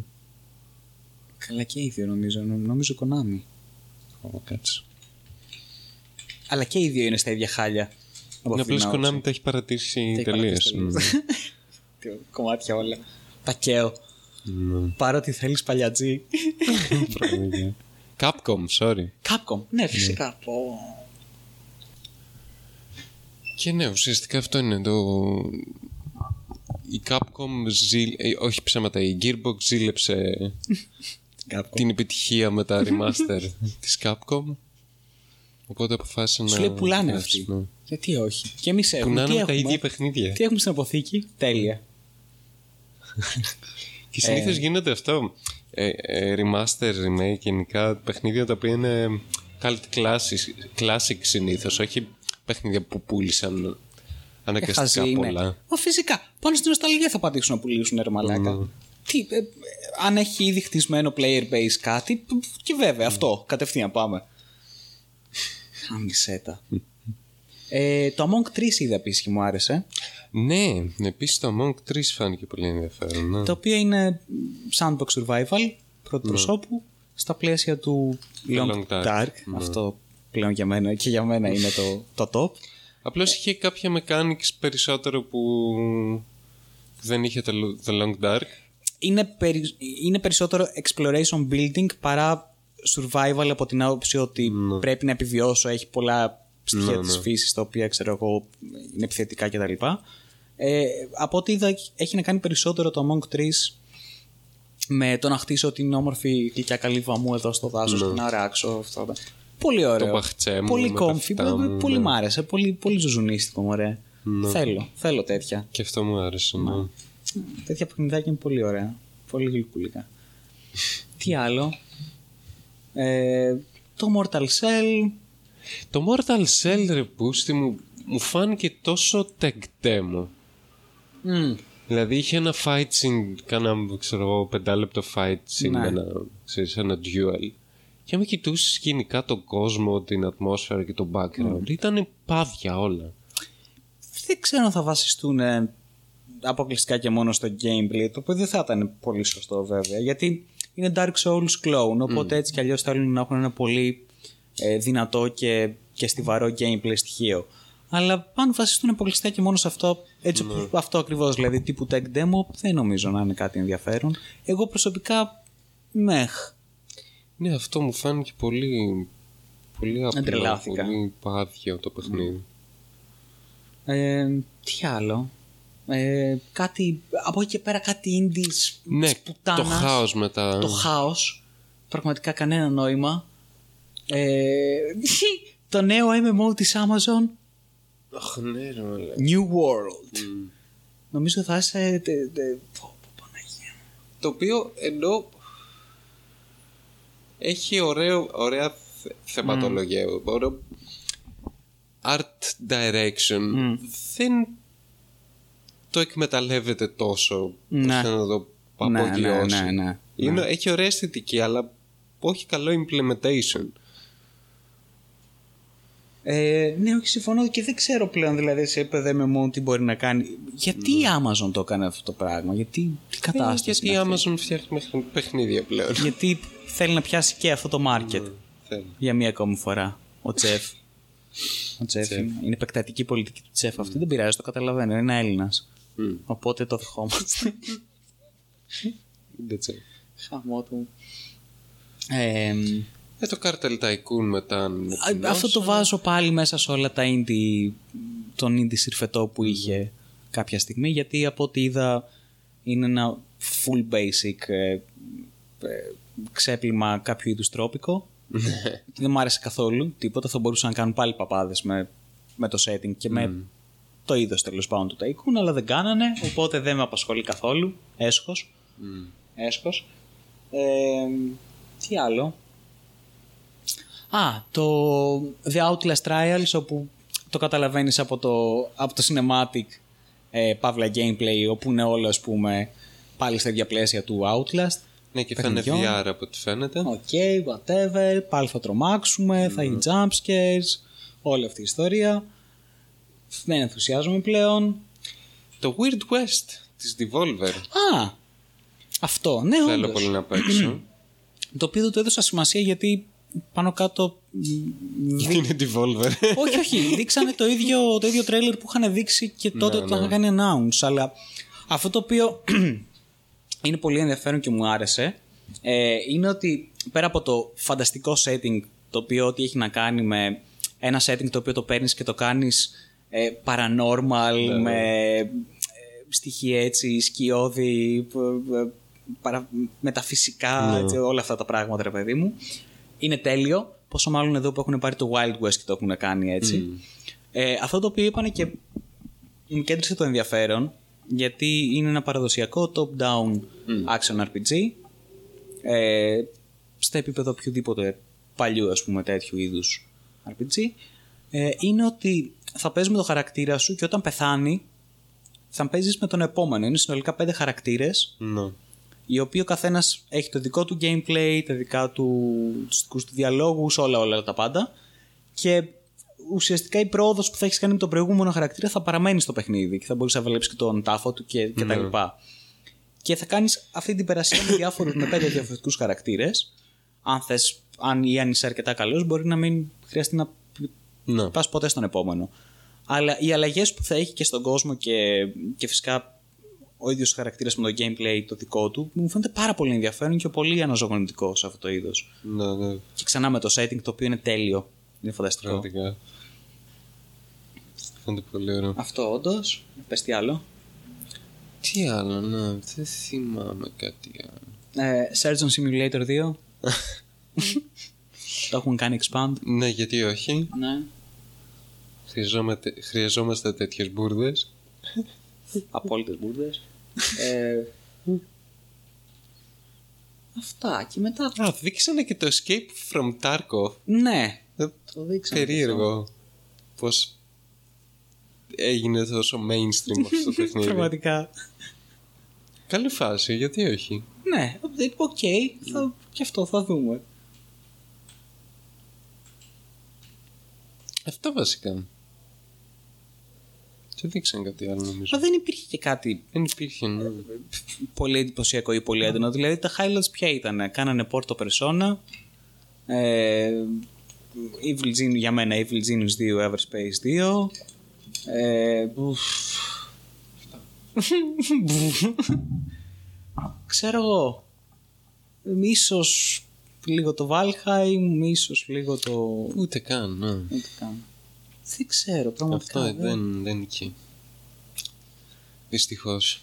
καλά και οι δύο νομίζω. Νο- Νομίζω Konami. Ω, κάτσε. Αλλά και οι δύο είναι στα ίδια χάλια. Από Είναι αυτή την απλώς άποψη. Konami τα έχει παρατήσει Τα τελείως. έχει παρατήσει Τι Κομμάτια όλα. Τα καίω. Ναι. Παρότι θέλεις παλιατζή. (laughs) Πραγματικά. Capcom, sorry. Capcom. Ναι, φυσικά. Πω. Και ναι, ουσιαστικά αυτό είναι το... Η Capcom ζήλ... ε, όχι ψέματα, η Gearbox ζήλεψε Capcom. την επιτυχία με τα (laughs) remaster της Capcom. Οπότε αποφάσισε να... Σου λέει πουλάνε φτιάξει, αυτοί. ναι. Γιατί όχι. Και εμείς έχουμε. Πουλάνε τι με τα έχουμε; ίδια παιχνίδια. Τι έχουμε στην αποθήκη; Τέλεια. Και συνήθως γίνεται αυτό. Ε, ε, remaster, remake, γενικά παιχνίδια τα οποία είναι cult classic, classic συνήθως, όχι παιχνίδια που πούλησαν αναγκαστικά Χαζή είναι. πολλά. Μα φυσικά. Πάνω στην νοσταλγία θα πατήσουν να πουλήσουν ρε μαλάκα. Ναι. Τι, ε, ε, αν έχει ήδη χτισμένο player base κάτι, π, και βέβαια αυτό. Κατευθείαν πάμε. Χαμισέτα. ε, το Among 3 είδα επίσης και μου άρεσε. Ναι, επίσης το Among 3 φάνηκε πολύ ενδιαφέρον. Ναι. Το οποίο είναι sandbox survival πρώτου προσώπου στα πλαίσια του Long, Long Dark. Dark. Ναι. Αυτό πλέον για μένα και για μένα είναι το, το top. Απλώς είχε κάποια mechanics περισσότερο που δεν είχε το The Long Dark. είναι, περι- είναι περισσότερο exploration building παρά survival από την άποψη ότι πρέπει να επιβιώσω, έχει πολλά στοιχεία Ναι, της ναι. φύσης τα οποία ξέρω εγώ είναι επιθετικά κτλ. Ε, από ό,τι είδα έχει να κάνει περισσότερο το Among 3 με το να χτίσω την όμορφη γλυκιά καλύβα μου εδώ στο δάσος και να ράξω αυτό. Πολύ ωραίο. Ναι. μπαχτσέ μου Πολύ με τα comfy. φυτά μου, πολύ ναι. μ' άρεσε. Πολύ, πολύ ζουζουνίστικο, μωρέ. Θέλω, θέλω τέτοια. Και αυτό μου άρεσε. Ναι. Τέτοια παιχνιδάκια είναι πολύ ωραία. Πολύ γλυκούλικα. Τι άλλο; Ε, το Mortal Shell. Το Mortal Shell ρε πούστη μου μου φάνηκε τόσο tech demo. Μμ, Δηλαδή είχε ένα fight scene, κάνα ξέρω εγώ πεντάλεπτο fight scene, Ναι. ένα, ξέρεις, ένα duel. Και άμα κοιτούσες γενικά τον κόσμο, την ατμόσφαιρα και το background, ήταν πάδια όλα. δεν ξέρω αν θα βασιστούν ε, αποκλειστικά και μόνο στο gameplay, το οποίο δεν θα ήταν πολύ σωστό βέβαια, γιατί είναι Dark Souls clone, οπότε έτσι κι αλλιώς θέλουν να έχουν ένα πολύ ε, δυνατό και, και στιβαρό gameplay στοιχείο. Αλλά αν βασιστούν αποκλειστικά και μόνο σε αυτό, έτσι Ναι. που αυτό ακριβώς δηλαδή τύπου tech demo, δεν νομίζω να είναι κάτι ενδιαφέρον. Εγώ προσωπικά, μεχ. Ναι, αυτό μου φάνηκε πολύ. Πολύ απλό. τρελάθηκα. Πολύ πάδιο το παιχνίδι. Ε, τι άλλο; Ε, κάτι, από εκεί και πέρα κάτι indies Ναι, της πουτάνας. το χάος μετά. Το χάος. Πραγματικά κανένα νόημα. Ε, το νέο MMO της Amazon Αχ, ναι, ρε, μαλάκα. New World. Μμ. Νομίζω θα είσαι... τε- τε- πω, πω, Παναγία μου. Το οποίο ενώ έχει ωραίο, ωραία θε- θεματολογία, ωραίο art direction, δεν το εκμεταλλεύεται τόσο Ναι. ώστε να το Ναι, απογειώσει. ναι, ναι, ναι. Είναι, Έχει ωραία αισθητική, αλλά όχι καλό implementation. Ε, ναι, όχι, συμφωνώ και δεν ξέρω πλέον δηλαδή σε επίπεδο MMO τι μπορεί να κάνει. Γιατί η Amazon το έκανε αυτό το πράγμα, γιατί τι κατάσταση Ναι. Ε, γιατί η είναι αυτή; Amazon φτιάχνει μέχρι- παιχνίδια πλέον. Γιατί θέλει να πιάσει και αυτό το market Θέλει. για μία ακόμη φορά. Ο Τσεφ. (laughs) Ο Τσεφ Τσεφ. είναι, είναι επεκτατική πολιτική του Τσεφ. Αυτή δεν πειράζει, το καταλαβαίνω. Είναι Έλληνας. Μμ. Οπότε το δεχόμαστε. Δεν ξέρω. Χαμό του. Ε, Ε, το Cartel Tycoon μετά. με Α, την Αυτό Ocean. το βάζω πάλι μέσα σε όλα τα indie, τον indie συρφετό που είχε κάποια στιγμή γιατί από ό,τι είδα είναι ένα full basic ε, ε, ξέπλυμα κάποιου είδους τρόπικο και δεν μου άρεσε καθόλου τίποτα θα μπορούσαν να κάνουν πάλι παπάδες με, με το setting και με το είδος τέλος πάντων του Tycoon αλλά δεν κάνανε οπότε δεν με απασχολεί καθόλου έσχος Μμ. έσχος ε, τι άλλο; Α, το The Outlast Trials όπου το καταλαβαίνεις από το, από το cinematic ε, παύλα gameplay όπου είναι όλο ας πούμε πάλι στα ίδια πλαίσια του Outlast. Ναι, και θα είναι Παιχνιδιών. VR από ό,τι φαίνεται. OK, whatever, πάλι θα τρομάξουμε, θα γίνει jumpscares, όλη αυτή η ιστορία. Δεν ενθουσιάζομαι πλέον. Το Weird West της Devolver Α, αυτό, ναι θέλω όντως. πολύ να παίξω. (clears throat) Το οποίο δεν το έδωσα σημασία γιατί πάνω κάτω μ, Γιατί είναι Devolver. (laughs) όχι, όχι. Δείξανε το ίδιο, το ίδιο τρέλερ που είχαν δείξει και τότε Ναι, το είχαν κάνει announce. Αλλά αυτό το οποίο (clears throat) είναι πολύ ενδιαφέρον και μου άρεσε ε, είναι ότι πέρα από το φανταστικό setting το οποίο ό,τι έχει να κάνει με ένα setting το οποίο το παίρνεις και το κάνεις ε, paranormal με ε, στοιχεία έτσι σκιώδη π- π- παρα, μεταφυσικά έτσι, όλα αυτά τα πράγματα ρε παιδί μου. Είναι τέλειο πόσο μάλλον εδώ που έχουν πάρει το Wild West και το έχουν κάνει έτσι. Ε, αυτό το οποίο είπανε και μου κέντρισε το ενδιαφέρον γιατί είναι ένα παραδοσιακό top-down action RPG ε, στα επίπεδο οποιοδήποτε παλιού ας πούμε τέτοιου είδους RPG ε, είναι ότι θα παίζεις με το χαρακτήρα σου και όταν πεθάνει θα παίζεις με τον επόμενο. Είναι συνολικά πέντε χαρακτήρες Ναι. οι οποίοι ο καθένας έχει το δικό του gameplay, τα δικά του, τους δικούς του διαλόγους, όλα όλα τα πάντα και ουσιαστικά η πρόοδος που θα έχεις κάνει με τον προηγούμενο χαρακτήρα θα παραμένει στο παιχνίδι και θα μπορείς να βλέπεις και τον τάφο του και, και τα Ναι. λοιπά. Και θα κάνεις αυτή την περασία με, διάφορους, με πέντε διαφορετικούς χαρακτήρες. Αν θες, αν ή αν είσαι αρκετά καλός, μπορεί να μην χρειαστεί να Ναι. πας ποτέ στον επόμενο. Αλλά οι αλλαγές που θα έχει και στον κόσμο και, και φυσικά ο ίδιος ο χαρακτήρας με το gameplay το δικό του μου φαίνεται πάρα πολύ ενδιαφέρον και πολύ αναζωογονητικό σε αυτό το είδος. Ναι, ναι. Και ξανά με το setting το οποίο είναι τέλειο. Είναι φανταστικό. Πραγματικά. Φαίνεται πολύ ωραίο. Αυτό όντως. Πες τι άλλο. Τι άλλο, ναι, δεν θυμάμαι κάτι άλλο. Ε, Surgeon Simulator 2. (laughs) (laughs) το έχουν κάνει expand. Ναι, γιατί όχι. Ναι. Χρειαζόμαστε, χρειαζόμαστε τέτοιες μπουρδες. (laughs) Απόλυτες μπουρδες. ε, αυτά και μετά. Α, δείξανε και το Escape from Tarkov. Ναι. Ε, Το δείξαμε. Περίεργο. Πώς έγινε τόσο mainstream αυτό το (laughs) παιχνίδι. Πραγματικά. Καλή φάση, γιατί όχι; Ναι, οκ. θα- Και αυτό θα δούμε. Αυτά βασικά. Δεν δείξαν κάτι άλλο νομίζω. Μα δεν υπήρχε και κάτι Δεν υπήρχε, ναι. πολύ εντυπωσιακό ή πολύ έντονο. Δηλαδή τα highlights ποια ήταν. Κάνανε port το Persona. Ε, Evil Genius, για μένα Evil Genius 2, Everspace 2. Ε, ουφ. (laughs) Ξέρω εγώ. Ίσως λίγο το Valheim, ίσως λίγο το... Ούτε καν, ναι. Ούτε καν. Δεν ξέρω, πραγματικά. Αυτό δεν, δεν είναι εκεί. Δυστυχώς.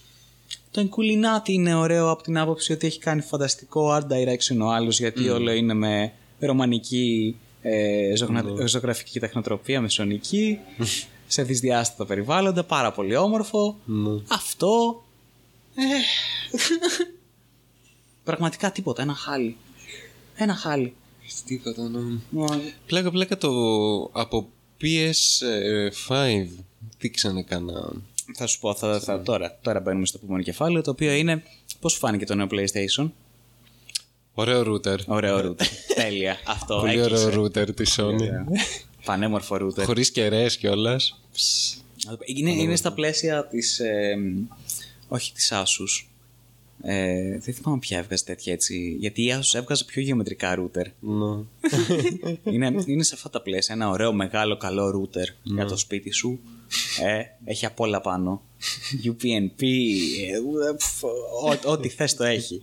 Το Inculinati είναι ωραίο από την άποψη ότι έχει κάνει φανταστικό art direction ο άλλος γιατί όλο είναι με ρωμανική ε, ζωγνα- ζωγραφική τεχνοτροπία, μεσονική, σε δυσδιάστατα περιβάλλοντα, πάρα πολύ όμορφο. Ναι. Αυτό. Ε, (laughs) πραγματικά τίποτα, ένα χάλι. Ένα χάλι. Τίποτα, ναι. Πλάκα, πλάκα το από PS5 δείξανε κανένα. Θα σου πω, θα, θα, τώρα, τώρα μπαίνουμε στο επόμενο κεφάλαιο, το οποίο είναι πώς σου φάνηκε το νέο PlayStation; Ωραίο router. Ωραίο router. (laughs) Τέλεια. Αυτό Πολύ έκλεισε. ωραίο router της Sony. Πανέμορφο router. Χωρίς κεραίες κιόλας. Είναι, είναι στα πλαίσια της... ε, όχι της Asus. Ε, δεν θυμάμαι ποια έβγαζε τέτοια έτσι. Γιατί η Asus έβγαζε πιο γεωμετρικά router. Ναι. (laughs) είναι, είναι σε αυτά τα πλαίσια. Ένα ωραίο μεγάλο καλό router για το σπίτι σου. Ε, έχει απ' όλα πάνω. UPnP. ε, φ, ό- Ό,τι θες το έχει.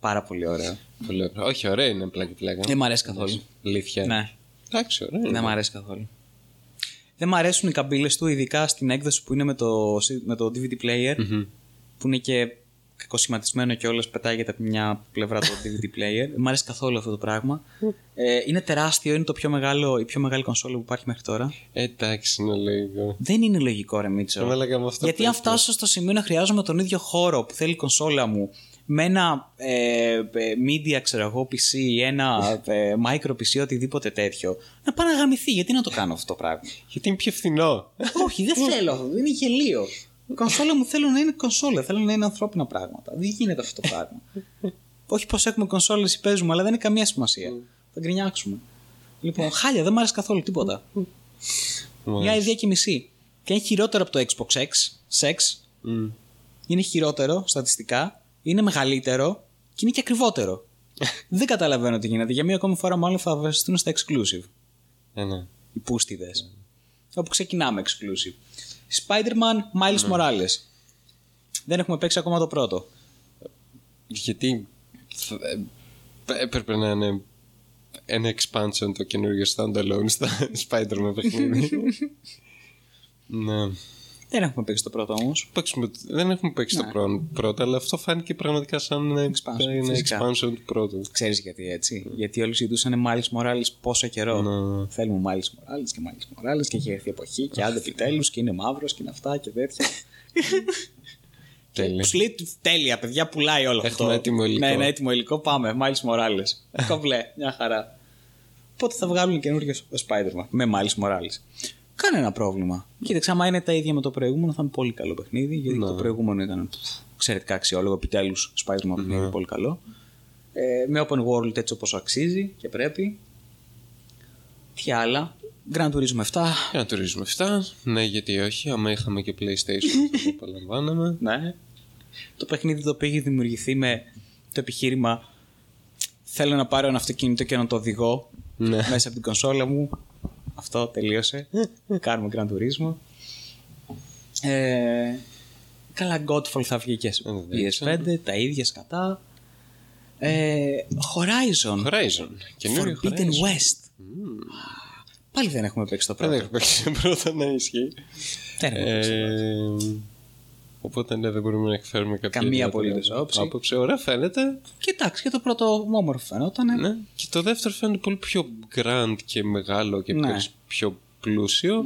Πάρα πολύ ωραίο. Πολύ ωραίο. Όχι, ωραία είναι πλάκα πλάκα. Δεν μ' αρέσει καθόλου. Αλήθεια. Ναι, Εντάξει, ωραία. είναι. δεν μ' αρέσει καθόλου. Δεν μ' αρέσουν οι καμπύλες του, ειδικά στην έκδοση που είναι με το, με το DVD player, που είναι και κακοσχηματισμένο και όλο πετάγεται από μια πλευρά το (laughs) DVD player. Δεν μ' αρέσει καθόλου αυτό το πράγμα. Ε, είναι τεράστιο, είναι το πιο μεγάλο, η πιο μεγάλη κονσόλα που υπάρχει μέχρι τώρα. Ε, Εντάξει, είναι λίγο. Δεν είναι λογικό, ρε Μίτσο. Ε, μαλάκα, με αυτό Γιατί που αν φτάσω στο σημείο να χρειάζομαι τον ίδιο χώρο που θέλει η κονσόλα μου με ένα ε, ε, media, ξέρω εγώ, PC ή ένα ε, micro PC, οτιδήποτε τέτοιο, να πάει να γαμηθεί. Γιατί να το κάνω αυτό το πράγμα; Γιατί είναι πιο φθηνό; Όχι, δεν (laughs) θέλω αυτό. Είναι γελίο. Η κονσόλα μου θέλω να είναι κονσόλα. Θέλω να είναι ανθρώπινα πράγματα. Δεν γίνεται αυτό το πράγμα. Όχι πως έχουμε κονσόλες ή παίζουμε, αλλά δεν είναι καμία σημασία. Θα γκρινιάξουμε. Λοιπόν, χάλια, δεν μου άρεσε καθόλου τίποτα. Μια ιδέα και μισή. Και είναι χειρότερο από το Xbox X. Sex. Μμ. Είναι χειρότερο στατιστικά. Είναι μεγαλύτερο και είναι και ακριβότερο. (laughs) δεν καταλαβαίνω τι γίνεται. Για μία ακόμη φορά, μάλλον θα βασιστούν στα exclusive. Ε, ναι. Οι πούστιδες. Όπου ξεκινάμε exclusive. Spider-Man Miles Morales. Δεν έχουμε παίξει ακόμα το πρώτο. Γιατί θα- ε, έπρεπε να είναι ένα expansion το καινούργιο standalone στα (laughs) Spider-Man παιχνίδι. (laughs) ναι. Δεν έχουμε παίξει το πρώτο όμως. Παίξουμε- δεν έχουμε παίξει το πρώτο, πρώτο, αλλά αυτό φάνηκε πραγματικά σαν ένα Expansion, ένα φυσικά. expansion του πρώτου. Ξέρεις γιατί έτσι. Γιατί όλοι ζητούσαν Miles Morales πόσο καιρό. Ναι. Θέλουμε Miles Morales και Miles Morales και έχει έρθει η εποχή και άντε επιτέλους και είναι μαύρος και είναι αυτά και τέτοια. (laughs) Τέλεια. Σου λέει τέλεια, παιδιά, πουλάει όλο αυτό. Έχουμε έτοιμο υλικό. Ναι, ναι, έτοιμο υλικό. Πάμε. Miles (laughs) Morales. Κομπλέ, μια χαρά. Πότε θα βγάλουν καινούργιο Spider-Man με Miles Morales. Κανένα πρόβλημα. Κοίταξε, άμα είναι τα ίδια με το προηγούμενο, θα είναι πολύ καλό παιχνίδι. Γιατί Ναι. το προηγούμενο ήταν πφ, εξαιρετικά αξιόλογο. Επιτέλους, Spider-Man παιχνίδι πολύ καλό. Ε, με open world έτσι όπως αξίζει και πρέπει. Τι άλλα; Grand Turismo 7. Για να τουρίζουμε 7. Ναι, γιατί όχι. Άμα είχαμε και PlayStation, (laughs) θα το απολαμβάναμε. Ναι. Το παιχνίδι το οποίο έχει δημιουργηθεί με το επιχείρημα θέλω να πάρω ένα αυτοκίνητο και να το οδηγώ Ναι. μέσα από την κονσόλα μου. Αυτό τελείωσε. Κάνουμε Grand Turismo. Ε, καλά, Godfall θα βγει και σε Ενδέχεται. PS5, τα ίδια σκατά. Ε, Horizon, Horizon. Καινούριο Forbidden Horizon. West. Πάλι δεν έχουμε παίξει το Δεν πρώτο. έχω παίξει το πρώτο να ισχύει. Δεν έχουμε παίξει. Ε, οπότε ναι, δεν μπορούμε να εκφέρουμε κάποια Καμία ιδιαίτερη απολύτως άποψη. άποψη. Ωραία φαίνεται. Κοιτάξτε, και το πρώτο όμορφο φαινόταν. Ναι. Και το δεύτερο φαίνεται πολύ πιο grand και μεγάλο και Ναι. πιο, πιο πλούσιο.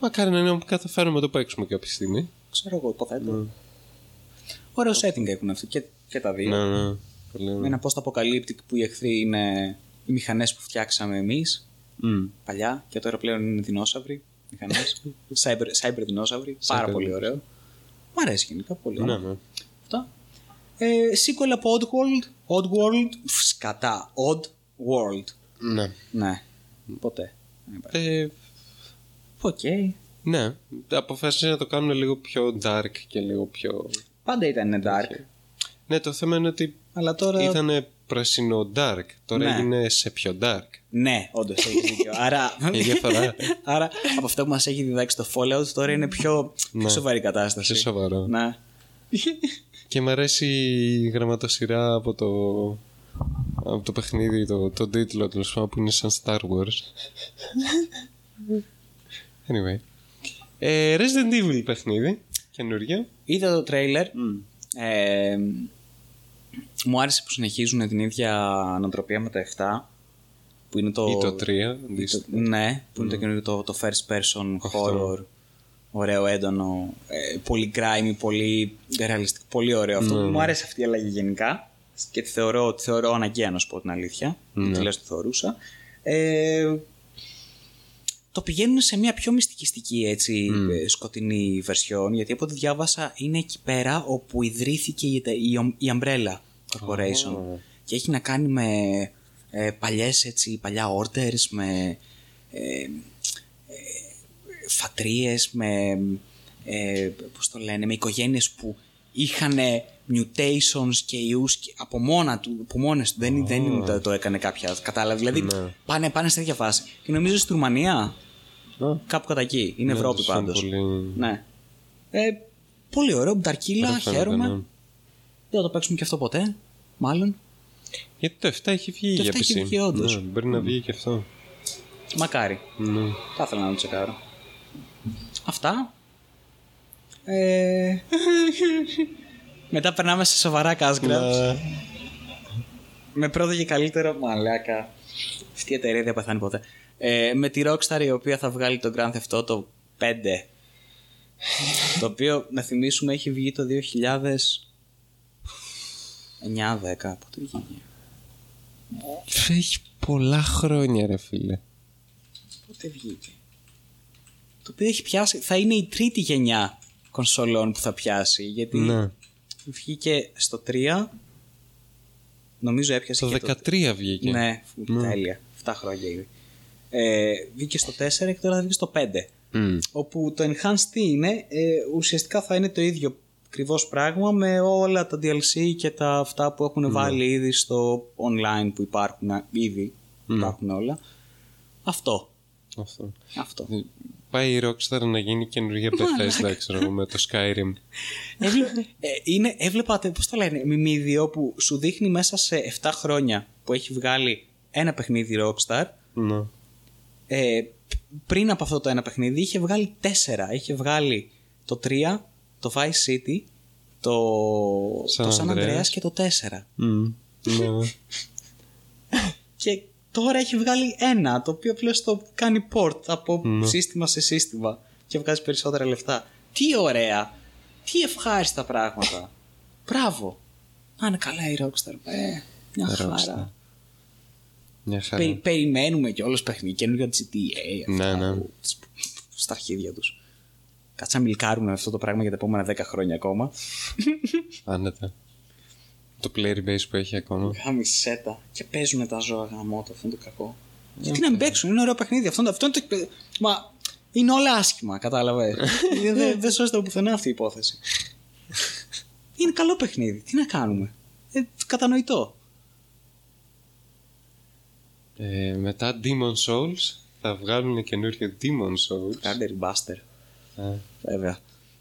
Μακάρι να είναι καταφέρουμε να το παίξουμε κάποια στιγμή. Ξέρω εγώ, υποθέτω. Ωραίο setting έχουν αυτοί και, και τα δύο. Ναι, ναι. Πολύ Με ωραία. ένα post-apocalyptic που οι εχθροί είναι οι μηχανές που φτιάξαμε εμείς Μμ. παλιά και τώρα πλέον είναι δεινόσαυροι. Μηχανές. cyber, cyber δεινόσαυροι. Πάρα Cyber πολύ ωραίο. Μ' αρέσει γενικά πολύ. Ναι, ωραίο. ναι. Αυτά. Ε, sequel από Oddworld. Oddworld. Φ, Σκατά. Oddworld. Ναι. Ναι. Ποτέ. Δεν υπάρχει. Ε, Οκ. ναι. Αποφάσισε να το κάνουν λίγο πιο dark και λίγο πιο... Πάντα ήταν dark. Ναι, το θέμα είναι ότι Αλλά τώρα. ήταν πράσινο dark. Τώρα Ναι. έγινε σε πιο dark. Ναι, όντως έχεις δίκιο. Άρα, (laughs) Η διαφορά. άρα από αυτό που μας έχει διδάξει το Fallout τώρα είναι πιο, πιο Ναι. σοβαρή κατάσταση. Πιο σοβαρό. Ναι. (laughs) Και μου αρέσει η γραμματοσυρά από το, από το παιχνίδι, το, το τίτλο τέλος πάντων που είναι σαν Star Wars. (laughs) anyway. Ε, Resident Evil παιχνίδι, καινούργιο. Είδα το τρέιλερ. Ε, μου άρεσε που συνεχίζουν την ίδια νοοτροπία με το 7. Που είναι το. Ή το 3. το- αντίστοιχα. ναι, που είναι το καινούργιο το, το first person horror. Ωραίο, έντονο. Ε, πολύ grimy, πολύ ρεαλιστικό. Πολύ ωραίο αυτό. Μου άρεσε αυτή η αλλαγή γενικά. Και τη θεωρώ, τη θεωρώ αναγκαία να σου πω την αλήθεια. Ναι. Τουλάχιστον το θεωρούσα. Ε, το πηγαίνουν σε μια πιο μυστικιστική έτσι, ε, σκοτεινή version γιατί από ό,τι διάβασα είναι εκεί πέρα όπου ιδρύθηκε η, η, η Umbrella Corporation. Και έχει να κάνει με ε, παλιές έτσι, παλιά orders με ε, ε, φατρίες με ε, πώς το λένε, με οικογένειες που είχαν mutations και ιούς και από μόνα του, από μόνες του, δεν, δεν είναι το, το έκανε κάποια, κατάλαβε, δηλαδή Ναι. πάνε, πάνε σε τέτοια φάση. Και νομίζω στη Ρουμανία Α, κάπου κατά εκεί, είναι ναι, Ευρώπη τους είναι πάντως πολύ- ναι. ε, πολύ ωραίο, μπταρκίλα, Ωραία φαίνεται, χαίρομαι ναι. δεν θα το παίξουμε και αυτό ποτέ μάλλον, Γιατί το 7 έχει βγει Το για 7 έχει PC. βγει, όντως. Ναι, μπορεί να βγει και αυτό. μακάρι Ναι. Θα ήθελα να το τσεκάρω. Αυτά. Ε... (laughs) Μετά περνάμε σε σοβαρά κάσγκρα. Να- Με πρώτο και καλύτερο μαλάκα. Αυτή η εταιρεία δεν πεθάνει ποτέ. Ε, με τη Rockstar η οποία θα βγάλει το Grand Theft Auto 5. το οποίο, να θυμίσουμε, έχει βγει το 2009-10. Πότε βγήκε. Έχει πολλά χρόνια, ρε φίλε. Πότε βγήκε. Το οποίο έχει πιάσει. Θα είναι η τρίτη γενιά κονσολών που θα πιάσει. Γιατί Ναι. βγήκε στο 3. Νομίζω έπιασε Το και 13 βγήκε. Ναι, τέλεια. 7 χρόνια ήδη. Ε, βγήκε στο 4 και τώρα θα βγει στο 5. Μμ. Όπου το Enhanced τι είναι, ε, ουσιαστικά θα είναι το ίδιο ακριβώς πράγμα με όλα τα DLC και τα αυτά που έχουν βάλει ήδη στο online που υπάρχουν α, ήδη. Υπάρχουν όλα. Αυτό. Αυτό. Αυτό. Πάει η Rockstar να γίνει καινούργια Bethesda, ξέρω εγώ, με το Skyrim. Έβλε... ε, είναι, έβλεπα, πώς το λένε, μιμίδιο που σου δείχνει μέσα σε 7 χρόνια που έχει βγάλει ένα παιχνίδι Rockstar. Ναι. Ε, πριν από αυτό το ένα παιχνίδι είχε βγάλει 4. Είχε βγάλει το 3, το Vice City, το San το San Andreas. Andreas και το 4. Μμ. Ναι. (laughs) Και τώρα έχει βγάλει ένα, το οποίο απλώ το κάνει port από Ναι. σύστημα σε σύστημα και βγάζει περισσότερα λεφτά. Τι ωραία! Τι ευχάριστα πράγματα. (laughs) Μπράβο! Να είναι καλά η Rockstar. Ε, μια Rockstar. χαρά. Μια χαρά. Πε- περιμένουμε κιόλας παιχνίδι, καινούργια GTA. Ναι, αυτά ναι. που- Στα αρχίδια τους. Κάτσε να μιλκάρουμε αυτό το πράγμα για τα επόμενα 10 χρόνια ακόμα. Άνετα. Το player base που έχει ακόμα. Γάμισέτα. Και παίζουν τα ζώα γαμώτα, αυτό είναι το κακό. Γιατί να μην παίξουν, είναι ωραίο παιχνίδι. Αυτό, αυτό είναι το. Μα είναι όλα άσχημα, κατάλαβε. (laughs) δεν δεν δεν σώζεται από πουθενά αυτή η υπόθεση. είναι καλό παιχνίδι. Τι να κάνουμε. Ε, κατανοητό. Ε, μετά Demon Souls θα βγάλουν καινούριο Demon Souls. Κάντε remaster. Ε, Βέβαια.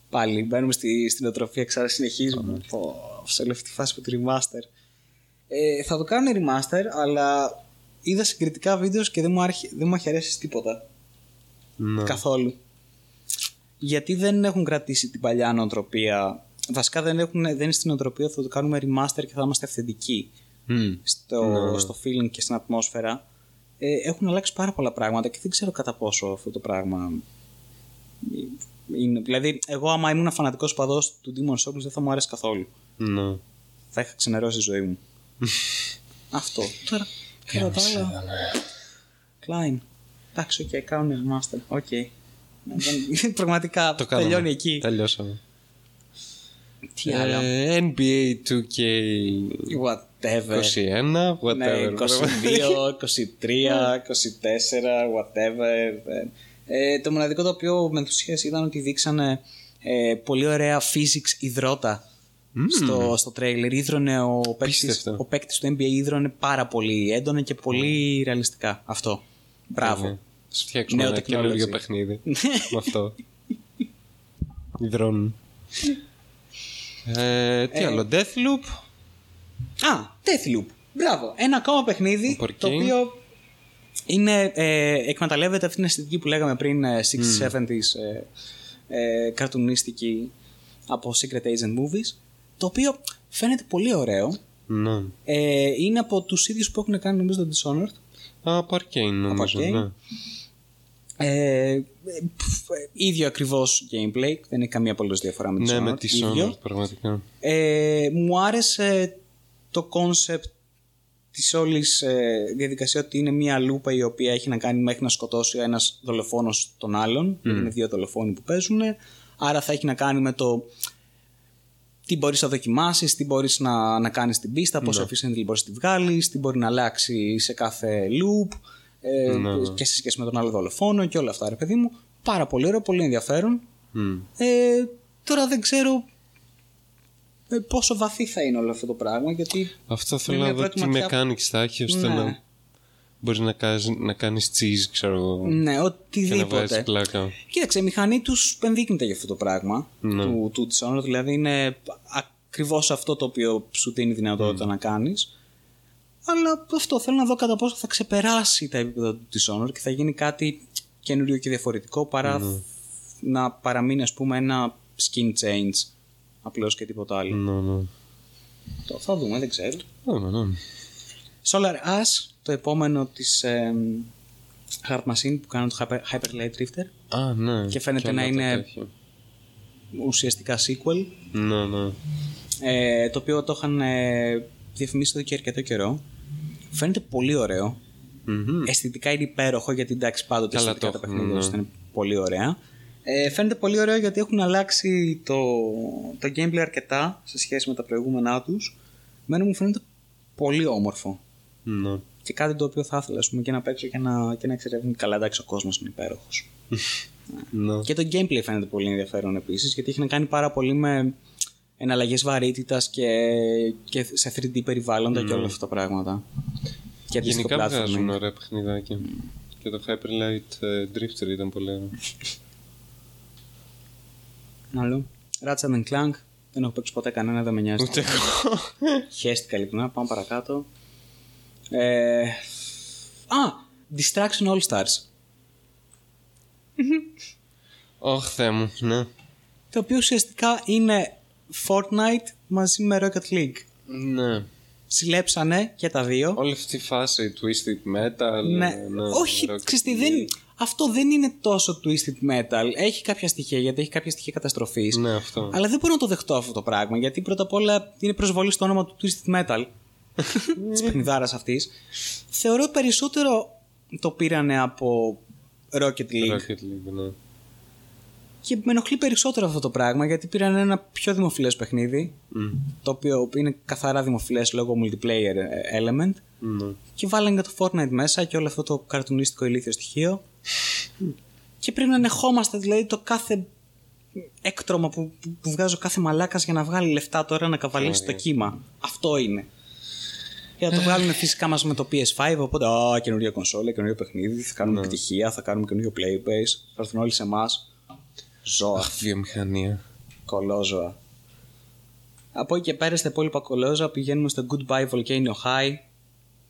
Πάλι μπαίνουμε στη, στην οτροφία, ξανά συνεχίζουμε. Πω, σε όλη αυτή τη φάση με τη remaster. Ε, θα το κάνουν remaster, αλλά είδα συγκριτικά βίντεος και δεν μου, άρχι, δεν μου έχει αρέσει τίποτα. ναι. Καθόλου. Γιατί δεν έχουν κρατήσει την παλιά νοοτροπία. Βασικά δεν, έχουν, δεν είναι στην νοοτροπία ότι θα το κάνουμε remaster και θα είμαστε αυθεντικοί Μμ. στο, Ναι. στο feeling και στην ατμόσφαιρα. Ε, έχουν αλλάξει πάρα πολλά πράγματα και δεν ξέρω κατά πόσο αυτό το πράγμα είναι. Δηλαδή, εγώ άμα ήμουν φανατικός παδό του Demon Souls δεν θα μου άρεσε καθόλου. Ναι. Θα είχα ξενερώσει τη ζωή μου. (laughs) αυτό. Τώρα, κατά τα άλλα. Κλάιν. Εντάξει, οκ, κάνουν remaster. Οκ. Ναι, δεν- (laughs) Πραγματικά Το κάναμε. τελειώνει εκεί. Τελειώσαμε. Τι άλλο. Ε, NBA 2K Whatever. 21, whatever. Ναι, 22, 23, 24, whatever. Ε, το μοναδικό το οποίο με ενθουσίασε ήταν ότι δείξανε ε, πολύ ωραία physics υδρότα στο, στο τρέιλερ. Ίδρωνε ο παίκτης, Απίστευτο. ο παίκτης του NBA ίδρωνε πάρα πολύ έντονα και πολύ ρεαλιστικά. Αυτό. Μπράβο. Ναι. Θα σου φτιάξουμε Νέο ένα technology. καινούργιο παιχνίδι με αυτό. (laughs) Υδρώνουν. Ε, τι άλλο, Deathloop; Α, Deathloop. Μπράβο. Ένα ακόμα παιχνίδι Από Arcane. το οποίο είναι, ε, εκμεταλλεύεται αυτή την αισθητική που λέγαμε πριν, ε, 60-70s ε, ε, καρτουνίστικη από Secret Agent Movies, το οποίο φαίνεται πολύ ωραίο. Ναι. Ε, είναι από τους ίδιους που έχουν κάνει νομίζω το Dishonored. Α, από Arkane νομίζω. Arkane. Ναι. Ε, πφ, ε, ίδιο ακριβώς gameplay, δεν έχει καμία απολύτως διαφορά με ναι, Dishonored. με τη ίδιο. Dishonored πραγματικά. Ε, μου άρεσε το concept της όλης ε, διαδικασίας ότι είναι μια λούπα η οποία έχει να κάνει μέχρι να σκοτώσει ο ένας δολοφόνος τον άλλον. Είναι δύο δολοφόνοι που παίζουν. Άρα θα έχει να κάνει με το τι μπορείς να δοκιμάσεις, τι μπορείς να, να κάνεις την πίστα, πόσο efficient μπορείς να τη βγάλεις, τι μπορεί να αλλάξει σε κάθε loop ε, Ναι, ναι. και σε σχέση με τον άλλο δολοφόνο και όλα αυτά ρε παιδί μου. Πάρα πολύ ωραίο, πολύ ενδιαφέρον. Μμ. Ε, τώρα δεν ξέρω ε, πόσο βαθύ θα είναι όλο αυτό το πράγμα γιατί Αυτό θέλω μια να δω πρώτη τι ματιά- mechanics θα έχει ώστε Ναι. να μπορείς να, κάνεις, να κάνεις cheese, ξέρω εγώ, ναι, και να βγάζεις οτιδήποτε. πλάκα. Κοίταξε, η μηχανή τους ενδείκνυται για αυτό το πράγμα Ναι. του, του Dishonored, δηλαδή είναι ακριβώς αυτό το οποίο σου δίνει δυνατότητα να κάνεις. Αλλά αυτό θέλω να δω κατά πόσο θα ξεπεράσει τα επίπεδα του Dishonored και θα γίνει κάτι καινούριο και διαφορετικό παρά να παραμείνει ας πούμε ένα skin change απλώς και τίποτα άλλο. Ναι, ναι. Το θα δούμε, δεν ξέρω. Ναι, ναι, ναι. Solar Ash, το επόμενο της ε, Hard Machine που κάνουν το Hyper, Hyper Light Drifter. Α, ναι. Και φαίνεται άλλα να τα είναι- τέτοια. Ουσιαστικά sequel. Ναι, ναι. Ε, το οποίο το είχαν ε, διαφημίσει εδώ και αρκετό καιρό. Φαίνεται πολύ ωραίο. Μμμ. Αισθητικά είναι υπέροχο γιατί εντάξει πάντοτε Καλά αισθητικά το τα έχουν, παιχνίδια ναι. τους είναι πολύ ωραία. Ε, φαίνεται πολύ ωραίο γιατί έχουν αλλάξει το, το gameplay αρκετά σε σχέση με τα προηγούμενά τους. Μένω μου φαίνεται πολύ όμορφο. Ναι. Και κάτι το οποίο θα ήθελα ας πούμε, και να παίξω και να, και να εξερευνήσω. Καλά, εντάξει, ο κόσμος είναι υπέροχος. (laughs) Ναι. και το gameplay φαίνεται πολύ ενδιαφέρον επίσης, γιατί έχει να κάνει πάρα πολύ με εναλλαγές βαρύτητας και, και σε 3D περιβάλλοντα και όλα αυτά τα πράγματα. Και αντίστοιχο Γενικά platforming. βγάζουν ωραία παιχνιδάκια. Και το Hyper Light ε, Drifter ήταν πολύ ωραίο. (laughs) Άλλο. Ratchet and Clank. Δεν έχω παίξει ποτέ κανένα, δεν με νοιάζει. Ούτε εγώ. Χαίστηκα ειλικρινά. Πάμε παρακάτω. Ε... Α! Distraction All Stars. Ωχ, Θεέ μου, ναι. Το οποίο ουσιαστικά είναι Fortnite μαζί με Rocket League. Ναι. Συλλέψανε και τα δύο. Όλη αυτή η φάση Twisted Metal. Ναι. ε, Όχι, Rocket ξέρεις τι, League. δεν, αυτό δεν είναι τόσο Twisted Metal. Έχει κάποια στοιχεία, γιατί έχει κάποια στοιχεία καταστροφής. Ναι, αυτό. Αλλά δεν μπορώ να το δεχτώ αυτό το πράγμα, γιατί πρώτα απ' όλα είναι προσβολή στο όνομα του Twisted Metal. (laughs) της παιχνιδάρα αυτής. Θεωρώ περισσότερο το πήρανε από Rocket League. Rocket League, ναι. Και με ενοχλεί περισσότερο αυτό το πράγμα, γιατί πήραν ένα πιο δημοφιλές παιχνίδι, Μμ. το οποίο είναι καθαρά δημοφιλές λόγω multiplayer ε, element, Ναι. και βάλανε και το Fortnite μέσα και όλο αυτό το καρτουνίστικο ηλίθιο στοιχείο. Και πρέπει να ανεχόμαστε δηλαδή το κάθε έκτρωμα που, που, που βγάζει ο κάθε μαλάκας για να βγάλει λεφτά τώρα να καβαλήσει το κύμα. Αυτό είναι. Και θα το βγάλουν φυσικά μαζί με το PS5, οπότε α, καινούργια κονσόλα, καινούργιο παιχνίδι, θα κάνουμε επιτυχία, θα κάνουμε καινούργιο playbase, θα έρθουν όλοι σε εμάς. Ζώα, Αχ, βιομηχανία. κολόζωα. Από εκεί και πέρα στα υπόλοιπα κολόζωα πηγαίνουμε στο Goodbye Volcano High,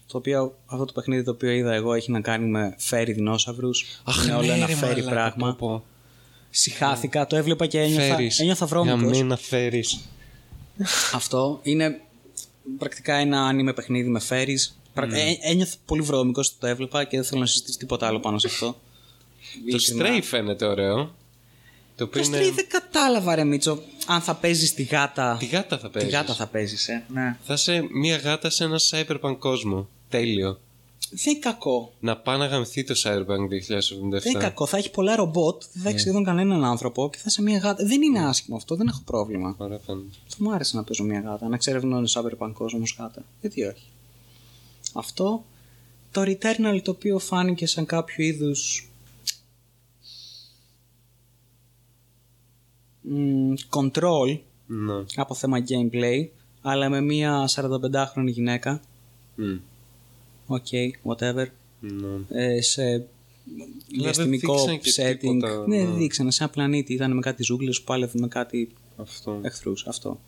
το οποίο αυτό το παιχνίδι το οποίο είδα εγώ έχει να κάνει με φέρι δεινόσαυρους. Αχ, είναι όλο ναι, ένα ρε, φέρι μαλάκα, πράγμα. πω, πω. Συχάθηκα, το έβλεπα και ένιωθα, Φέρεις. ένιωθα Για βρώμικος. μένα φέρεις. Αυτό είναι πρακτικά ένα άνιμε παιχνίδι με φέρι. Ε, ένιωθα πολύ βρώμικος όταν το έβλεπα και δεν θέλω να συζητήσω τίποτα άλλο πάνω σε αυτό. Το Ειλικρινά. Stray φαίνεται ωραίο. Το οποίο Το είναι... Stray δεν κατάλαβα ρε Μίτσο αν θα παίζεις τη γάτα. Τη γάτα θα Τη παίζεις. γάτα θα παίζεις, ε. Ναι. Θα είσαι μία γάτα σε ένα cyberpunk κόσμο. Τέλειο. Δεν είναι κακό. Να πάει να γαμηθεί το cyberpunk 2077. Δεν είναι κακό. Θα έχει πολλά ρομπότ, δεν θα έχει σχεδόν κανέναν άνθρωπο και θα είσαι μια γάτα. Δεν είναι άσχημο αυτό, δεν έχω πρόβλημα. Ωραία φαίνεται. Θα μου άρεσε να παίζω μια γάτα, να εξερευνώ cyberpunk κόσμος γάτα. Γιατί όχι. Αυτό. Το Returnal το οποίο φάνηκε σαν κάποιο είδους. control Ναι. από θέμα gameplay, αλλά με μια 45χρονη γυναίκα. Μμ. Οκ, whatever. Ναι. Ε, σε διαστημικό δείξανε και setting. τίποτα, ναι, ναι. δεν δείξανε. Σε ένα πλανήτη ήταν με κάτι ζούγκλες που πάλευε με κάτι Αυτό. εχθρούς. Αυτό.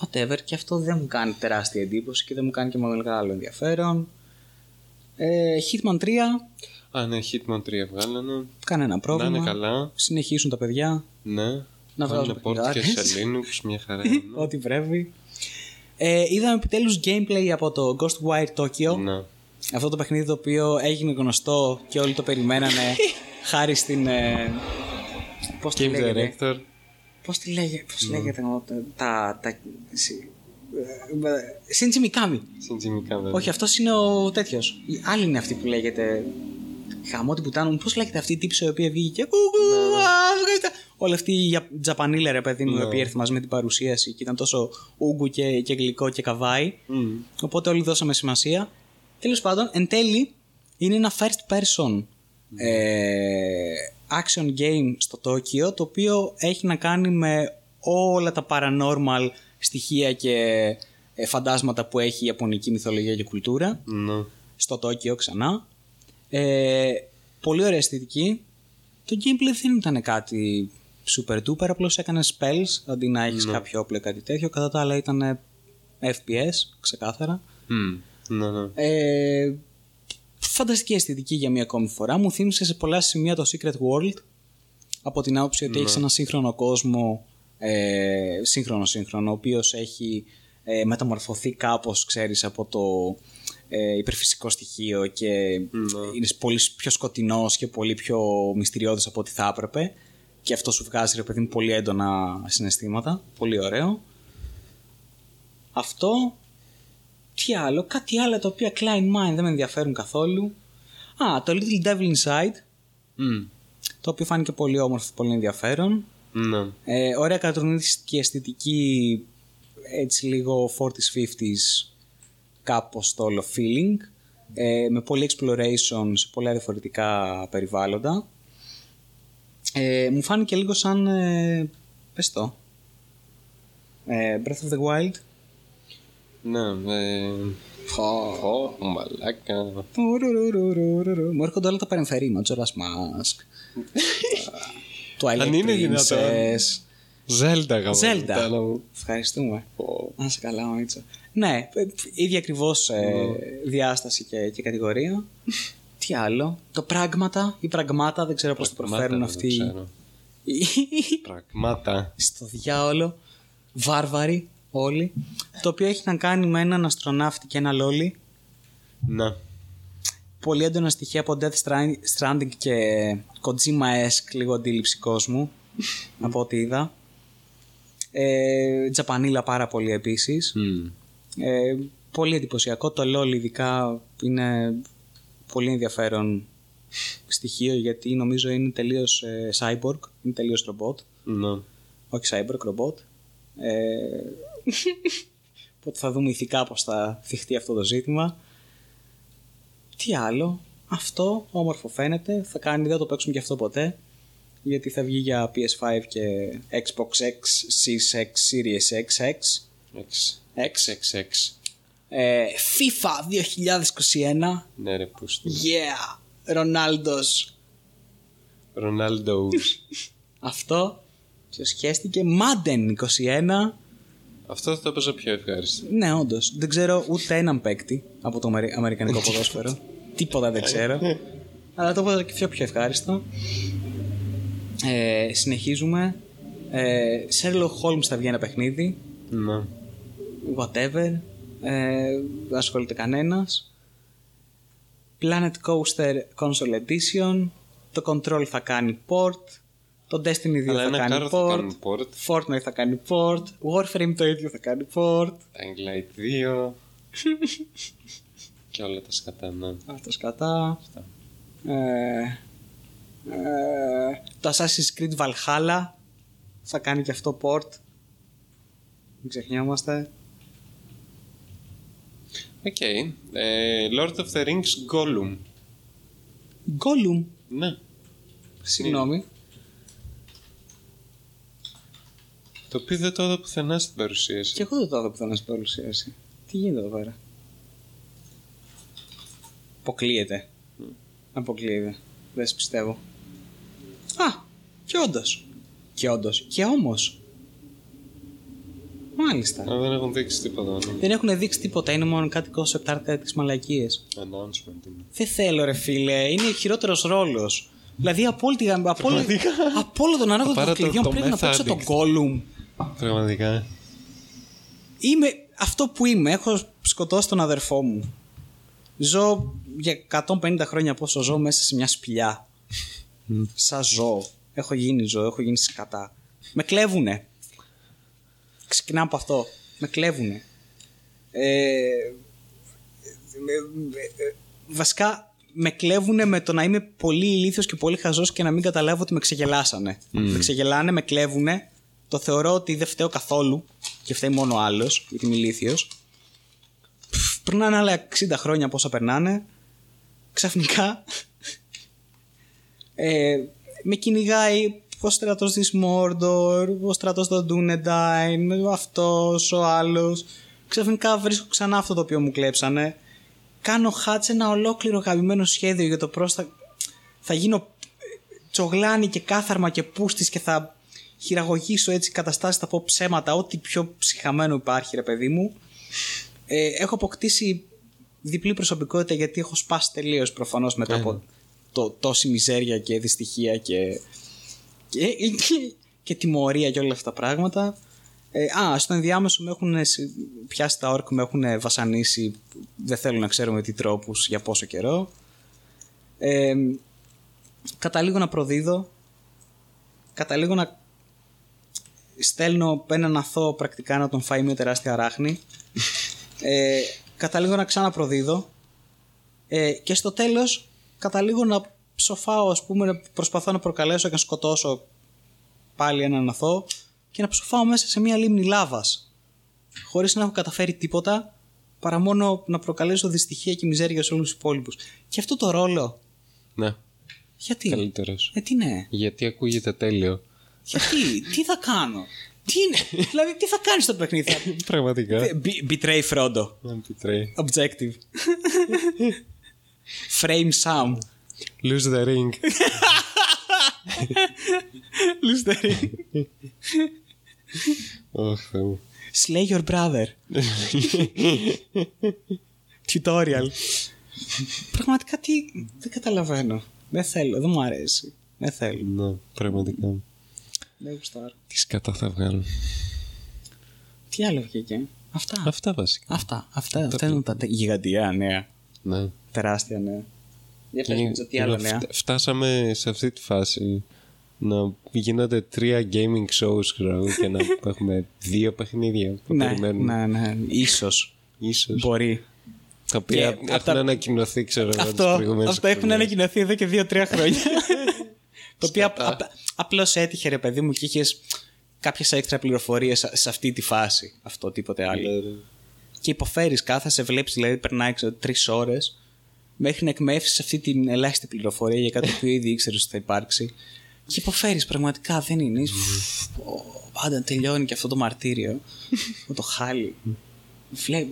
Whatever. Και αυτό δεν μου κάνει τεράστια εντύπωση και δεν μου κάνει και μεγάλο ενδιαφέρον. Ε, Hitman 3, Α, ναι, Hitman 3 βγάλανε. κανένα Να πρόβλημα. είναι καλά. Συνεχίσουν τα παιδιά. Ναι. Να βγάζουν Βάλουν πόρτ και παιχνιδάρες. σε Linux, μια χαρά. (laughs) είναι. Ό,τι πρέπει. Ε, είδαμε επιτέλους gameplay από το Ghostwire Tokyo. Ναι. Αυτό το παιχνίδι το οποίο έγινε γνωστό και όλοι το περιμένανε (laughs) χάρη στην... Ε, πώς τη Game λέγεται; Director. Πώς τη λέγεται. Πώς λέγεται. ο- Τα... τα, τα σι- ε, Σίντζι Μικάμι. Συντζημικά βέβαια. Όχι, αυτός είναι ο τέτοιος. Η άλλη είναι αυτή που λέγεται. Χαμό την πουτάνα μου. Πώς λέγεται αυτή η τύψη η οποία βγήκε; και κουκου, α, ευχαριστώ. Όλη αυτή η Για- Τζαπανίλα, ρε παιδί μου, η Ναι. οποία ήρθε μαζί με την παρουσίαση και ήταν τόσο ούγκου και, και γλυκό και καβάι. Μμ. Οπότε όλοι δώσαμε σημασία. Τέλος πάντων, εν τέλει είναι ένα first person ε, action game στο Tokyo το οποίο έχει να κάνει με όλα τα paranormal στοιχεία και ε, φαντάσματα που έχει η Ιαπωνική μυθολογία και κουλτούρα Ναι. στο Τόκιο ξανά. Ε, πολύ ωραία αισθητική. Το gameplay δεν ήταν κάτι super duper, απλώς έκανε spells αντί να έχεις κάποιο όπλο ή κάτι τέτοιο. Κατά τα άλλα ήταν FPS, ξεκάθαρα. Μμ. Ναι, ναι. Ε, φανταστική αισθητική για μία ακόμη φορά. Μου θύμισε σε πολλά σημεία το Secret World από την άποψη ότι έχεις ένα σύγχρονο κόσμο, ε, σύγχρονο σύγχρονο, ο οποίος έχει ε, μεταμορφωθεί κάπως, ξέρεις, από το ε, υπερφυσικό στοιχείο και είναι πολύ πιο σκοτεινός και πολύ πιο μυστηριώδης από ό,τι θα έπρεπε και αυτό σου βγάζει, ρε παιδί μου, πολύ έντονα συναισθήματα. Πολύ ωραίο. Αυτό τι άλλο, κάτι άλλο τα οποία Klein Mind δεν με ενδιαφέρουν καθόλου. Α, το Little Devil Inside, Μμ. το οποίο φάνηκε πολύ όμορφο, πολύ ενδιαφέρον. Ναι. Ε, ωραία κατρονίστικη αισθητική, έτσι λίγο 40s, 50s, κάπως το όλο feeling. Ε, με πολύ exploration σε πολλά διαφορετικά περιβάλλοντα. Ε, μου φάνηκε λίγο σαν, ε, πες το, ε, Breath of the Wild. Ναι, ε... Ω, μαλάκα. Τουρουρουρουρουρουρου. Μου έρχονται όλα τα παρεμφερή, Majora's Mask. Twilight Αν είναι δυνατόν. Princess. Ζέλτα γαμώ. Zelda. Ευχαριστούμε. Να σε καλά, Μίτσο. Ναι, ε, ίδια ακριβώς διάσταση και, και κατηγορία. (laughs) Τι άλλο; Το πράγματα ή πραγμάτα, δεν ξέρω πώς το προφέρουν αυτοί. (laughs) Πραγμάτα. Στο διάολο. Βάρβαροι όλοι. Το οποίο έχει να κάνει με έναν αστροναύτη και ένα λόλι. Ναι. Πολύ έντονα στοιχεία από Death Strand- Stranding και Kojima-esque λίγο αντίληψη κόσμου (laughs) από ό,τι είδα. Ε, Τζαπανίλα πάρα πολύ επίσης. Μμ. Ε, πολύ εντυπωσιακό. Το LOL ειδικά είναι πολύ ενδιαφέρον στοιχείο γιατί νομίζω είναι τελείως ε, cyborg, είναι τελείως ρομπότ. Ναι. Όχι cyborg, ρομπότ. Ε, (laughs) οπότε θα δούμε ηθικά πώς θα θυχτεί αυτό το ζήτημα. Τι άλλο; Αυτό όμορφο φαίνεται. Θα κάνει, δεν θα το παίξουμε και αυτό ποτέ. Γιατί θα βγει για PS5 και Xbox X, Series X, Series XX. Εξ. X. Εξ, εξ, εξ. Ε, FIFA 2021. Ναι ρε πούστη. Yeah! Ρονάλντος. Ρονάλντος. (laughs) Αυτό. Και σχέστηκε Madden 21. Αυτό θα το έπαιζα πιο ευχάριστα. Ναι, όντως. Δεν ξέρω ούτε έναν παίκτη από το αμερι- αμερικανικό ποδόσφαιρο. (laughs) Τίποτα δεν ξέρω. Αλλά το έπαιζα και πιο, πιο ευχάριστο. Ε, συνεχίζουμε. Ε, Sherlock Holmes θα βγει ένα παιχνίδι. Ναι. Whatever. Ε, δεν ασχολείται κανένας. Planet Coaster Console Edition. Το Control θα κάνει port. Το Destiny 2 Αλλά θα ένα κάνει κάρο θα port. κάνουν port. Fortnite θα κάνει port. Warframe το ίδιο θα κάνει port. Dying Light 2. και όλα τα σκατά, ναι. Αυτό κατά. Ε, ε, το Assassin's Creed Valhalla θα κάνει και αυτό port. Μην ξεχνιόμαστε. Οκ. Ε, Lord of the Rings Gollum. Gollum. Ναι. Συγγνώμη. Το οποίο δεν το είδα πουθενά στην παρουσίαση. Και εγώ δεν το είδα πουθενά στην παρουσίαση. Τι γίνεται εδώ πέρα; Αποκλείεται. Αποκλείεται. Δεν σε πιστεύω. Α, και όντως. Και όντως. Και όμως. Μάλιστα. Α, δεν έχουν δείξει τίποτα. ναι. Δεν έχουν δείξει τίποτα. Είναι μόνο κάτι concept art τέτοιε μαλακίες. Announcement είναι. Δεν θέλω, ρε φίλε. Είναι χειρότερος ρόλος. Δηλαδή από όλη, τη- από όλη, από όλο τον ανάγνωστο Παρά των το- κλειδιών το πρέπει να method παίξω τον addict. Gollum. Πραγματικά. Είμαι αυτό που είμαι. Έχω σκοτώσει τον αδερφό μου. Ζω για 150 χρόνια πόσο ζω μέσα σε μια σπηλιά. Σαν ζώο. Έχω γίνει ζώο, έχω γίνει σκατά. Με κλέβουνε. Ξεκινάω από αυτό. Με κλέβουνε. Ε, με- με- ε, βασικά με κλέβουνε με το να είμαι πολύ ηλίθιος και πολύ χαζός και να μην καταλάβω ότι με ξεγελάσανε. Με ξεγελάνε, με κλέβουνε. Το θεωρώ ότι δεν φταίω καθόλου και φταίει μόνο ο άλλος, γιατί είμαι ηλίθιος. Πφ, Περνάνε άλλα 60 χρόνια πόσα περνάνε. Ξαφνικά ε, με κυνηγάει ο στρατός της Μόρντορ, ο στρατός των Ντούνεντάιν, αυτός, ο άλλος. Ξαφνικά βρίσκω ξανά αυτό το οποίο μου κλέψανε. Κάνω χάτσε ένα ολόκληρο αγαπημένο σχέδιο για το πώς θα, θα γίνω τσογλάνι και κάθαρμα και πούστης και θα χειραγωγήσω έτσι καταστάσεις, θα πω ψέματα, ό,τι πιο ψυχαμένο υπάρχει ρε παιδί μου. Ε, έχω αποκτήσει διπλή προσωπικότητα γιατί έχω σπάσει τελείως προφανώς μετά από το, τόση μιζέρια και δυστυχία και, και, και, και τιμωρία και όλα αυτά τα πράγματα. Ε, α, στο ενδιάμεσο με έχουν συ- πιάσει τα όρκ, με έχουν βασανίσει, δεν θέλω να ξέρω με τι τρόπους, για πόσο καιρό. Ε, καταλήγω να προδίδω, καταλήγω να στέλνω έναν αθώο πρακτικά να τον φάει μια τεράστια ράχνη. Ε, καταλήγω να ξαναπροδίδω ε, και στο τέλος καταλήγω να ψοφάω ας πούμε να προσπαθώ να προκαλέσω και να σκοτώσω πάλι έναν αθώο και να ψοφάω μέσα σε μια λίμνη λάβας χωρίς να έχω καταφέρει τίποτα παρά μόνο να προκαλέσω δυστυχία και μιζέρια σε όλους τους υπόλοιπους και αυτό το ρόλο Ναι, γιατί; Καλύτερος. ε, τι ναι Γιατί ακούγεται τέλειο. γιατί; Τι θα κάνω; Τι είναι; Δηλαδή τι θα κάνεις στο παιχνίδι; Θα- Πραγματικά. Be- Betray Frodo Δεν επιτρέπει. Objective. (laughs) Frame Sam. Lose the ring. Lose the ring. Ωχ, Θεέ μου. Slay your brother. Tutorial. Πραγματικά τι. Δεν καταλαβαίνω. Δεν θέλω. Δεν μου αρέσει. Δεν θέλω. Ναι, πραγματικά. Δεν γουστάρω. Τι σκατά θα βγάλουν. Τι άλλο βγήκε; Αυτά. Αυτά βασικά. Αυτά. Αυτά, αυτά είναι τα τε- γιγαντιά νέα. Ναι. Τεράστια νέα. Για πες Και- μου, τι άλλο και νέα. φτα- Φτάσαμε σε αυτή τη φάση να γίνονται τρία gaming shows ξέρω εγώ, και να (laughs) έχουμε δύο παιχνίδια που Ναι, περιμένουμε. ναι, ναι. Ίσως. Ίσως. Μπορεί. Τα οποία Και έχουν απ' τα- ανακοινωθεί, ξέρω εγώ, τις Αυτό, προηγούμενες αυτό έχουν χρονιές. ανακοινωθεί εδώ και δύο-τρία χρόνια. (laughs) το οποίο απ, απλώς έτυχε ρε παιδί μου και είχες κάποιες έξτρα πληροφορίες σε αυτή τη φάση. Αυτό τίποτε άλλο. Ναι, ναι. Και υποφέρεις, κάθεσαι, βλέπεις, δηλαδή περνάει τρεις ώρες μέχρι να εκμεύσεις αυτή την ελάχιστη πληροφορία για κάτι το οποίο ήδη ήξερες ότι θα υπάρξει. Και υποφέρεις, πραγματικά δεν είναι. Είσαι, «Πω, Πάντα τελειώνει και αυτό το μαρτύριο. (laughs) με το χάλι. Βλέ-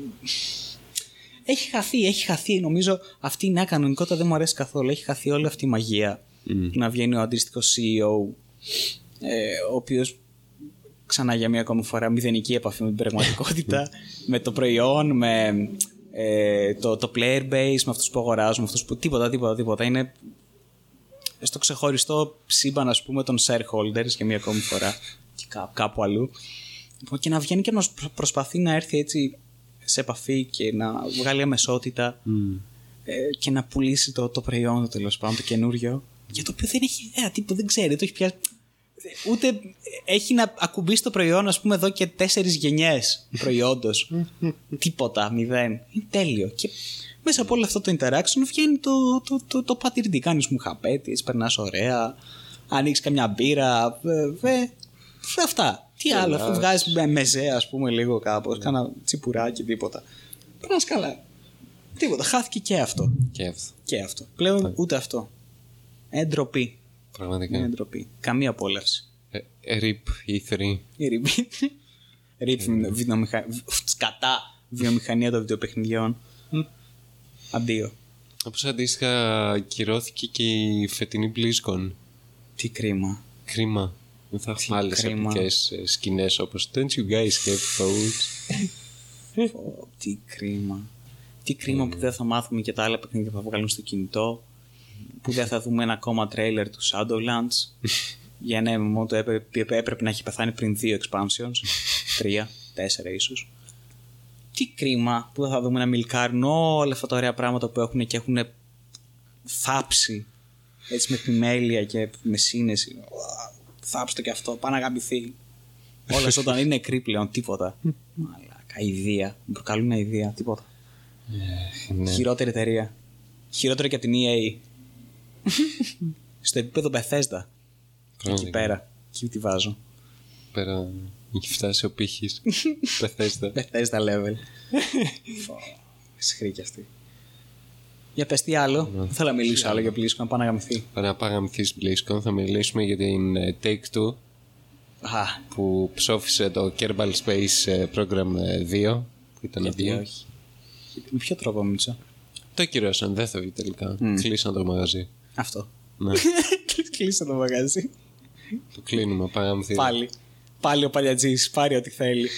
έχει χαθεί, έχει χαθεί. Νομίζω αυτή η νέα κανονικότητα δεν μου αρέσει καθόλου. Έχει χαθεί όλη αυτή η μαγεία. Να βγαίνει ο αντίστοιχος CEO, ε, ο οποίος ξανά για μία ακόμη φορά μηδενική επαφή με την πραγματικότητα, (laughs) με το προϊόν, με ε, το, το player base, με αυτούς που αγοράζουν, με αυτούς που. Τίποτα, τίποτα, τίποτα. Είναι στο ξεχωριστό σύμπαν, ας πούμε, των shareholders για μία ακόμη φορά και κά- κάπου αλλού. Λοιπόν, Και να βγαίνει και να προσπ- προσπαθεί να έρθει έτσι σε επαφή και να βγάλει αμεσότητα ε, και να πουλήσει το, το προϊόν του τέλος πάντων, το καινούριο. Για το οποίο δεν έχει ιδέα, τίποτα δεν ξέρει, δεν το έχει πιάσει. Ούτε έχει να ακουμπήσει το προϊόν, ας πούμε, εδώ και τέσσερις γενιές προϊόντος. (laughs) Τίποτα, μηδέν. Είναι τέλειο. Και μέσα από όλο αυτό το interaction βγαίνει το, το, το, το πατήρι. Κάνεις μου χαπέτη, περνάς ωραία, ανοίξεις καμιά μπύρα. Ε, ε, ε, αυτά. Τι άλλο, αφού βγάζεις με μεζέ, ας πούμε, λίγο κάπως, κάνα τσιπουράκι, τίποτα. Περνάς καλά. Τίποτα. Χάθηκε και αυτό. Και αυτό. Και αυτό. Πλέον ούτε αυτό. Ε, ντροπή. Πραγματικά. Είναι ντροπή. Καμία απόλαυση. Ε, RIP E3. Ριπ. Ριπ βιομηχανία. Σκατά βιομηχανία των βιντεοπαιχνιδιών. Μμ. Αντίο. Όπως αντίστοιχα κυρώθηκε και η φετινή BlizzCon. Τι κρίμα. Κρίμα. Δεν θα έχουμε άλλες κρίμα. επικές ε, σκηνές όπως Don't you guys have phones. Πω, τι κρίμα. Τι κρίμα που δεν θα μάθουμε και τα άλλα παιχνίδια που θα βγάλουν στο κινητό. Που δεν θα δούμε ένα ακόμα τρέιλερ του Shadowlands. (laughs) Για ένα MMO το έπρεπε, έπρεπε να έχει πεθάνει πριν δύο expansions. (laughs) Τρία, τέσσερα ίσως. Τι κρίμα που δεν θα δούμε να μιλκάρουν όλα αυτά τα ωραία πράγματα που έχουν και έχουν θάψει έτσι με επιμέλεια και με σύνεση. Ουα, Θάψτε και αυτό, πάνε να γαμπηθεί. Όλα (laughs) όταν είναι νεκροί πλέον, τίποτα. Μαλάκα, ιδέα. Μου προκαλούν ιδέα, τίποτα. ναι. Χειρότερη εταιρεία. Χειρότερη και από την EA. Στο επίπεδο Bethesda. Εκεί Πραγματικά. πέρα. Εκεί τη βάζω. Πέρα έχει φτάσει ο πύχης. (laughs) Πεθέστα. Bethesda level. Φω, Σχρή κι αυτή. Για πες τι άλλο. Δεν θέλω να μιλήσω άλλο για BlizzCon, να πάω να γαμηθείς. Para παγαμηθείς BlizzCon θα μιλήσουμε για την ε, Take-Two Α, που ψόφισε το Kerbal Space ε, Program ε, 2 που ήταν γιατί δύο. όχι. Με ποιο τρόπο, Μίτσο; Το κυρώσαν, δεν θα βγει τελικά. Κλείσαν το μαγαζί. Αυτό. ναι, (laughs) Κλείσε το μαγαζί. το κλείνουμε, παγαμηθεί. Πάλι. Πάλι ο παλιατζής, πάρει ό,τι θέλει.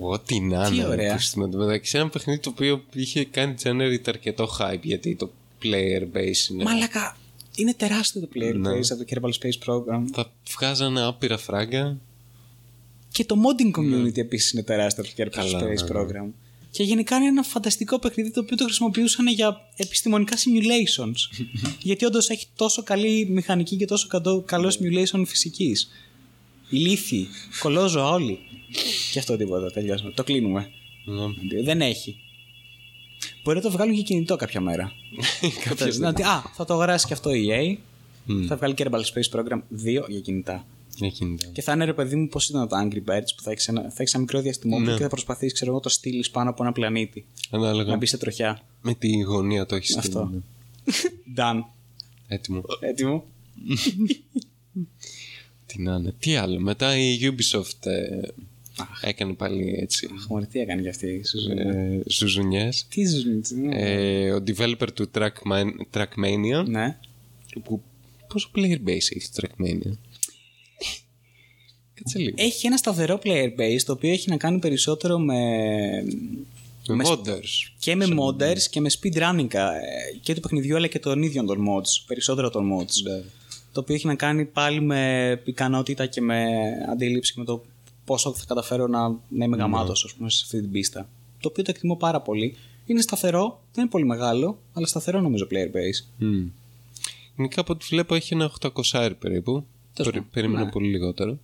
Ό,τι να Τι είναι. ωραία. που Στην μεταξύ ένα παιχνίδι το οποίο είχε κάνει generate αρκετό hype γιατί το player base είναι. Μαλάκα, είναι τεράστιο το player Ναι. base από το Kerbal Space Program. Θα βγάζανε άπειρα φράγκα. Και το modding community επίσης είναι τεράστιο από το Kerbal Καλά, Space ναι, ναι. Program. Και γενικά είναι ένα φανταστικό παιχνίδι το οποίο το χρησιμοποιούσαν για επιστημονικά simulations. (laughs) Γιατί όντως έχει τόσο καλή μηχανική και τόσο καλό, καλό simulation φυσικής. Ηλίθιοι, κολόζωα όλοι. Και αυτό τίποτα, τελειώσαμε. Το κλείνουμε. Ναι. Δεν έχει. Μπορεί να το βγάλουν και κινητό κάποια μέρα. (laughs) Κάποια Να ότι, Α, θα το αγοράσει και αυτό η EA. Μμ. Θα βγάλει Kerbal Space Program 2 για κινητά. Έχει ναι. Και θα είναι ρε παιδί μου πώς ήταν το Angry Birds που θα έχεις ένα, θα έχεις ένα μικρό διαστημόπλαιο Ναι. και θα προσπαθήσεις, ξέρω εγώ, να το στείλεις πάνω από ένα πλανήτη. Ανάλογα Να μπεις σε τροχιά. με τη γωνία το έχεις Αυτό. (laughs) Done. Έτοιμο. Έτοιμο. (laughs) Τι να είναι. Τι άλλο. Μετά η Ubisoft ε, έκανε πάλι έτσι Μωρέ, τι έκανε για αυτή η Σουζού. ε, ζουζουνιές. Τι Σουζού. Ε, ο developer του Trackman, Trackmania Ναι. που πόσο player base έχει το Trackmania; Κάτσε λίγο. Έχει ένα σταθερό player base το οποίο έχει να κάνει περισσότερο με. με με- modders. και με modders και με speedrunning ε, και του παιχνιδιού αλλά και των ίδιων των mods. Περισσότερο των mods. Ναι. Το οποίο έχει να κάνει πάλι με ικανότητα και με αντίληψη και με το πόσο θα καταφέρω να, να Ναι. είμαι γαμάτος ας πούμε, σε αυτή την πίστα. Το οποίο το εκτιμώ πάρα πολύ. Είναι σταθερό, δεν είναι πολύ μεγάλο, αλλά σταθερό νομίζω player base. Μμ. Γενικά από ό,τι βλέπω έχει ένα 800 περίπου. Τέλος Περι- πάντων, Περίμενα ναι. πολύ λιγότερο.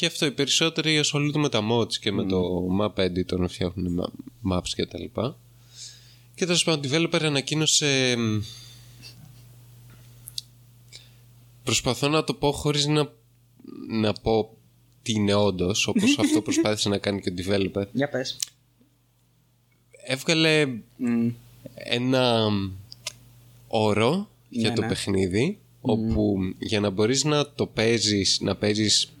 Και αυτό οι περισσότεροι ασχολούνται με τα mods και με το map editor να φτιάχνουν ma- maps και τα λοιπά. Και τέλος πάντων, ο developer ανακοίνωσε. μ, Προσπαθώ να το πω χωρίς να, να πω τι είναι όντως, όπως αυτό (laughs) προσπάθησε να κάνει και ο developer. Για πες. Έβγαλε ένα όρο για Ναι, το ναι. παιχνίδι όπου για να μπορείς να το παίζεις να παίζεις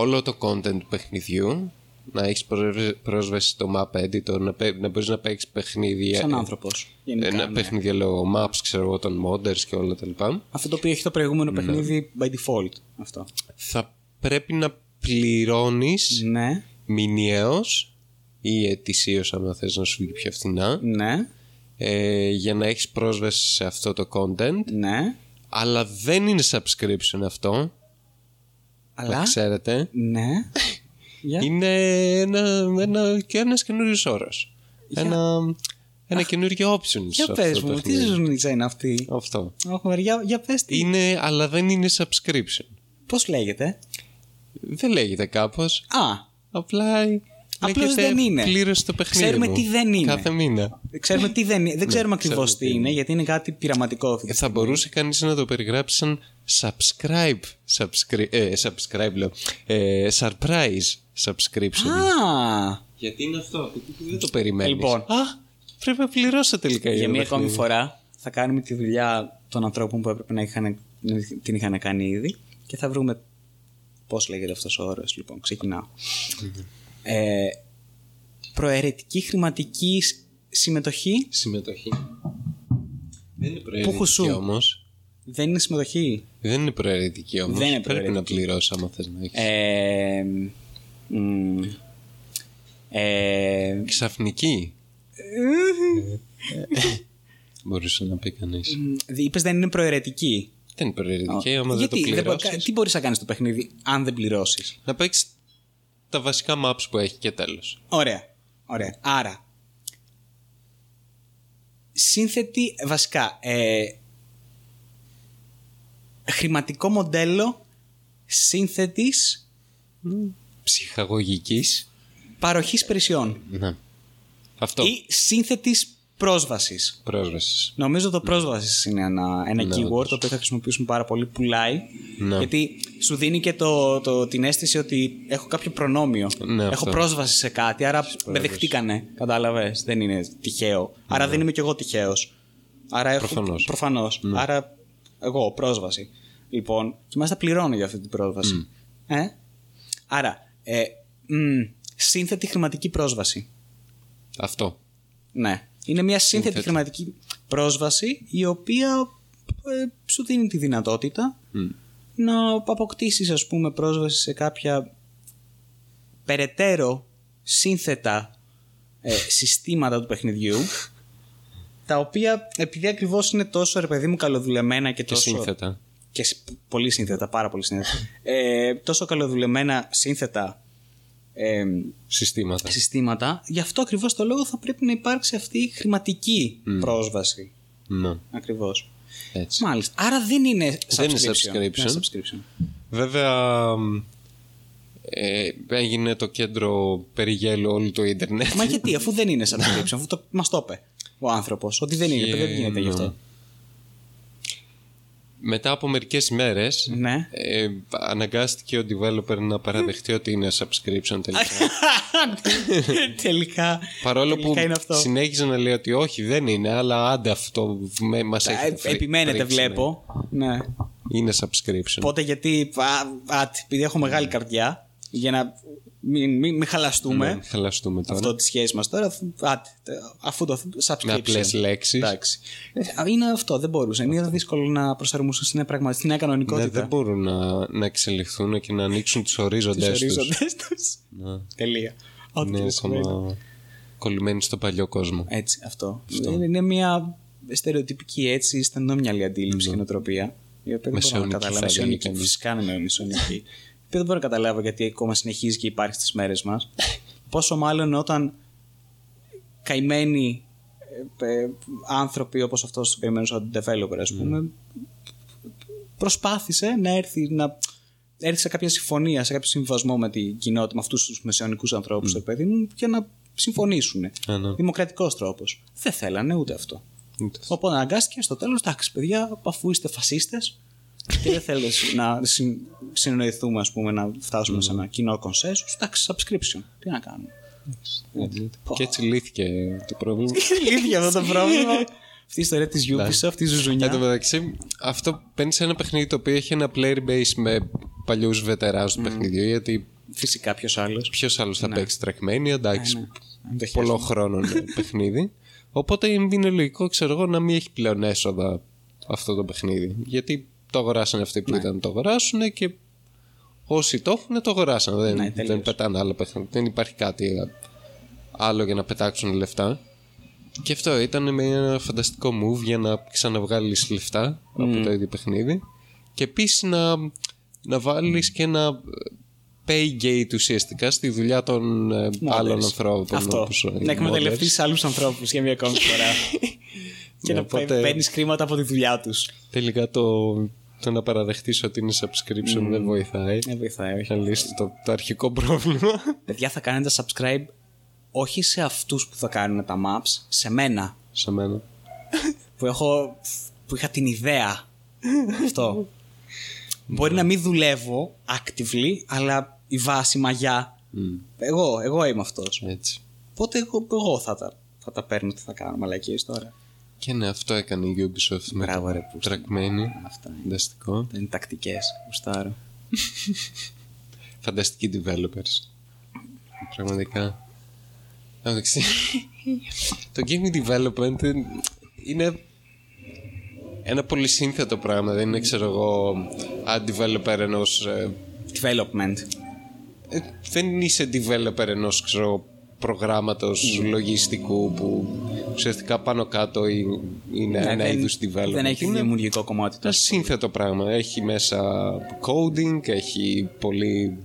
όλο το content του παιχνιδιού να έχεις πρόσβε- πρόσβαση στο map editor να, παί- να μπορείς να παίξεις παιχνίδι Σαν ε, άνθρωπος. Γενικά, ένα ναι. παιχνίδι λόγω maps ξέρω εγώ των modders και όλα τα λοιπά Αυτό το οποίο έχει το προηγούμενο Ναι. παιχνίδι by default. Αυτό. θα πρέπει να πληρώνεις Ναι, μηνιαίως ή ετησίως άμα θες να σου βγει πιο φθηνά ναι, ε, για να έχεις πρόσβαση σε αυτό το content ναι. αλλά δεν είναι subscription αυτό να Αλλά. ξέρετε Ναι. Για. είναι ένα, ένα, και ένας καινούριος όρος ένα, ένα καινούριο option σε Για αυτό πες το μου, τι παιχνίδι. ζωνίτσα είναι αυτή; αυτό Όχι, για, για πες τι. είναι αλλά δεν είναι subscription Πώς λέγεται; δεν λέγεται κάπως Α, απλά Απλώς λέγεται δεν είναι. πλήρωσε το παιχνίδι Ξέρουμε μου. τι δεν είναι. κάθε μήνα ξέρουμε τι δεν είναι. Δεν ξέρουμε ακριβώς Ναι, ξέρουμε τι τι είναι, γιατί είναι κάτι πειραματικό. αυτή τη Ε, θα στιγμή. μπορούσε κανείς να το περιγράψει σαν subscribe subscri- ε, subscribe λέω ε, surprise subscription Α, γιατί είναι αυτό από εκεί που δεν το περιμένεις Λοιπόν. α πρέπει να πληρώσω τελικά για το μία ακόμη παιχνίδι. φορά θα κάνουμε τη δουλειά των ανθρώπων που έπρεπε να είχαν, την είχαν κάνει ήδη και θα βρούμε Πώς λέγεται αυτός ο όρος, λοιπόν, ξεκινάω. Ε, προαιρετική χρηματική σ- συμμετοχή Συμμετοχή. Δεν είναι Πού χουσού; προαιρετική όμως. Δεν είναι συμμετοχή. Δεν είναι προαιρετική όμως. Δεν είναι Πρέπει να προαιρετική. πληρώσει άμα θες να έχεις. Ε, μ, ε, Ξαφνική. (laughs) Μπορούσε να πει κανείς. είπες δεν είναι προαιρετική. Δεν είναι προαιρετική, άμα δεν το Γιατί δεν μπο- πληρώσεις. τι μπορείς να κάνεις στο παιχνίδι αν δεν πληρώσεις; Να παίξεις τα βασικά maps που έχει και τέλος. Ωραία. Ωραία. Άρα. Σύνθετη, βασικά, ε, χρηματικό μοντέλο σύνθετης Ψυχαγωγικής. παροχής υπηρεσιών Ναι. Αυτό. ή σύνθετης πρόσβασης. Πρόσβασης. Νομίζω το πρόσβασης είναι ένα, ένα Ναι, keyword όντως. το οποίο θα χρησιμοποιήσουμε πάρα πολύ. Πουλάει. Ναι. Γιατί σου δίνει και το, το, την αίσθηση ότι έχω κάποιο προνόμιο. Ναι, έχω αυτό. πρόσβαση σε κάτι, άρα με δεχτήκανε. Κατάλαβες. Δεν είναι τυχαίο. Άρα δεν είμαι κι εγώ τυχαίος. Άρα έχω. Ναι. Προφανώς. Ναι. προφανώς. Άρα εγώ πρόσβαση. Λοιπόν, και μάλιστα πληρώνω για αυτή την πρόσβαση. Ε; Άρα, ε, μ, σύνθετη χρηματική πρόσβαση. Αυτό. Ναι. Είναι μια σύνθετη Σύνθετη. χρηματική πρόσβαση η οποία ε, σου δίνει τη δυνατότητα να αποκτήσεις ας πούμε πρόσβαση σε κάποια περαιτέρω σύνθετα ε, συστήματα του παιχνιδιού (laughs) τα οποία επειδή ακριβώς είναι τόσο ρε παιδί μου καλοδουλεμένα και Και τόσο σύνθετα. και σ- πολύ σύνθετα, πάρα πολύ σύνθετα ε, τόσο καλοδουλεμένα σύνθετα ε, Συστήματα. συστήματα, γι' αυτό ακριβώς το λόγο θα πρέπει να υπάρξει αυτή η χρηματική πρόσβαση. Ναι. Ακριβώς. Έτσι. Μάλιστα. Άρα δεν είναι subscription. Δεν είναι subscription. Δεν είναι subscription. Βέβαια. μ, Ε, έγινε το κέντρο περιγέλου όλου το ίντερνετ. Μα γιατί, αφού δεν είναι subscription, (laughs) αφού το, μας το είπε ο άνθρωπος, ότι δεν είναι, Και- δεν γίνεται γι' αυτό. Μετά από μερικές μέρες Ναι. ε, αναγκάστηκε ο developer να παραδεχτεί ότι είναι subscription τελικά. (laughs) τελικά. Παρόλο που τελικά είναι αυτό. συνέχιζε να λέει ότι όχι δεν είναι, αλλά άντε αυτό με, μας Ε, έχει φρύ- Επιμένετε, φρίξει, βλέπω. Ναι. ναι. Είναι subscription. Οπότε γιατί, α, α, επειδή έχω μεγάλη καρδιά, για να μην, μην, μην χαλαστούμε, Ναι, χαλαστούμε τώρα. αυτό τη σχέση μας τώρα. Άτε, αφού το subscription. Με απλές λέξεις. Εντάξει. Ε, Είναι αυτό, δεν μπορούσε. Είναι δύσκολο να προσαρμοστούν στην νέα, πραγμα... στην νέα Ναι, κανονικότητα. δεν μπορούν να, να εξελιχθούν και να ανοίξουν τους Τους ορίζοντες τους. ορίζοντες τους. Ναι. Τελεία. Ό,τι Είναι και σημαίνει. ακόμα κολλημένοι στο παλιό κόσμο. Έτσι, αυτό. Είναι, είναι μια στερεοτυπική έτσι, στενόμυαλη αντίληψη και νοοτροπία. Η οποία δεν μπορώ να Μεσαιωνική καταλάβω. θα λέγει Μεσαιωνική, κανείς. φυσικά είναι μεσαιωνική. (laughs) η οποία δεν μπορώ να καταλάβω γιατί ακόμα συνεχίζει και υπάρχει στις μέρες μας. (laughs) Πόσο μάλλον όταν καημένοι ε, ε, άνθρωποι όπως αυτός του καημένου σαν developer ας πούμε προσπάθησε να έρθει να έρθει σε κάποια συμφωνία, σε κάποιο συμβασμό με την κοινότητα, με αυτούς τους μεσαιωνικούς ανθρώπους mm. παιδί μου για να συμφωνήσουν. Α, ναι. Δημοκρατικός τρόπος. Δεν θέλανε ούτε αυτό. Ούτε. Οπότε αναγκάστηκε στο τέλος, εντάξει παιδιά, αφού είστε φασίστες και δεν θέλετε να συν- συνεννοηθούμε, ας πούμε, να φτάσουμε σε ένα κοινό κονσέσους, εντάξει, subscription. Τι να κάνουμε. Και έτσι λύθηκε το πρόβλημα. (laughs) Λύθηκε αυτό το πρόβλημα. Αυτή η ιστορία της Ubisoft, αυτή η Εν τω ζουζουνιά. μεταξύ, αυτό παίρνει σε ένα παιχνίδι το οποίο έχει ένα player base με παλιούς βετεράνου του παιχνιδιού. Γιατί Φυσικά ποιος άλλος. ποιος άλλος θα παίξει Trackmania, εντάξει. Ναι. Αν το Πολλό χρόνο είναι (laughs) παιχνίδι. Οπότε είναι λογικό, ξέρω εγώ, να μην έχει πλέον έσοδα αυτό το παιχνίδι. Γιατί το αγοράσανε αυτοί Ναι. που ήταν να το αγοράσουν και όσοι το έχουν το αγοράσαν. Δεν, Ναι, δεν τελείως. πετάνε άλλα παιχνίδια. Δεν υπάρχει κάτι άλλο για να πετάξουν λεφτά. Και αυτό ήταν με ένα φανταστικό move για να ξαναβγάλεις λεφτά από το ίδιο παιχνίδι. Και επίσης να, να βάλεις και ένα pay gate ουσιαστικά στη δουλειά των ε, άλλων ανθρώπων. Αυτό. όπως, ε, οι Να εκμεταλλευτεί άλλους ανθρώπους για μια ακόμη φορά. (laughs) και να Οπότε- παίρνεις χρήματα από τη δουλειά τους. Τελικά το, το να παραδεχτείς ότι είναι subscription δεν βοηθάει. Δεν βοηθάει, όχι. Να λύσεις το, το αρχικό πρόβλημα. Παιδιά, θα κάνετε subscribe όχι σε αυτούς που θα κάνουν τα maps, σε μένα. Σε μένα. Που, έχω, που είχα την ιδέα. Αυτό. Μπορεί να μην δουλεύω actively, αλλά η βάση μαγιά. Εγώ, εγώ είμαι αυτός. Έτσι. Οπότε εγώ, εγώ θα, τα, θα τα παίρνω τι θα κάνω. Μαλακίες τώρα. Και ναι, αυτό έκανε η Ubisoft με Μπράβο, το ρε, Πούστη. Trackmania. Αυτά είναι. Φανταστικό. Δεν είναι τακτικές. Γουστάρω. (laughs) φανταστικοί developers. Πραγματικά. Εντάξει. (laughs) το gaming development είναι ένα πολύ σύνθετο πράγμα. Δεν είναι, ξέρω εγώ, a developer ενός... ε, Development. ε, δεν είσαι developer ενός, ξέρω εγώ, προγράμματος λογιστικού που ουσιαστικά πάνω κάτω είναι είναι ένα Ναι, δεν- είδους development. Δεν έχει Είναι δημιουργικό κομμάτι. ένα σύνθετο πράγμα. Έχει μέσα coding, έχει πολύ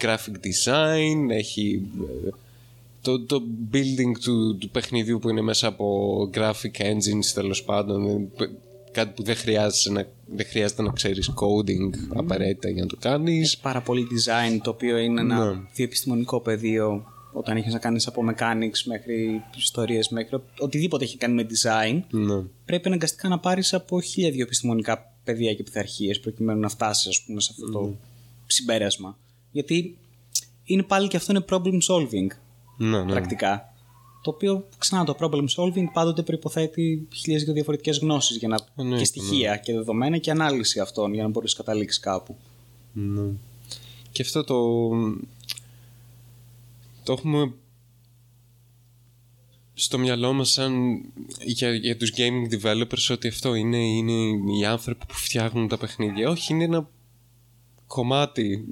graphic design, έχει ε, το, το building του, του παιχνιδιού που είναι μέσα από graphic engines τέλος πάντων. Ε, π- Κάτι που δεν χρειάζεται να, δεν χρειάζεται να ξέρεις coding απαραίτητα για να το κάνεις. Πάρα πολύ design, το οποίο είναι ένα Ναι. διεπιστημονικό πεδίο όταν έχει να κάνεις από mechanics μέχρι ιστορίες, μέχρι ο- οτιδήποτε έχει κάνει με design. Ναι. Πρέπει αναγκαστικά να πάρεις από χίλια δύο επιστημονικά πεδία και πειθαρχίες προκειμένου να φτάσεις, ας πούμε, σε αυτό το συμπέρασμα. Γιατί είναι πάλι και αυτό είναι problem solving Ναι, ναι. πρακτικά. Το οποίο ξανά το problem solving πάντοτε προποθέτει χίλιε δύο διαφορετικές γνώσεις για να... Εννοείται, και στοιχεία και δεδομένα και ανάλυση αυτών για να μπορείς να καταλήξεις κάπου. Ναι. Και αυτό το. Το έχουμε στο μυαλό μας σαν για, για τους gaming developers ότι αυτό είναι, είναι οι άνθρωποι που φτιάχνουν τα παιχνίδια. Όχι, είναι ένα κομμάτι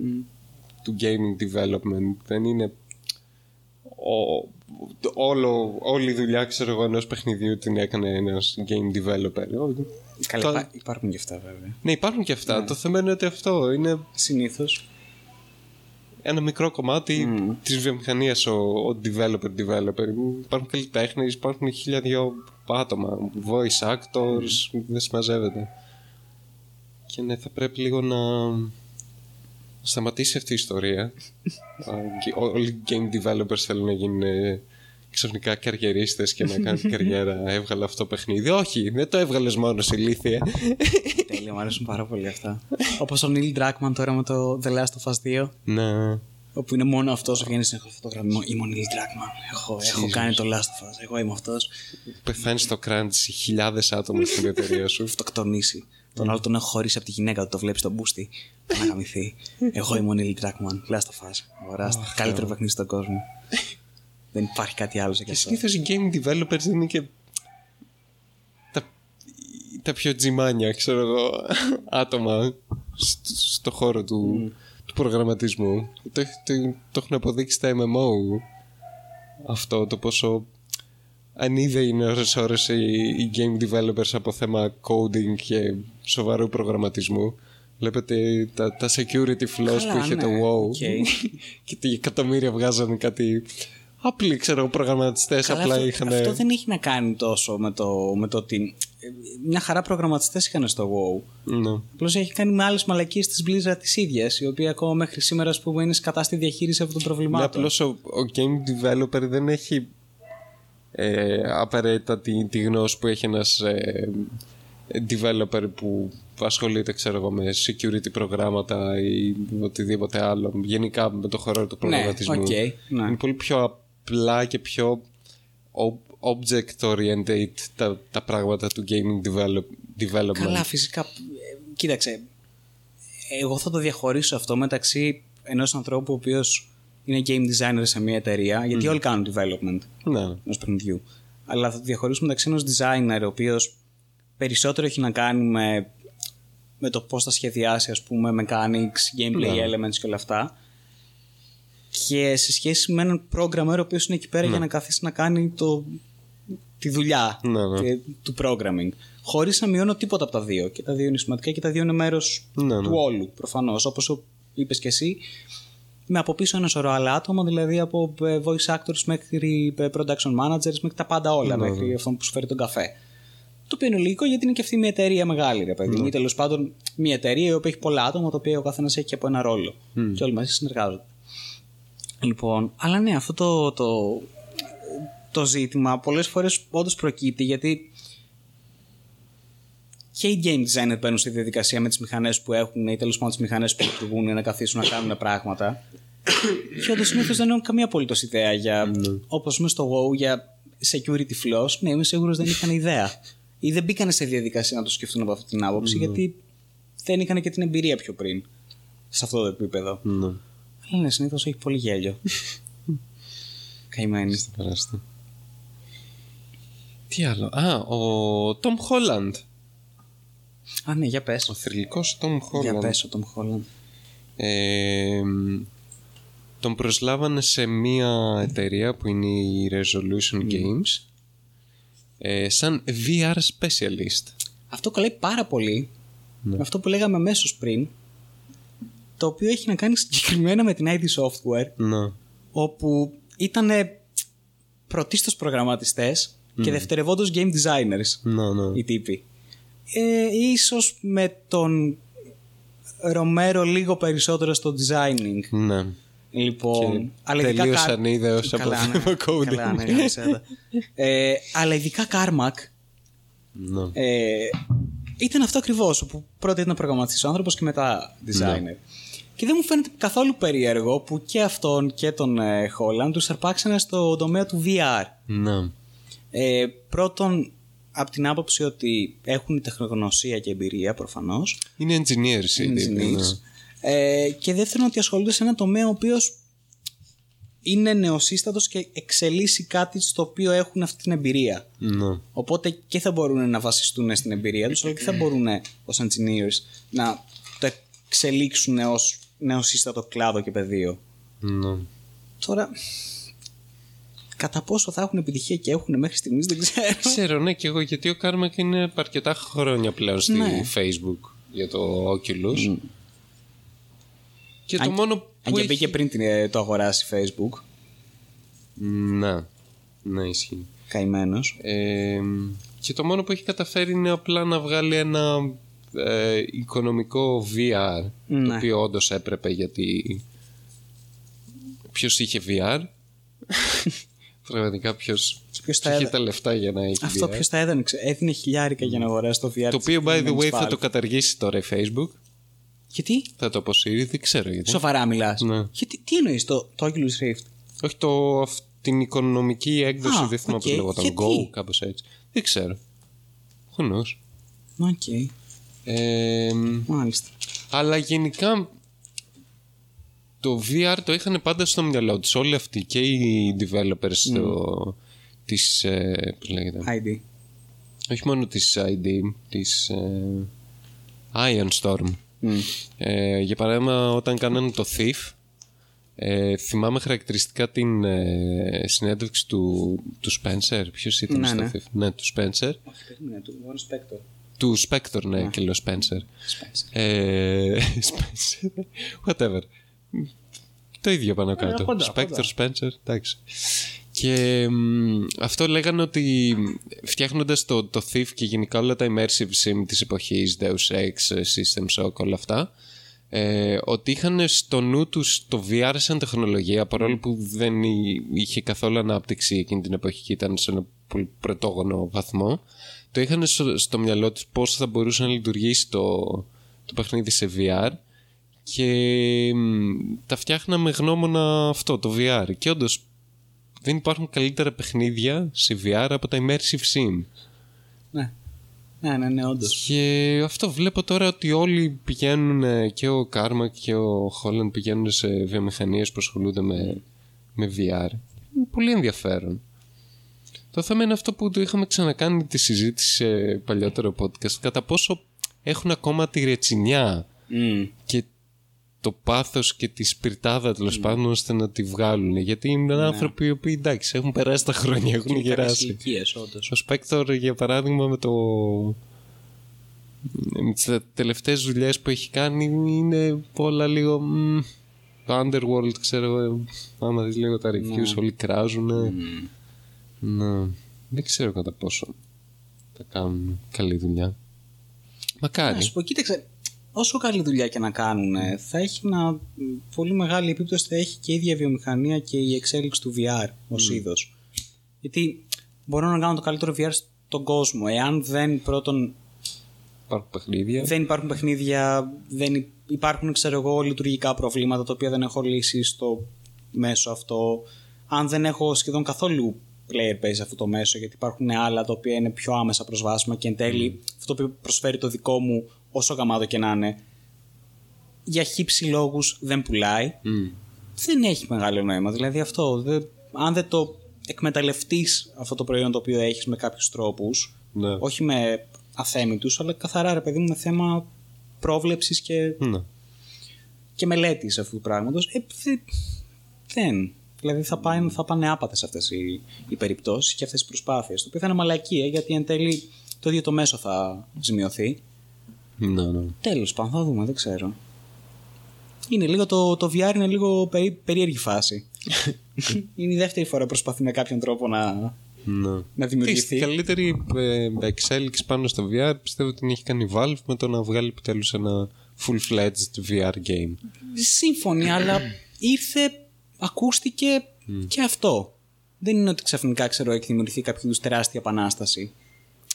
του gaming development. Δεν είναι ο, όλο, όλη η δουλειά ξέρω εγώ ενός παιχνιδιού την έκανε ένας game developer. Όχι. Καλά, Το- υπά- υπάρχουν και αυτά βέβαια. Ναι, υπάρχουν και αυτά. Το θέμα είναι ότι αυτό είναι Συνήθως. Ένα μικρό κομμάτι Mm. της βιομηχανίας ο, ο developer developer. Υπάρχουν καλλιτέχνες, υπάρχουν χίλια δυο άτομα, voice actors, δεν συμμαζεύεται. Και ναι, θα πρέπει λίγο να σταματήσει αυτή η ιστορία. (laughs) Α, και ό- Όλοι οι game developers θέλουν να γίνουν ε, ξαφνικά καριερίστες και να (laughs) κάνουν καριέρα. Έβγαλε αυτό το παιχνίδι. Όχι, δεν το έβγαλες μόνος σε ηλίθεια. (laughs) Τέλεια, μου αρέσουν πάρα πολύ αυτά. Όπως ο Neil Druckmann τώρα με το The Last of Us 2. ναι. Όπου είναι μόνο αυτός που βγαίνει στην φωτογραφία. Είμαι ο Neil Druckmann. Έχω, έχω Jesus. κάνει το Last of Us. Εγώ είμαι αυτός. Πεθάνεις στο crunch χιλιάδες άτομα στην εταιρεία σου. (laughs) Αυτοκτονήσει. Τον άλλο τον έχω χωρίσει από τη γυναίκα του, το βλέπεις στον μπούστι. Να γαμηθεί. Εγώ είμαι ο Neil Druckmann. Last of Us. Αγοράστε. Καλύτερο παιχνίδι στον κόσμο. Δεν υπάρχει κάτι άλλο σε Και αυτό. συνήθως οι game developers δεν είναι και τα, τα πιο τζιμάνια, ξέρω εγώ, (laughs) άτομα στο, στο χώρο του, του προγραμματισμού. Το, το, το έχουν αποδείξει τα MMO αυτό, το πόσο ανίδεοι είναι ώρες ώρες οι, οι game developers από θέμα coding και σοβαρού προγραμματισμού. Βλέπετε τα, τα security flaws Καλά, που είχε το ναι, WoW οκ. (laughs) και τι εκατομμύρια βγάζανε κάτι απλοί ξέρω προγραμματιστές Καλά, απλά αυτό, είχαν αυτό δεν έχει να κάνει τόσο με το, με το ότι. ε, Μια χαρά προγραμματιστές είχαν στο WoW. ναι. Απλώς έχει κάνει με άλλες μαλακίες της Blizzard τις ίδιες, η οποία ακόμα μέχρι σήμερα ας πούμε, είναι σκατά στη διαχείριση αυτών των Ναι, προβλημάτων. απλώς ο, ο game developer δεν έχει ε, απαραίτητα τη, τη γνώση που έχει ένας ε, developer που ασχολείται ξέρω εγώ με security προγράμματα ή οτιδήποτε άλλο γενικά με το χώρο του προγραμματισμού οκ, ναι. είναι πολύ πιο απλά και πιο ob- object oriented τα, τα πράγματα του gaming develop, development Καλά, φυσικά. ε, Κοίταξε. Εγώ θα το διαχωρίσω αυτό μεταξύ ενός ανθρώπου ο οποίος είναι game designer σε μια εταιρεία, γιατί όλοι κάνουν development ναι, ενός παιχνιδιού. Αλλά θα το διαχωρίσω μεταξύ ενός designer ο οποίος περισσότερο έχει να κάνει με, με το πώς θα σχεδιάσει, ας πούμε, mechanics, gameplay Ναι. elements και όλα αυτά. Και σε σχέση με έναν programmer ο οποίος είναι εκεί πέρα για να καθίσει να κάνει το, τη δουλειά Ναι, ναι. και- του programming. Χωρίς να μειώνω τίποτα από τα δύο. Και τα δύο είναι σημαντικά και τα δύο είναι μέρος Ναι, ναι. του όλου προφανώς. Όπως είπες και εσύ, με από πίσω ένα σωρό άλλα άτομα, δηλαδή από ε, voice actors μέχρι ε, production managers, μέχρι τα πάντα όλα, Ναι, μέχρι αυτόν που σου φέρει τον καφέ. Το οποίο είναι λογικό γιατί είναι και αυτή μια εταιρεία μεγάλη, ρε παιδί μου. Ναι. Ή τέλος πάντων μια εταιρεία η οποία έχει πολλά άτομα, το οποίο ο καθένας έχει και από ένα ρόλο. Και όλοι μαζί συνεργάζονται. Λοιπόν, αλλά ναι, αυτό το, το, το ζήτημα πολλές φορές όντως προκύπτει γιατί και οι game designer μπαίνουν στη διαδικασία με τις μηχανές που έχουν ή τέλος πάντων τις μηχανές που λειτουργούν για να καθίσουν να κάνουν πράγματα. (coughs) και όντως συνήθως δεν έχουν καμία απολύτως ιδέα για. Όπως είμαι στο WoW για security flaws, ναι, είμαι σίγουρος δεν είχαν ιδέα. Ή δεν μπήκαν σε διαδικασία να το σκεφτούν από αυτή την άποψη, γιατί δεν είχαν και την εμπειρία πιο πριν σε αυτό το επίπεδο. ναι. Αλλά ναι, συνήθως έχει πολύ γέλιο. (laughs) Καημένη. Στο περάστη. Τι άλλο; Α, ο Τόμ Χόλαντ. Α, ναι, για πες. Ο θρηλυκός Τόμ Για Χόλαντ. πες ο Τόμ Χόλαντ. Ε, τον προσλάβανε σε μία εταιρεία που είναι η Resolution Games ε, σαν VR specialist. Αυτό κολλάει πάρα πολύ Ναι. με αυτό που λέγαμε αμέσως πριν, το οποίο έχει να κάνει συγκεκριμένα με την ID Software, Να. όπου ήταν πρωτίστως προγραμματιστές και δευτερευόντως game designers Να, να. οι τύποι. Ε, ίσως με τον Ρομέρο λίγο περισσότερο στο designing. Ναι. Λοιπόν, Και αλλά ειδικά τελείωσαν Car- ιδέως από Καλά, ναι. θέμα coding. Καλά, ναι, γάμισε τα. ε, αλλά ειδικά Carmack Να. ε, ήταν αυτό ακριβώς. Που πρώτα ήταν προγραμματιστή ο άνθρωπος και μετά designer. Ναι. Και δεν μου φαίνεται καθόλου περίεργο που και αυτόν και τον ε, Holland τους αρπάξανε στο τομέα του VR. Να. Ε, πρώτον, από την άποψη ότι έχουν τεχνογνωσία και εμπειρία προφανώς. Είναι engineers οι τύποι, ναι. Ε, και δεύτερον, ότι ασχολούνται σε ένα τομέα ο οποίος είναι νεοσύστατος και εξελίσσει κάτι στο οποίο έχουν αυτή την εμπειρία. Να. Οπότε και θα μπορούν να βασιστούν στην εμπειρία τους, αλλά και θα μπορούν ως engineers να το εξελίξουν ως νεοσύστατο κλάδο και πεδίο. Να. Τώρα, κατά πόσο θα έχουν επιτυχία και έχουν μέχρι στιγμής δεν ξέρω. Ξέρω, ναι, και εγώ γιατί ο Κάρμακ είναι αρκετά χρόνια πλέον στη Ναι. Facebook για το Oculus. Και το Αν- μόνο Αν που και έχει... μπήκε πριν την, ε, το αγοράσει Facebook, Να, ναι, ισχύει. καημένος. Ε, και το μόνο που έχει καταφέρει είναι απλά να βγάλει ένα ε, οικονομικό VR το Ναι. οποίο όντως έπρεπε γιατί ποιος είχε VR (laughs) πραγματικά ποιος, Ποιος τα είχε έδα- τα λεφτά για να έχει Αυτό VR ποιος θα έδωνε, ξέ- έδινε χιλιάρικα για να αγοράσει το VR. το της οποίο by the way συγκεκριμένης θα το Valve. καταργήσει τώρα η Facebook Γιατί; θα το αποσύρει δεν ξέρω γιατί Σοβαρά μιλάς. Ναι. Γιατί, τι εννοείς το, το Oculus Rift; όχι το, αυ- την οικονομική έκδοση Α, δεν θυμάμαι οκ. πώς λεγόταν Γιατί; Go κάπως έτσι δεν ξέρω Who knows Οκ, ε, μάλιστα. Αλλά γενικά το VR το είχαν πάντα στο μυαλό τους όλοι αυτοί και οι developers στο, της, ε, πώς λέγεται, ID. όχι μόνο της ID, της ε, Iron Storm. Μμ. Ε, για παράδειγμα όταν κάνανε το Thief ε, θυμάμαι χαρακτηριστικά την ε, συνέντευξη του, του Spencer. Ποιος ήταν Ναι, στο ναι. Thief? Ναι, του Spencer. Όχι, περίμενε, του Warren Spector. Του Spector, ναι, και λέω Spencer. Spencer. Ε, (laughs) Spencer. Whatever. Το ίδιο πάνω κάτω. κοντά, Spectre, κοντά. Spencer, εντάξει. Και μ, αυτό λέγανε ότι φτιάχνοντας το, το Thief και γενικά όλα τα immersive sim της εποχής Deus Ex, System Shock, όλα αυτά ε, ότι είχαν στο νου τους το VR σαν τεχνολογία παρόλο που δεν εί- είχε καθόλου ανάπτυξη εκείνη την εποχή και ήταν σε ένα πολύ πρωτόγονο βαθμό το είχαν στο, στο μυαλό τους πώς θα μπορούσε να λειτουργήσει το, το παιχνίδι σε VR και μ, τα φτιάχναμε γνώμονα αυτό, το VR. Και όντως δεν υπάρχουν καλύτερα παιχνίδια σε VR από τα immersive sim. Ναι. Ναι, ναι, ναι, όντως. Και αυτό βλέπω τώρα ότι όλοι πηγαίνουν ε, και ο Κάρμα και ο Χόλαντ πηγαίνουν σε βιομηχανίες που ασχολούνται με, με VR. Είναι πολύ ενδιαφέρον. Το θέμα είναι αυτό που το είχαμε ξανακάνει τη συζήτηση σε παλιότερο podcast. Κατά πόσο έχουν ακόμα τη ρετσινιά και το πάθος και τη σπιρτάδα τέλος πάντων ώστε να τη βγάλουν. Γιατί είναι άνθρωποι οι οποίοι εντάξει έχουν περάσει τα χρόνια, έχουν γεράσει. ηλικίες, όντως. Ο Σπέκτορ για παράδειγμα με το με τις τελευταίες δουλειές που έχει κάνει είναι όλα λίγο μ, το Underworld ξέρω εγώ άμα δεις λίγο τα reviews όλοι κράζουν ναι. δεν ξέρω κατά πόσο θα κάνουν καλή δουλειά Να μακάρι σου πω, κοίταξε, όσο καλή δουλειά και να κάνουν, ε, θα έχει ένα πολύ μεγάλη επίπτωση, θα έχει και η ίδια βιομηχανία και η εξέλιξη του VR ως είδος. Γιατί μπορούν να κάνουν το καλύτερο VR στον κόσμο. Εάν δεν πρώτον υπάρχουν παιχνίδια δεν υπάρχουν παιχνίδια, δεν υ- υπάρχουν ξέρω εγώ λειτουργικά προβλήματα τα οποία δεν έχω λύσει στο μέσο αυτό. Αν δεν έχω σχεδόν καθόλου player base σε αυτό το μέσο γιατί υπάρχουν άλλα τα οποία είναι πιο άμεσα προσβάσιμα και εν τέλει αυτό που προσφέρει το δικό μου όσο γαμάτο και να είναι για χύψη λόγους δεν πουλάει. Μμ. δεν έχει μεγάλο νόημα. Δηλαδή αυτό, δεν- αν δεν το εκμεταλλευτείς αυτό το προϊόν το οποίο έχεις με κάποιους τρόπους, Ναι. όχι με αθέμητους, αλλά καθαρά ρε παιδί μου με θέμα πρόβλεψης και, Ναι. και μελέτης αυτού του πράγματος, ε, δε- δεν. Δηλαδή θα, πάνε, θα πάνε άπατες αυτές οι, οι περιπτώσεις και αυτές οι προσπάθειες, το οποίο θα είναι μαλακία γιατί εν τέλει το ίδιο το μέσο θα ζημιωθεί. Ναι, ναι. Τέλος πάντων, θα δούμε, δεν ξέρω. Είναι λίγο το, το VR είναι λίγο περί, περίεργη φάση. (laughs) είναι η δεύτερη φορά που προσπαθεί με κάποιον τρόπο να, Ναι. να Η δημιουργηθεί. καλύτερη ε, εξέλιξη πάνω στο VR πιστεύω την έχει κάνει η Valve με το να βγάλει επιτέλους ένα full-fledged VR game. Σύμφωνοι, αλλά ήρθε, ακούστηκε και αυτό. Δεν είναι ότι ξαφνικά ξέρω έχει δημιουργηθεί κάποιο είδους τεράστια επανάσταση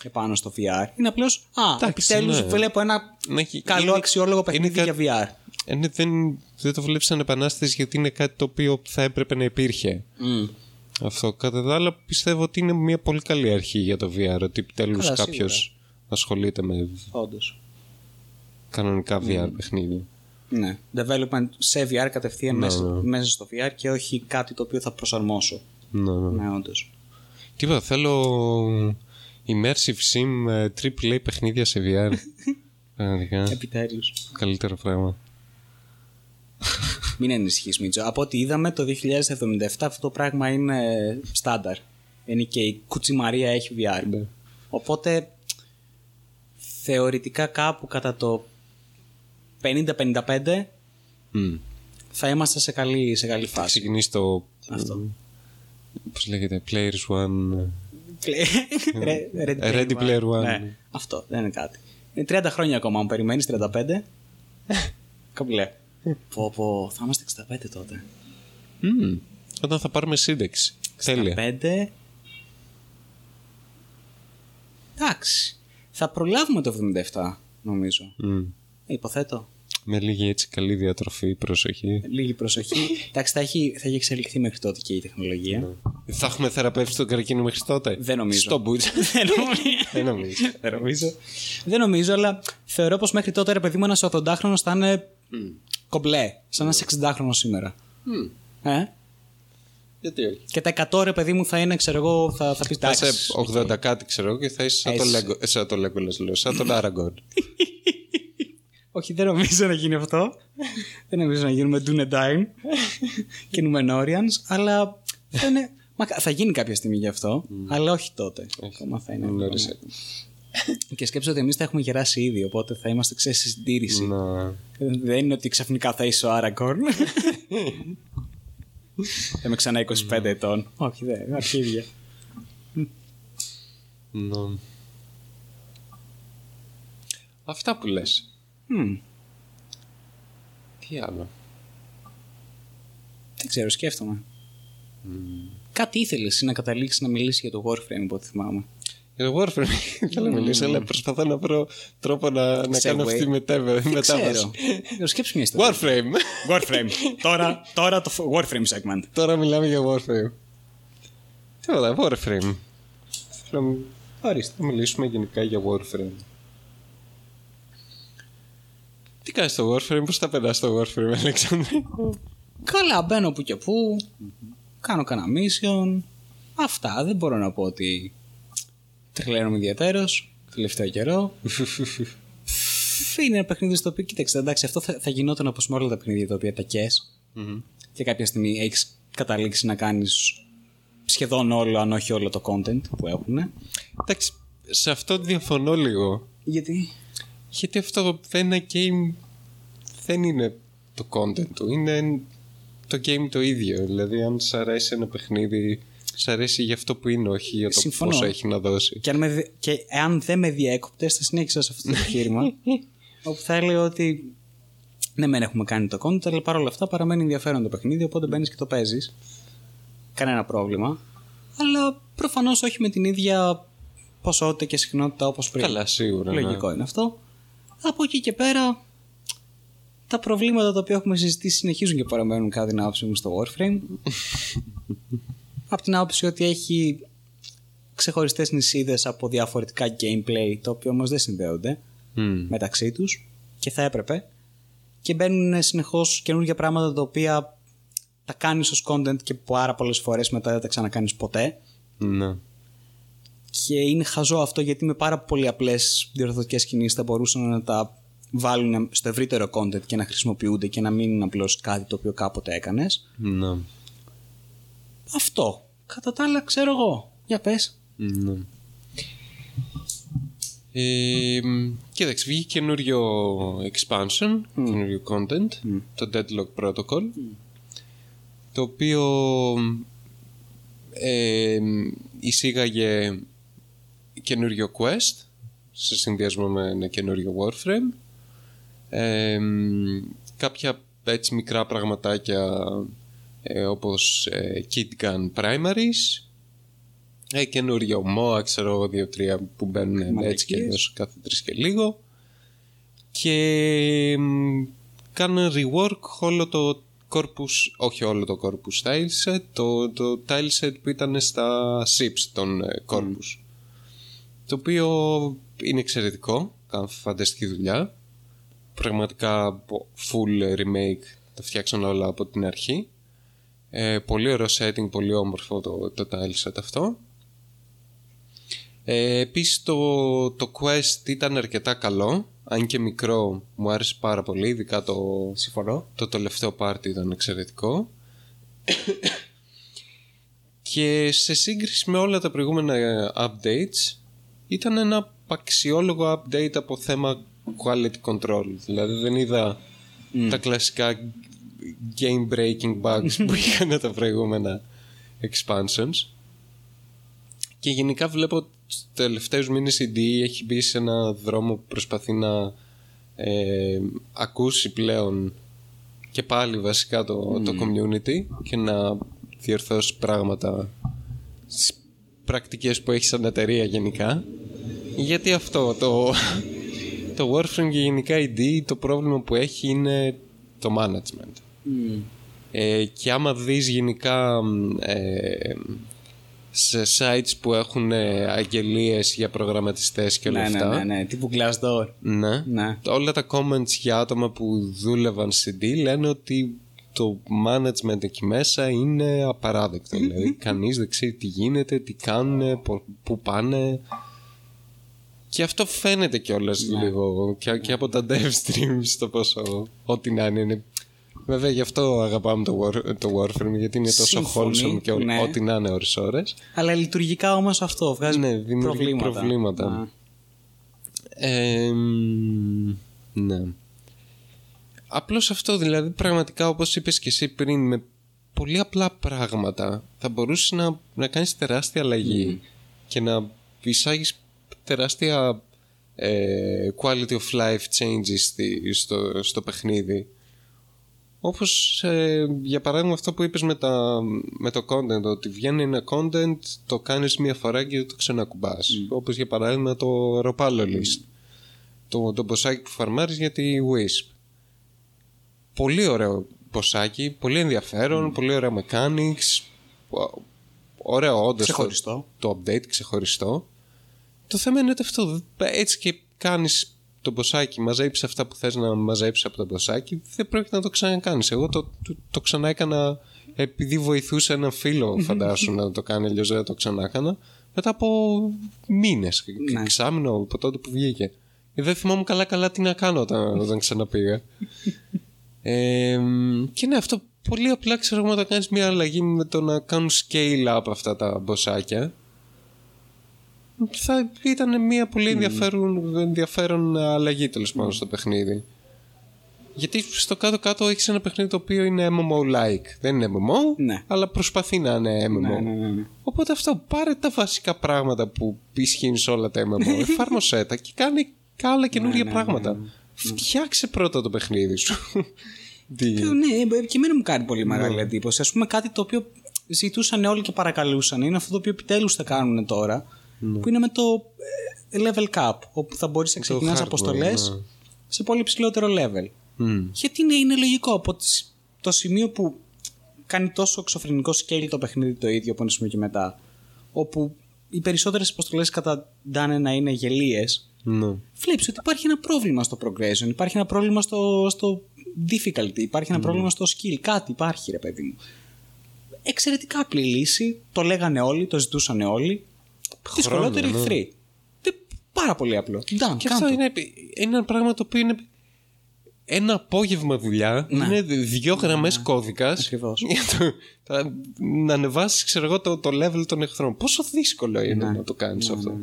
επάνω στο VR. Είναι απλώς. Α, Εντάξει, επιτέλους ναι. βλέπω ένα Να έχει- καλό είναι- αξιόλογο παιχνίδι είναι κα- για VR. Ε, ναι, δεν, δεν το βλέπεις σαν επανάσταση γιατί είναι κάτι το οποίο θα έπρεπε να υπήρχε. Mm. Αυτό. Κατά τα άλλα πιστεύω ότι είναι μια πολύ καλή αρχή για το VR. Ότι επιτέλους Καλά, κάποιος ασχολείται με Όντως. κανονικά VR παιχνίδια. Ναι. Development σε VR κατευθείαν Ναι, μέσα, ναι. μέσα στο VR και όχι κάτι το οποίο θα προσαρμόσω. Ναι, ναι. Ναι, όντως. Τίποτα, θέλω immersive sim ε, AAA παιχνίδια σε VR. (laughs) Πραγματικά. Επιτέλους. Καλύτερο πράγμα. Μην ανησυχεί, Μίτσο. Από ό,τι είδαμε, το 2077 αυτό το πράγμα είναι στάνταρ. Είναι και η κουτσιμαρία έχει VR. Ναι. Οπότε, θεωρητικά κάπου κατά το 50-55 Mm. θα είμαστε σε καλή, σε καλή Θα φάση. ξεκινήσει το. Αυτό. Πώς λέγεται, Players One. (laughs) Re- Ready, Ready Player One. Ναι, αυτό δεν είναι κάτι. Είναι 30 χρόνια ακόμα, αν περιμένεις 35. (laughs) Κομπλέ. πω, πω, θα είμαστε 65 τότε. Mm. Όταν θα πάρουμε σύνταξη. Τέλεια. 5. Εντάξει. Θα προλάβουμε το 77, νομίζω. Mm. Ε, υποθέτω. Με λίγη έτσι καλή διατροφή, προσοχή. Λίγη προσοχή. Εντάξει, θα έχει, θα έχει εξελιχθεί μέχρι τότε και η τεχνολογία. Θα έχουμε θεραπεύσει τον καρκίνο μέχρι τότε; Δεν νομίζω. Στο μπουτς. (laughs) Δεν νομίζω. Δεν νομίζω. Δεν νομίζω. Δεν νομίζω, αλλά θεωρώ πως μέχρι τότε ρε παιδί μου ένας 80χρονο θα είναι κομπλέ. Σαν ένας 60χρονο σήμερα. Ε; Γιατί όχι; Και τα 100 ρε παιδί μου θα είναι, ξέρω εγώ, θα, θα πεις Θα εντάξει. είσαι 80 κάτι, ξέρω εγώ, και θα είσαι σαν το Εσύ. Lego- ε, σαν το Legolas, λέω, σαν τον Aragorn. (laughs) Όχι, δεν νομίζω να γίνει αυτό. δεν νομίζω να γίνουμε Dunedain και Numenorians, αλλά θα, είναι... Μα, θα γίνει κάποια στιγμή γι' αυτό, αλλά όχι τότε. Ακόμα θα είναι. Νωρίς Ναι. Και σκέψω ότι εμείς θα έχουμε γεράσει ήδη, οπότε θα είμαστε ξέρεις σε συντήρηση. Να. Δεν είναι ότι ξαφνικά θα είσαι ο Άραγκορν. θα είμαι ξανά 25 ετών. Όχι, δεν, αρχίδια. να. Αυτά που λες. Μμμ, Τι άλλο. δεν ξέρω, σκέφτομαι. Κάτι ήθελες να καταλήξεις να μιλήσεις για το Warframe, από ό,τι θυμάμαι. Για το Warframe (laughs) θέλω να μιλήσω, αλλά προσπαθώ να βρω τρόπο να, να κάνω Segue. αυτή τη μετέβε- μετάβαση. Ξέρω. Ε, Σκέψου μια ιστορία. Warframe. (laughs) Warframe. τώρα, τώρα το Warframe segment. Τώρα μιλάμε για Warframe. Τίποτα, Warframe. Θέλω να- Ορίστε. να μιλήσουμε γενικά για Warframe. Τι κάνεις στο Warframe, πώς τα πετάς στο Warframe, Αλεξάνδρη. Καλά, μπαίνω που και που. Κάνω κανένα mission. Αυτά. Δεν μπορώ να πω ότι τρελαίνομαι ιδιαίτερος. Τελευταίο καιρό. Είναι ένα παιχνίδι στο οποίο, κοίταξε, εντάξει, αυτό θα, θα γινόταν όπως με όλα τα παιχνίδια τα οποία τα κες και κάποια στιγμή έχεις καταλήξει να κάνεις σχεδόν όλο, αν όχι όλο το content που έχουν. Εντάξει, σε αυτό διαφωνώ λίγο. Γιατί; Γιατί αυτό ένα game δεν είναι το content του, είναι το game το ίδιο. Δηλαδή, αν σ' αρέσει ένα παιχνίδι, σ' αρέσει για αυτό που είναι, όχι για το Συμφωνώ. πόσο έχει να δώσει. Και, αν με, δι- και εάν δεν με διέκοπτες, θα συνέχισα σε αυτό το επιχείρημα. (laughs) όπου θα έλεγα ότι ναι, μεν έχουμε κάνει το content, αλλά παρόλα αυτά παραμένει ενδιαφέρον το παιχνίδι, οπότε μπαίνεις και το παίζεις. Κανένα πρόβλημα. Αλλά προφανώς όχι με την ίδια ποσότητα και συχνότητα όπως πριν. Καλά, σίγουρα. ναι. Λογικό είναι αυτό. Από εκεί και πέρα, τα προβλήματα τα οποία έχουμε συζητήσει συνεχίζουν και παραμένουν κατά την άποψή μου στο Warframe. (laughs) από την άποψη ότι έχει ξεχωριστές νησίδες από διαφορετικά gameplay, τα οποία όμως δεν συνδέονται Μμμ. μεταξύ τους και θα έπρεπε και μπαίνουν συνεχώς καινούργια πράγματα τα οποία τα κάνεις ως content και πάρα πολλές φορές μετά δεν τα ξανακάνεις ποτέ. Ναι. Και είναι χαζό αυτό γιατί με πάρα πολύ απλές διορθωτικές κινήσεις θα μπορούσαν να τα βάλουν στο ευρύτερο content και να χρησιμοποιούνται και να μην είναι απλώς κάτι το οποίο κάποτε έκανες. Ναι. Αυτό. Κατά τα άλλα ξέρω εγώ. Για πες. Ναι. Ε, κοίταξε, βγήκε καινούριο expansion, καινούριο content, το Deadlock Protocol, το οποίο ε, εισήγαγε καινούριο quest σε συνδυασμό με ένα καινούριο Warframe, ε, κάποια έτσι μικρά πραγματάκια ε, όπως ε, Kit Gun Primaries, ε, καινούριο MOA, ξέρω εγώ, δύο-τρία που μπαίνουν έτσι και αλλιώς κάθε τρεις και λίγο. Και μ, κάνουν rework όλο το corpus, όχι όλο το corpus tile set, το, το tile set που ήταν στα ships των ε, corpus. Το οποίο είναι εξαιρετικό, κάνουν φανταστική δουλειά. Πραγματικά full remake, τα φτιάξαν όλα από την αρχή. Ε, πολύ ωραίο setting, πολύ όμορφο το, το tile set αυτό. Ε, επίσης το, το quest ήταν αρκετά καλό, αν και μικρό, μου άρεσε πάρα πολύ, ειδικά το, Συμφωνώ. το τελευταίο πάρτι ήταν εξαιρετικό. (coughs) και σε σύγκριση με όλα τα προηγούμενα ε, updates, ήταν ένα αξιόλογο update από θέμα quality control. Δηλαδή δεν είδα τα κλασικά game breaking bugs που (laughs) είχαν τα προηγούμενα expansions. Και γενικά βλέπω ότι τους τελευταίους μήνες η DE έχει μπει σε ένα δρόμο που προσπαθεί να ε, ακούσει πλέον και πάλι βασικά το, το community και να διορθώσει πράγματα στις πρακτικές που έχεις σαν εταιρεία γενικά; Γιατί αυτό το, (laughs) το Warframe και γενικά η DE το πρόβλημα που έχει είναι το management. Ε, και άμα δεις γενικά μ, ε, σε sites που έχουν ε, αγγελίες για προγραμματιστές και όλα Ναι, ναι, αυτά ναι, ναι. Τύπου Glassdoor. ναι. Ναι. όλα τα comments για άτομα που δούλευαν σε D λένε ότι το management εκεί μέσα είναι απαράδεκτο δηλαδή κανείς δεν ξέρει τι γίνεται, τι κάνουν, πού πάνε και αυτό φαίνεται κιόλας λίγο και, και από τα dev streams το πόσο ό,τι να είναι, είναι Βέβαια γι' αυτό αγαπάμε το, War, το Warframe γιατί είναι τόσο Σύμφωνοι, wholesome και ό- ναι. ό,τι να είναι ώρες ώρες. Αλλά λειτουργικά όμως αυτό βγάζει Ναι, δημιουργεί προβλήματα. προβλήματα. Α. Ε, μ, ναι. Απλώς αυτό δηλαδή πραγματικά όπως είπες και εσύ πριν με πολύ απλά πράγματα θα μπορούσε να, να κάνεις τεράστια αλλαγή και να εισάγεις τεράστια ε, quality of life changes στη- στο, στο παιχνίδι. Όπως ε, για παράδειγμα αυτό που είπες με, τα, με το content ότι βγαίνει ένα content το κάνεις μία φορά και το ξανακουμπάς. Όπως για παράδειγμα το Ropalo List. Το, το ποσάκι που φαρμάρεις για τη Wisp πολύ ωραίο ποσάκι πολύ ενδιαφέρον, πολύ ωραία mechanics ο- ωραίο όντως το, Ξεχωριστό. το update ξεχωριστό το θέμα είναι ότι αυτό έτσι και κάνεις το ποσάκι, μαζέψεις αυτά που θες να μαζέψεις από το ποσάκι, δεν πρόκειται να το ξανακάνεις. Εγώ το, το, το ξανά έκανα επειδή βοηθούσα έναν φίλο, φαντάσου, να το κάνει, αλλιώς δεν το ξανά έκανα, μετά από μήνες, Ναι. εξάμεινο από τότε που βγήκε. Ε, Δεν θυμάμαι καλά καλά τι να κάνω όταν, όταν ξαναπήγα. Ε, και ναι, αυτό πολύ απλά ξέρω εγώ όταν κάνεις μια αλλαγή με το να κάνουν scale up αυτά τα μποσάκια θα ήταν μια πολύ ενδιαφέρον, ενδιαφέρον αλλαγή τέλος πάντων στο παιχνίδι. Γιατί στο κάτω-κάτω έχεις ένα παιχνίδι το οποίο είναι MMO-like. Δεν είναι MMO, Ναι. αλλά προσπαθεί να είναι MMO. Ναι, ναι, ναι, ναι. Οπότε αυτό, πάρε τα βασικά πράγματα που ισχύουν σε όλα τα MMO, (laughs) εφάρμοσέ τα και κάνει άλλα καινούργια ναι, πράγματα. Φτιάξε πρώτα το παιχνίδι σου. (laughs) Τι- Ε, Ναι, ε, και εμένα μου κάνει πολύ μεγάλη εντύπωση. Α πούμε κάτι το οποίο ζητούσαν όλοι και παρακαλούσαν είναι αυτό το οποίο επιτέλους θα κάνουν τώρα. Που είναι με το ε, level cap, όπου θα μπορείς να ξεκινάς hardware, αποστολές ναι. σε πολύ ψηλότερο level. Μμ. Γιατί είναι, είναι λογικό από τις- το σημείο που κάνει τόσο εξωφρενικό scale το παιχνίδι το ίδιο από ένα σημείο και μετά, όπου οι περισσότερες αποστολές καταντάνε να είναι γελίες, Ναι. βλέπεις ότι υπάρχει ένα πρόβλημα στο progression, υπάρχει ένα πρόβλημα στο, στο difficulty, υπάρχει ένα πρόβλημα στο skill, κάτι υπάρχει ρε παιδί μου. Εξαιρετικά απλή λύση, το λέγανε όλοι, το ζητούσαν όλοι. Δυσκολότεροι ναι. εχθροί. Τι- Πάρα πολύ απλό. Done, Και κάντο. αυτό είναι, είναι ένα πράγμα το οποίο είναι ένα απόγευμα δουλειά. Ναι. Είναι δύο γραμμές κώδικας. Ακριβώς. Για το, θα- να ανεβάσεις, ξέρω εγώ, το, το level των εχθρών. Πόσο δύσκολο είναι Ναι. να το κάνεις αυτό.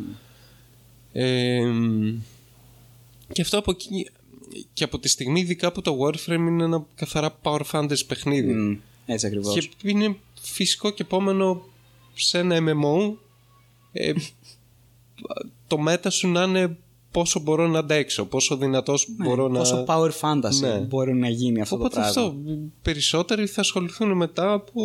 Ε, και αυτό από εκεί. Και από τη στιγμή ειδικά που το Warframe είναι ένα καθαρά Power Fantasy παιχνίδι. Μμ, έτσι ακριβώς. Και είναι φυσικό και επόμενο σε ένα MMO ε, το μέτα σου να είναι πόσο μπορώ να αντέξω, πόσο δυνατός μπορώ να... Ναι, Πόσο power fantasy Ναι. μπορεί να γίνει αυτό Οπότε το πράγμα. αυτό, περισσότεροι θα ασχοληθούν μετά από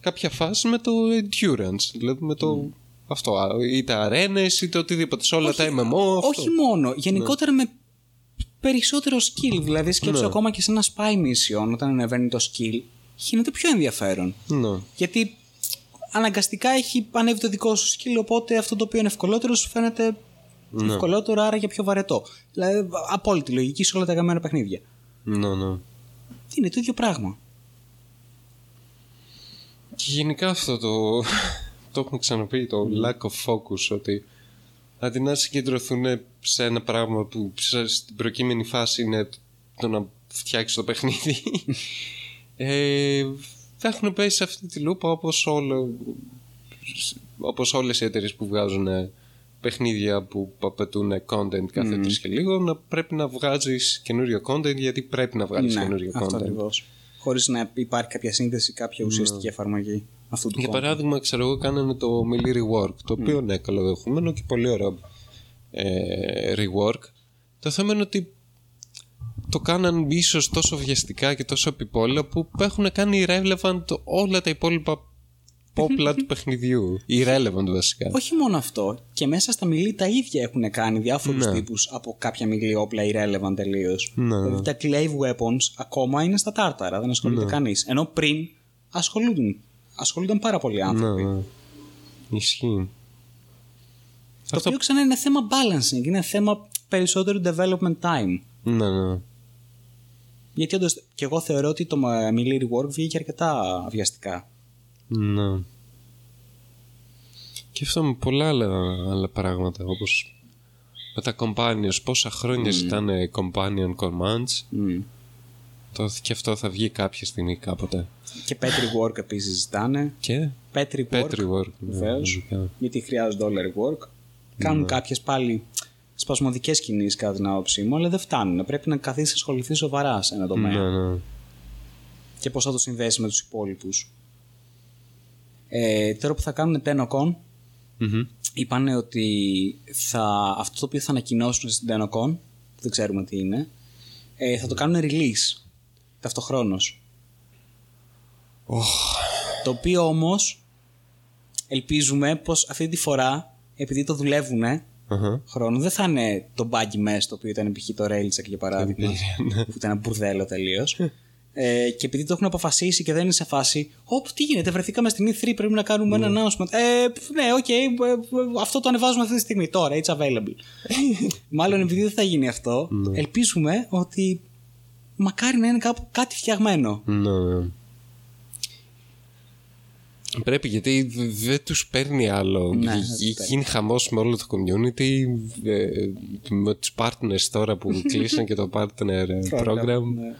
κάποια φάση με το endurance, δηλαδή με το... Αυτό, α, είτε αρένες είτε οτιδήποτε, σε όλα τα MMO αυτό. Όχι μόνο, γενικότερα με περισσότερο skill. Δηλαδή σκέψου Ναι. ακόμα και σε ένα spy mission όταν ανεβαίνει το skill, γίνεται πιο ενδιαφέρον. Ναι. Γιατί αναγκαστικά έχει ανέβει το δικό σου skill, οπότε αυτό το οποίο είναι ευκολότερο σου φαίνεται Ναι. ευκολότερο, άρα για πιο βαρετό. Δηλαδή, απόλυτη λογική σε όλα τα γαμμένα παιχνίδια. Ναι, ναι. Είναι το ίδιο πράγμα. Και γενικά αυτό το, το έχουμε ξαναπεί, το lack of focus, ότι αντί να συγκεντρωθούν σε ένα πράγμα που σε- στην προκείμενη φάση είναι το να φτιάξεις το παιχνίδι, (laughs) ε, θα έχουν πέσει σε αυτή τη λούπα όπως, όλο, όπως όλες οι εταιρείες που βγάζουν ε, παιχνίδια που απαιτούν content κάθε τρεις και λίγο να πρέπει να βγάζεις καινούριο content γιατί πρέπει να βγάλεις καινούριο Ναι, αυτό content. ακριβώς. Χωρίς να υπάρχει κάποια σύνδεση, κάποια ουσιαστική εφαρμογή αυτού του Για content. παράδειγμα, ξέρω εγώ, κάνανε το Melee Rework, το οποίο είναι καλοδεχούμενο και πολύ ωραίο ε, rework. Το θέμα είναι ότι το κάναν ίσως τόσο βιαστικά και τόσο επιπόλαια που έχουν κάνει irrelevant όλα τα υπόλοιπα όπλα (laughs) του παιχνιδιού. Irrelevant βασικά. Όχι μόνο αυτό, και μέσα στα μιλή τα ίδια έχουν κάνει διάφορους Ναι. τύπους από κάποια μιλή όπλα irrelevant τελείως. Ναι. Δηλαδή τα clave weapons ακόμα είναι στα τάρταρα, δεν ασχολείται Ναι. κανείς. Ενώ πριν ασχολούνταν, ασχολούνταν πάρα πολλοί άνθρωποι. Ναι, ναι. Ισχύει. Το οποίο ξανά είναι θέμα balancing, είναι θέμα περισσότερου development time. Ναι, ναι. Γιατί όντως, και εγώ θεωρώ ότι το Melee Rework βγήκε αρκετά βιαστικά. Ναι. Και αυτό με πολλά άλλα, άλλα πράγματα όπως με τα companions πόσα χρόνια ζητάνε companion commands Μμ. το, και αυτό θα βγει κάποια στιγμή κάποτε Και Petri Work επίσης ζητάνε. και; Petri Work. Petri work ναι, Βεβαίως. λογικά. Γιατί χρειάζονται όλα rework. Κάνουν κάποιες πάλι σπασμωδικές κινήσεις κατά την άποψή μου, αλλά δεν φτάνουν. Πρέπει να καθίσεις να ασχοληθεί σοβαρά σε ένα τομέα. ναι, ναι. Και πώς θα το συνδέσει με τους υπόλοιπους. Ε, τώρα που θα κάνουν TenoCon, Μμμ. είπαν ότι θα, αυτό το οποίο θα ανακοινώσουν στην TenoCon, που δεν ξέρουμε τι είναι, ε, θα το κάνουν release ταυτοχρόνως. Το οποίο όμως ελπίζουμε πως αυτή τη φορά, επειδή το δουλεύουν Αχα. χρόνο, δεν θα είναι το buggy mess το οποίο ήταν π.χ. το Railcheck για παράδειγμα, που ήταν ένα μπουρδέλο τελείως. Ε, και επειδή το έχουν αποφασίσει και δεν είναι σε φάση, Ωπ, τι γίνεται, βρεθήκαμε στην E3, πρέπει να κάνουμε ένα announcement. Ε, πφ, ναι, οκ, ε, ε, αυτό το ανεβάζουμε αυτή τη στιγμή τώρα, it's available. (laughs) Μάλλον επειδή δεν θα γίνει αυτό, ελπίζουμε ότι μακάρι να είναι κάπου κάτι φτιαγμένο. Ναι, ναι. Πρέπει γιατί δε- δεν τους παίρνει άλλο. Ναι, δεν Γι- τους παίρνει. Γίνει χαμός με όλο το community. ε, με τους partners τώρα που (laughs) κλείσαν και το partner ε, program. Ναι.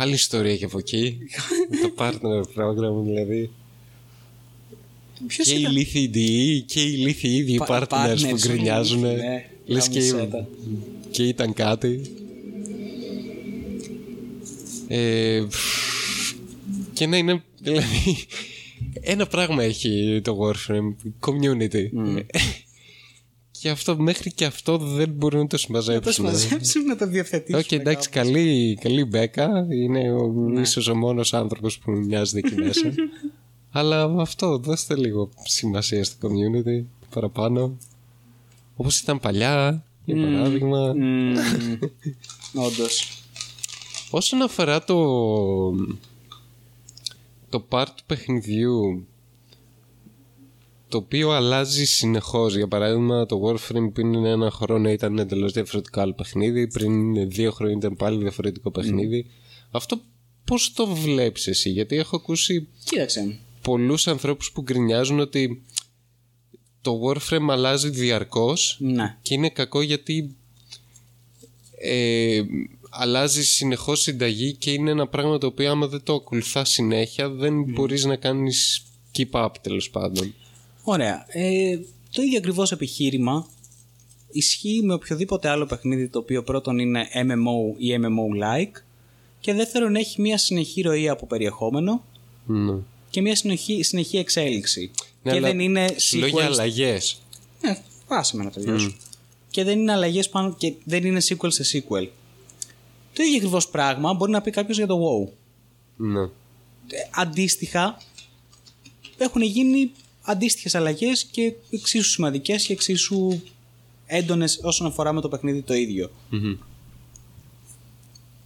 Άλλη ιστορία και από εκεί. (laughs) το partner program δηλαδή. Ποιος και οι ήταν; λύθοι DE και οι λύθοι ίδιοι Πα- partners που partners, γκρινιάζουν. ναι, Λες και, γαμισέτα. και ήταν κάτι. Ε, και ναι, είναι δηλαδή ένα πράγμα έχει το Warframe, community. και αυτό μέχρι και αυτό δεν μπορούν να το Να το συμμαζέψουν. συμμαζέψουν, να το διευθετήσουν. Όχι, εντάξει, καλή, καλή μπέκα. Είναι ο, ίσως ο μόνος άνθρωπος που μοιάζεται εκεί μέσα. (laughs) Αλλά αυτό, δώστε λίγο σημασία στο community παραπάνω. Όπως ήταν παλιά, για παράδειγμα. (laughs) Όντως. Όσον αφορά το το part του παιχνιδιού το οποίο αλλάζει συνεχώς. Για παράδειγμα, το Warframe πριν ένα χρόνο ήταν εντελώς διαφορετικό άλλο παιχνίδι, πριν δύο χρόνια ήταν πάλι διαφορετικό παιχνίδι. Αυτό πώς το βλέπεις εσύ, Γιατί έχω ακούσει Κοίταξε. πολλούς ανθρώπους που γκρινιάζουν ότι το Warframe αλλάζει διαρκώς Ναι. και είναι κακό γιατί ε, αλλάζει συνεχώς συνταγή και είναι ένα πράγμα το οποίο άμα δεν το ακολουθά συνέχεια δεν μπορείς να κάνεις keep up τέλος πάντων. Ωραία. Ε, το ίδιο ακριβώς επιχείρημα ισχύει με οποιοδήποτε άλλο παιχνίδι το οποίο πρώτον είναι MMO ή MMO-like και δεύτερον έχει μια συνεχή ροή από περιεχόμενο Ναι. και μια συνεχή, συνεχή εξέλιξη. Ναι, και αλλά δεν είναι Λόγια sequels... αλλαγές. Ναι, άσε με να τελειώσω. Και δεν είναι αλλαγές πάνω και δεν είναι sequel σε sequel. Το ίδιο ακριβώς πράγμα μπορεί να πει κάποιος για το WoW. Ναι. Ε, Αντίστοιχα, έχουν γίνει αντίστοιχες αλλαγές και εξίσου σημαντικές και εξίσου έντονες όσον αφορά με το παιχνίδι το ίδιο. Μμμ.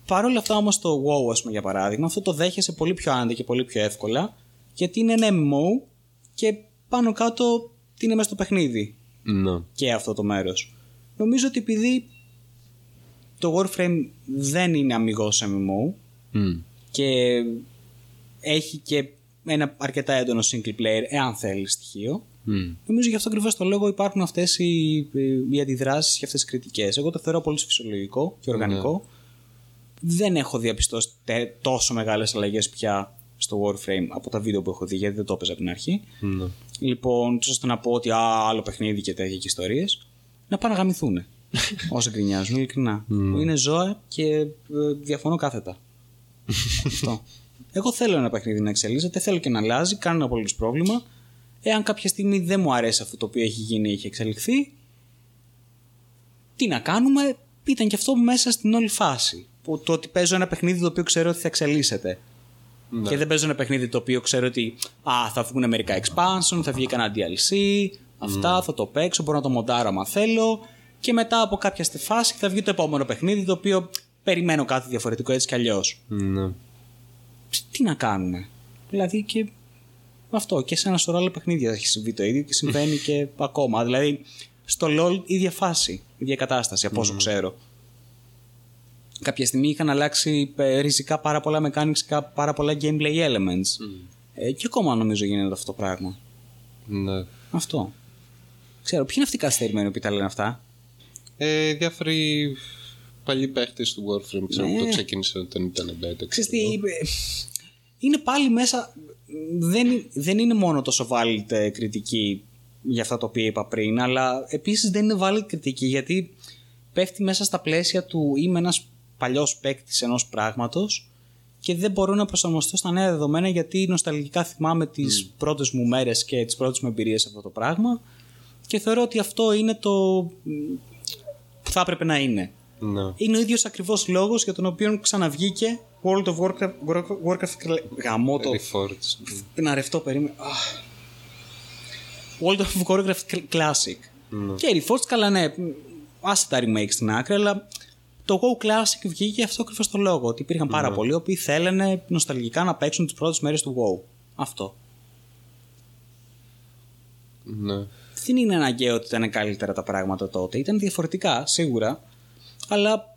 Παρ' όλα αυτά όμως το WoW, ας πούμε, για παράδειγμα, αυτό το δέχεσαι πολύ πιο άνετα και πολύ πιο εύκολα γιατί είναι ένα MMO και πάνω κάτω τι είναι μέσα στο παιχνίδι Ναι. και αυτό το μέρος. Νομίζω ότι επειδή το Warframe δεν είναι αμυγός MMO Μμ. και έχει και ένα αρκετά έντονο single player, εάν θέλεις στοιχείο, Μμ. νομίζω γι' αυτό ακριβώς το λόγο υπάρχουν αυτές οι, οι αντιδράσεις και αυτές οι κριτικές. Εγώ το θεωρώ πολύ φυσιολογικό και οργανικό. Δεν έχω διαπιστώσει τε- τόσο μεγάλες αλλαγές πια στο Warframe από τα βίντεο που έχω δει, γιατί δεν το έπαιζα από την αρχή. Ναι. Λοιπόν, τους ώστε να πω ότι α, άλλο παιχνίδι και τέτοια και ιστορίες, να πάνε να γαμηθούν. Όσοι γκρινιάζουν, ειλικρινά. Είναι ζώα και ε, διαφωνώ κάθετα. Αυτό. Εγώ θέλω ένα παιχνίδι να εξελίσσεται, θέλω και να αλλάζει, κάνω απολύτως πρόβλημα. Εάν κάποια στιγμή δεν μου αρέσει αυτό το οποίο έχει γίνει ή έχει εξελιχθεί, τι να κάνουμε, ήταν και αυτό μέσα στην όλη φάση. Που το ότι παίζω ένα παιχνίδι το οποίο ξέρω ότι θα εξελίσσεται. Ναι. Και δεν παίζω ένα παιχνίδι το οποίο ξέρω ότι α, θα βγουν μερικά expansion, θα βγει κανένα DLC, αυτά, θα το παίξω, μπορώ να το μοντάρω άμα θέλω. Και μετά από κάποια στη φάση θα βγει το επόμενο παιχνίδι το οποίο περιμένω κάτι διαφορετικό έτσι κι αλλιώς. Ναι. Τι να κάνουμε. Δηλαδή και αυτό και σε ένα σωρό άλλα παιχνίδια έχει συμβεί το ίδιο και συμβαίνει (laughs) και ακόμα. Δηλαδή στο LOL ίδια φάση, ίδια κατάσταση από όσο ξέρω. Κάποια στιγμή είχαν αλλάξει ε, ριζικά πάρα πολλά mechanics, πάρα πολλά gameplay elements. Ε, και ακόμα νομίζω γίνεται αυτό το πράγμα. Ναι. Αυτό. Ξέρω, ποιοι είναι αυτοί οι καθυστερημένοι που τα λένε αυτά; Ε, διάφοροι παλιοί παίχτες του Warframe ξέρω Ναι. που το ξεκίνησαν όταν ήταν beta. Ξέρεις ξέρω τι, εγώ. ε, είναι πάλι μέσα. Δεν, δεν είναι μόνο τόσο valid ε, κριτική για αυτά τα οποία είπα πριν, αλλά επίσης δεν είναι valid κριτική γιατί πέφτει μέσα στα πλαίσια του είμαι ένας παλιός παίκτη ενός πράγματος και δεν μπορώ να προσαρμοστώ στα νέα δεδομένα γιατί νοσταλγικά θυμάμαι τις πρώτες μου μέρες και τις πρώτες μου εμπειρίες σε αυτό το πράγμα και θεωρώ ότι αυτό είναι το μ, που θα έπρεπε να είναι Ναι. είναι ο ίδιος ακριβώς λόγος για τον οποίο ξαναβγήκε World of Warcraft, Warcraft, Warcraft γαμό το Reforged. να ρευτώ περίμενε Αχ. World of Warcraft Classic Ναι. και η Reforged καλά ναι άσε τα remake στην άκρη αλλά το WoW Classic βγήκε για αυτό ακριβώς το λόγο ότι υπήρχαν πάρα πολλοί οι οποίοι θέλανε νοσταλγικά να παίξουν τις πρώτες μέρες του WoW αυτό Ναι. Δεν είναι αναγκαίο ότι ήταν καλύτερα τα πράγματα τότε. Ήταν διαφορετικά, σίγουρα. Αλλά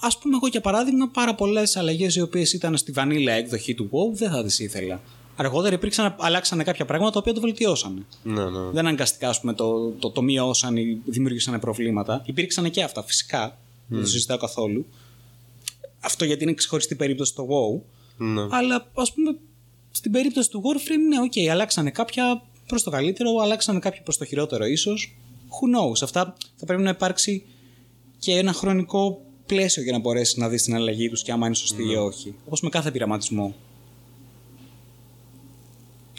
ας πούμε, εγώ για παράδειγμα, πάρα πολλές αλλαγές οι οποίες ήταν στη vanilla έκδοχη του WoW δεν θα τις ήθελα. Αργότερα υπήρξαν, αλλάξανε κάποια πράγματα τα οποία το βελτιώσανε. Ναι, ναι. Δεν αναγκαστικά ας πούμε, το, το, το μειώσαν ή δημιούργησαν προβλήματα. Υπήρξαν και αυτά φυσικά. Δεν το συζητάω καθόλου. Αυτό γιατί είναι ξεχωριστή περίπτωση το WoW. Ναι. Αλλά ας πούμε στην περίπτωση του Warframe, ναι, οκ, αλλάξανε κάποια προς το καλύτερο, αλλάξανε κάποια προς το χειρότερο ίσως. Who knows. Αυτά θα πρέπει να υπάρξει και ένα χρονικό πλαίσιο για να μπορέσεις να δεις την αλλαγή τους και άμα είναι σωστή ή όχι. Όπως με κάθε πειραματισμό.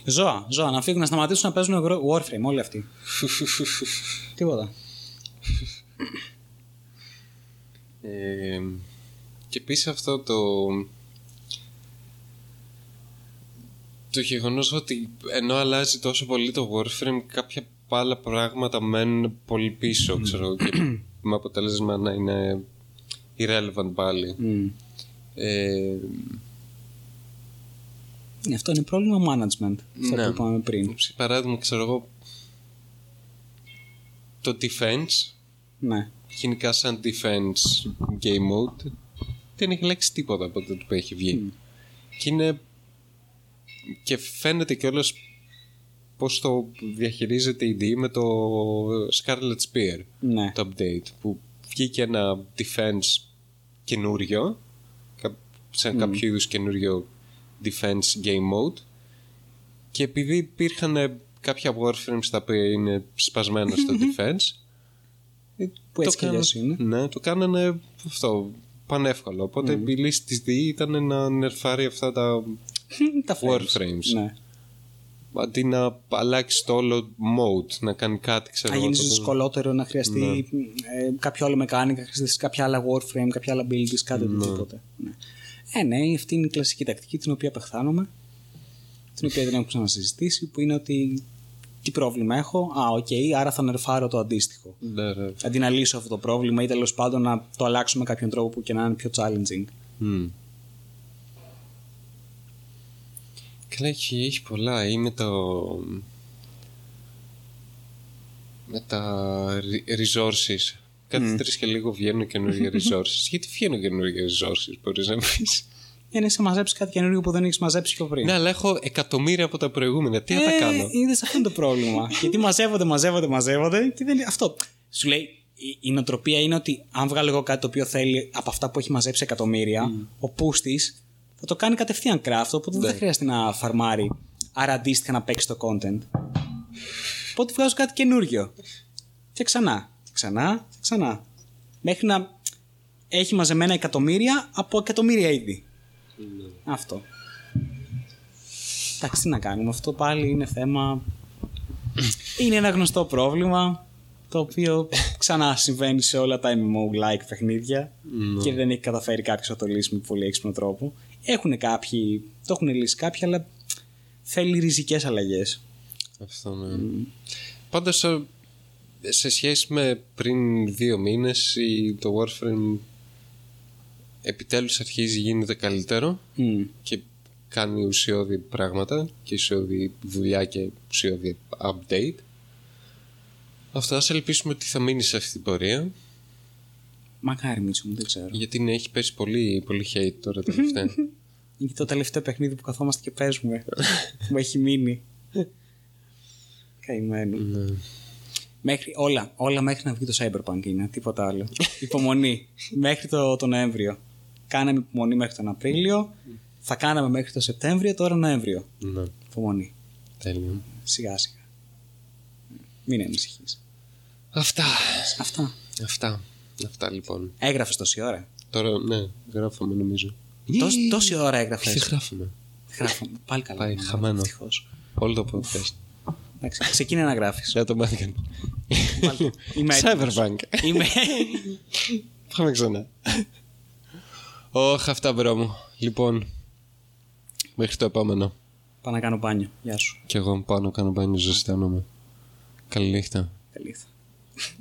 Ζώα, ζώα, να φύγουν να σταματήσουν να παίζουν Warframe όλοι αυτοί. (laughs) Τίποτα. Ε, και επίσης αυτό το. Το γεγονός ότι ενώ αλλάζει τόσο πολύ το Warframe, κάποια άλλα πράγματα μένουν πολύ πίσω, ξέρω εγώ, και με αποτέλεσμα να είναι irrelevant πάλι. Mm. Ε, Αυτό είναι πρόβλημα management. Αυτό Ναι. που είπαμε πριν. σε παράδειγμα, ξέρω εγώ, το defense, Ναι. γενικά σαν defense game mode, δεν έχει αλλάξει τίποτα από τότε που έχει βγει. Και είναι. Και φαίνεται κιόλας πώς το διαχειρίζεται η D με το Scarlet Spear, Ναι. το update, που βγήκε ένα defense καινούριο, κα- σε κάποιο είδους καινούριο defense game mode και επειδή υπήρχαν κάποια warframes τα οποία είναι σπασμένα στο (laughs) defense ε, Που έτσι κι κάνανε- αλλιώς είναι. Ναι, το κάνανε αυτό πανεύκολο. Οπότε η λύση της DE ήταν να νερφάρει αυτά τα Τα warframes. Ναι. αντί να αλλάξεις το όλο mode, να κάνει κάτι ξέρω Να εγώ, γίνεις το- δυσκολότερο, να χρειαστεί ε, κάποιο άλλο mechanic, να χρειαστείς κάποια άλλα warframe, κάποια άλλα abilities, κάτι οτιδήποτε. Ναι. Ε, ναι, αυτή είναι η κλασική τακτική την οποία απεχθάνομαι. Την οποία δεν έχω ξανασυζητήσει, που είναι ότι τι πρόβλημα έχω; Α, οκ, άρα θα νερφάρω το αντίστοιχο. Ναι, ναι. Αντί να λύσω αυτό το πρόβλημα ή τέλος πάντων να το αλλάξω με κάποιον τρόπο που και να είναι πιο challenging. Μμ. Καλά, έχει, έχει πολλά. Ή με το... Με τα re- resources. Κάθε τρεις και λίγο βγαίνουν καινούργια (laughs) resources. Γιατί βγαίνουν καινούργια resources, μπορείς να πεις; Είναι σαν να μαζέψεις κάτι καινούριο που δεν έχεις μαζέψει πιο πριν. ναι, αλλά έχω εκατομμύρια από τα προηγούμενα. Τι να τα κάνω; Είδες αυτό είναι το πρόβλημα. (laughs) Γιατί μαζεύονται, μαζεύονται, μαζεύονται και δεν. Αυτό. Σου λέει, η, η νοοτροπία είναι ότι αν βγάλω εγώ κάτι το οποίο θέλει από αυτά που έχει μαζέψει εκατομμύρια, ο πούστη θα το κάνει κατευθείαν craft, οπότε δεν θα χρειάζεται να φαρμάρει. Άρα αντίστοιχα να παίξει το content. Οπότε βγάζω κάτι καινούριο. Και ξανά. Και ξανά. Και ξανά. Μέχρι να έχει μαζεμένα εκατομμύρια από εκατομμύρια είδη. Αυτό. Εντάξει, τι να κάνουμε. Αυτό πάλι είναι θέμα. Είναι ένα γνωστό πρόβλημα το οποίο ξανά συμβαίνει σε όλα τα MMO-like παιχνίδια και δεν έχει καταφέρει κάποιος να το λύσει με πολύ έξυπνο τρόπο. Έχουν κάποιοι, το έχουν λύσει κάποιοι, αλλά θέλει ριζικές αλλαγές. Αυτό ναι. Πάντως ε, σε σχέση με πριν δύο μήνες η- το Warframe επιτέλους αρχίζει γίνεται καλύτερο Μμ. και κάνει ουσιώδη πράγματα και ουσιώδη δουλειά και ουσιώδη update. Αυτό ας ελπίσουμε ότι θα μείνει σε αυτή την πορεία Μακάρι Μίτσο μου, δεν ξέρω. γιατί ναι, έχει πέσει πολύ, πολύ hate τώρα τελευταία. (laughs) Είναι το τελευταίο παιχνίδι που καθόμαστε και παίζουμε. (laughs) που μου έχει μείνει. Καημένο. ναι. Μέχρι, όλα, όλα μέχρι να βγει το Cyberpunk είναι, τίποτα άλλο. (laughs) υπομονή. μέχρι το, το Νοέμβριο. Κάναμε υπομονή μέχρι τον Απρίλιο. Θα κάναμε μέχρι το Σεπτέμβριο, τώρα Νοέμβριο. ναι, Υπομονή. τέλειο. Σιγά σιγά. Μην ανησυχείς. Αυτά. Αυτά. Αυτά. Αυτά λοιπόν. Έγραφες τόση ώρα. Τώρα, ναι, γράφαμε νομίζω. Τόση, τόση ώρα έγραφες. Τι γράφουμε. Γράφω. Πάλι καλά. Πάει χαμένο. Ευτυχώς. Όλο το podcast. Εντάξει, ξεκίνησε να γράφεις. Για το μάθηκαν. Είμαι έτοιμος. Cyberpunk. Είμαι. Πάμε ξανά. Ωχ, αυτά bro μου. Λοιπόν, μέχρι το επόμενο. Πάω να κάνω μπάνιο. Γεια σου. Κι εγώ πάω να κάνω μπάνιο, ζεσταίνομαι. Καλή νύχτα. Καλή νύχτα.